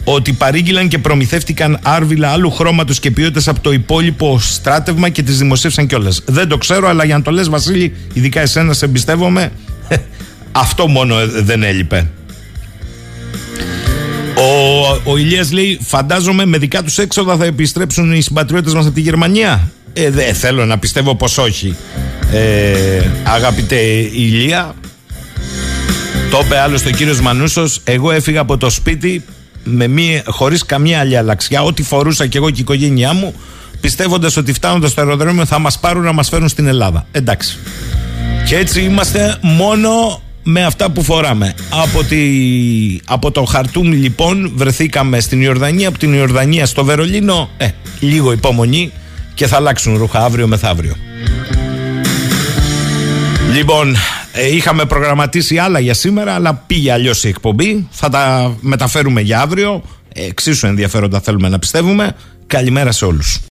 ότι παρήγγειλαν και προμηθεύτηκαν άρβιλα άλλου χρώματος και ποιότητας από το υπόλοιπο στράτευμα και τις δημοσίευσαν κιόλας. Δεν το ξέρω, αλλά για να το λες, Βασίλη, ειδικά εσένα, σε εμπιστεύομαι, (laughs) αυτό μόνο δεν έλειπε. Ο, ο Ηλίας λέει φαντάζομαι με δικά τους έξοδα θα επιστρέψουν οι συμπατριώτες μας από τη Γερμανία ε, δεν θέλω να πιστεύω πως όχι ε, αγαπητέ Ηλία το είπε άλλωστε ο κύριος Μανούσος εγώ έφυγα από το σπίτι με μία, χωρίς καμία άλλη αλλαξιά ό,τι φορούσα και εγώ και η οικογένειά μου πιστεύοντας ότι φτάνοντας στο αεροδρόμιο θα μας πάρουν να μας φέρουν στην Ελλάδα. Εντάξει. Και έτσι είμαστε μόνο με αυτά που φοράμε. Από, τη, από το Χαρτούμ λοιπόν βρεθήκαμε στην Ιορδανία, από την Ιορδανία στο Βερολίνο. Ε, λίγο υπομονή και θα αλλάξουν ρούχα αύριο μεθαύριο. Λοιπόν, ε, είχαμε προγραμματίσει άλλα για σήμερα, αλλά πήγε αλλιώς η εκπομπή. Θα τα μεταφέρουμε για αύριο. Εξίσου ενδιαφέροντα θέλουμε να πιστεύουμε. Καλημέρα σε όλους.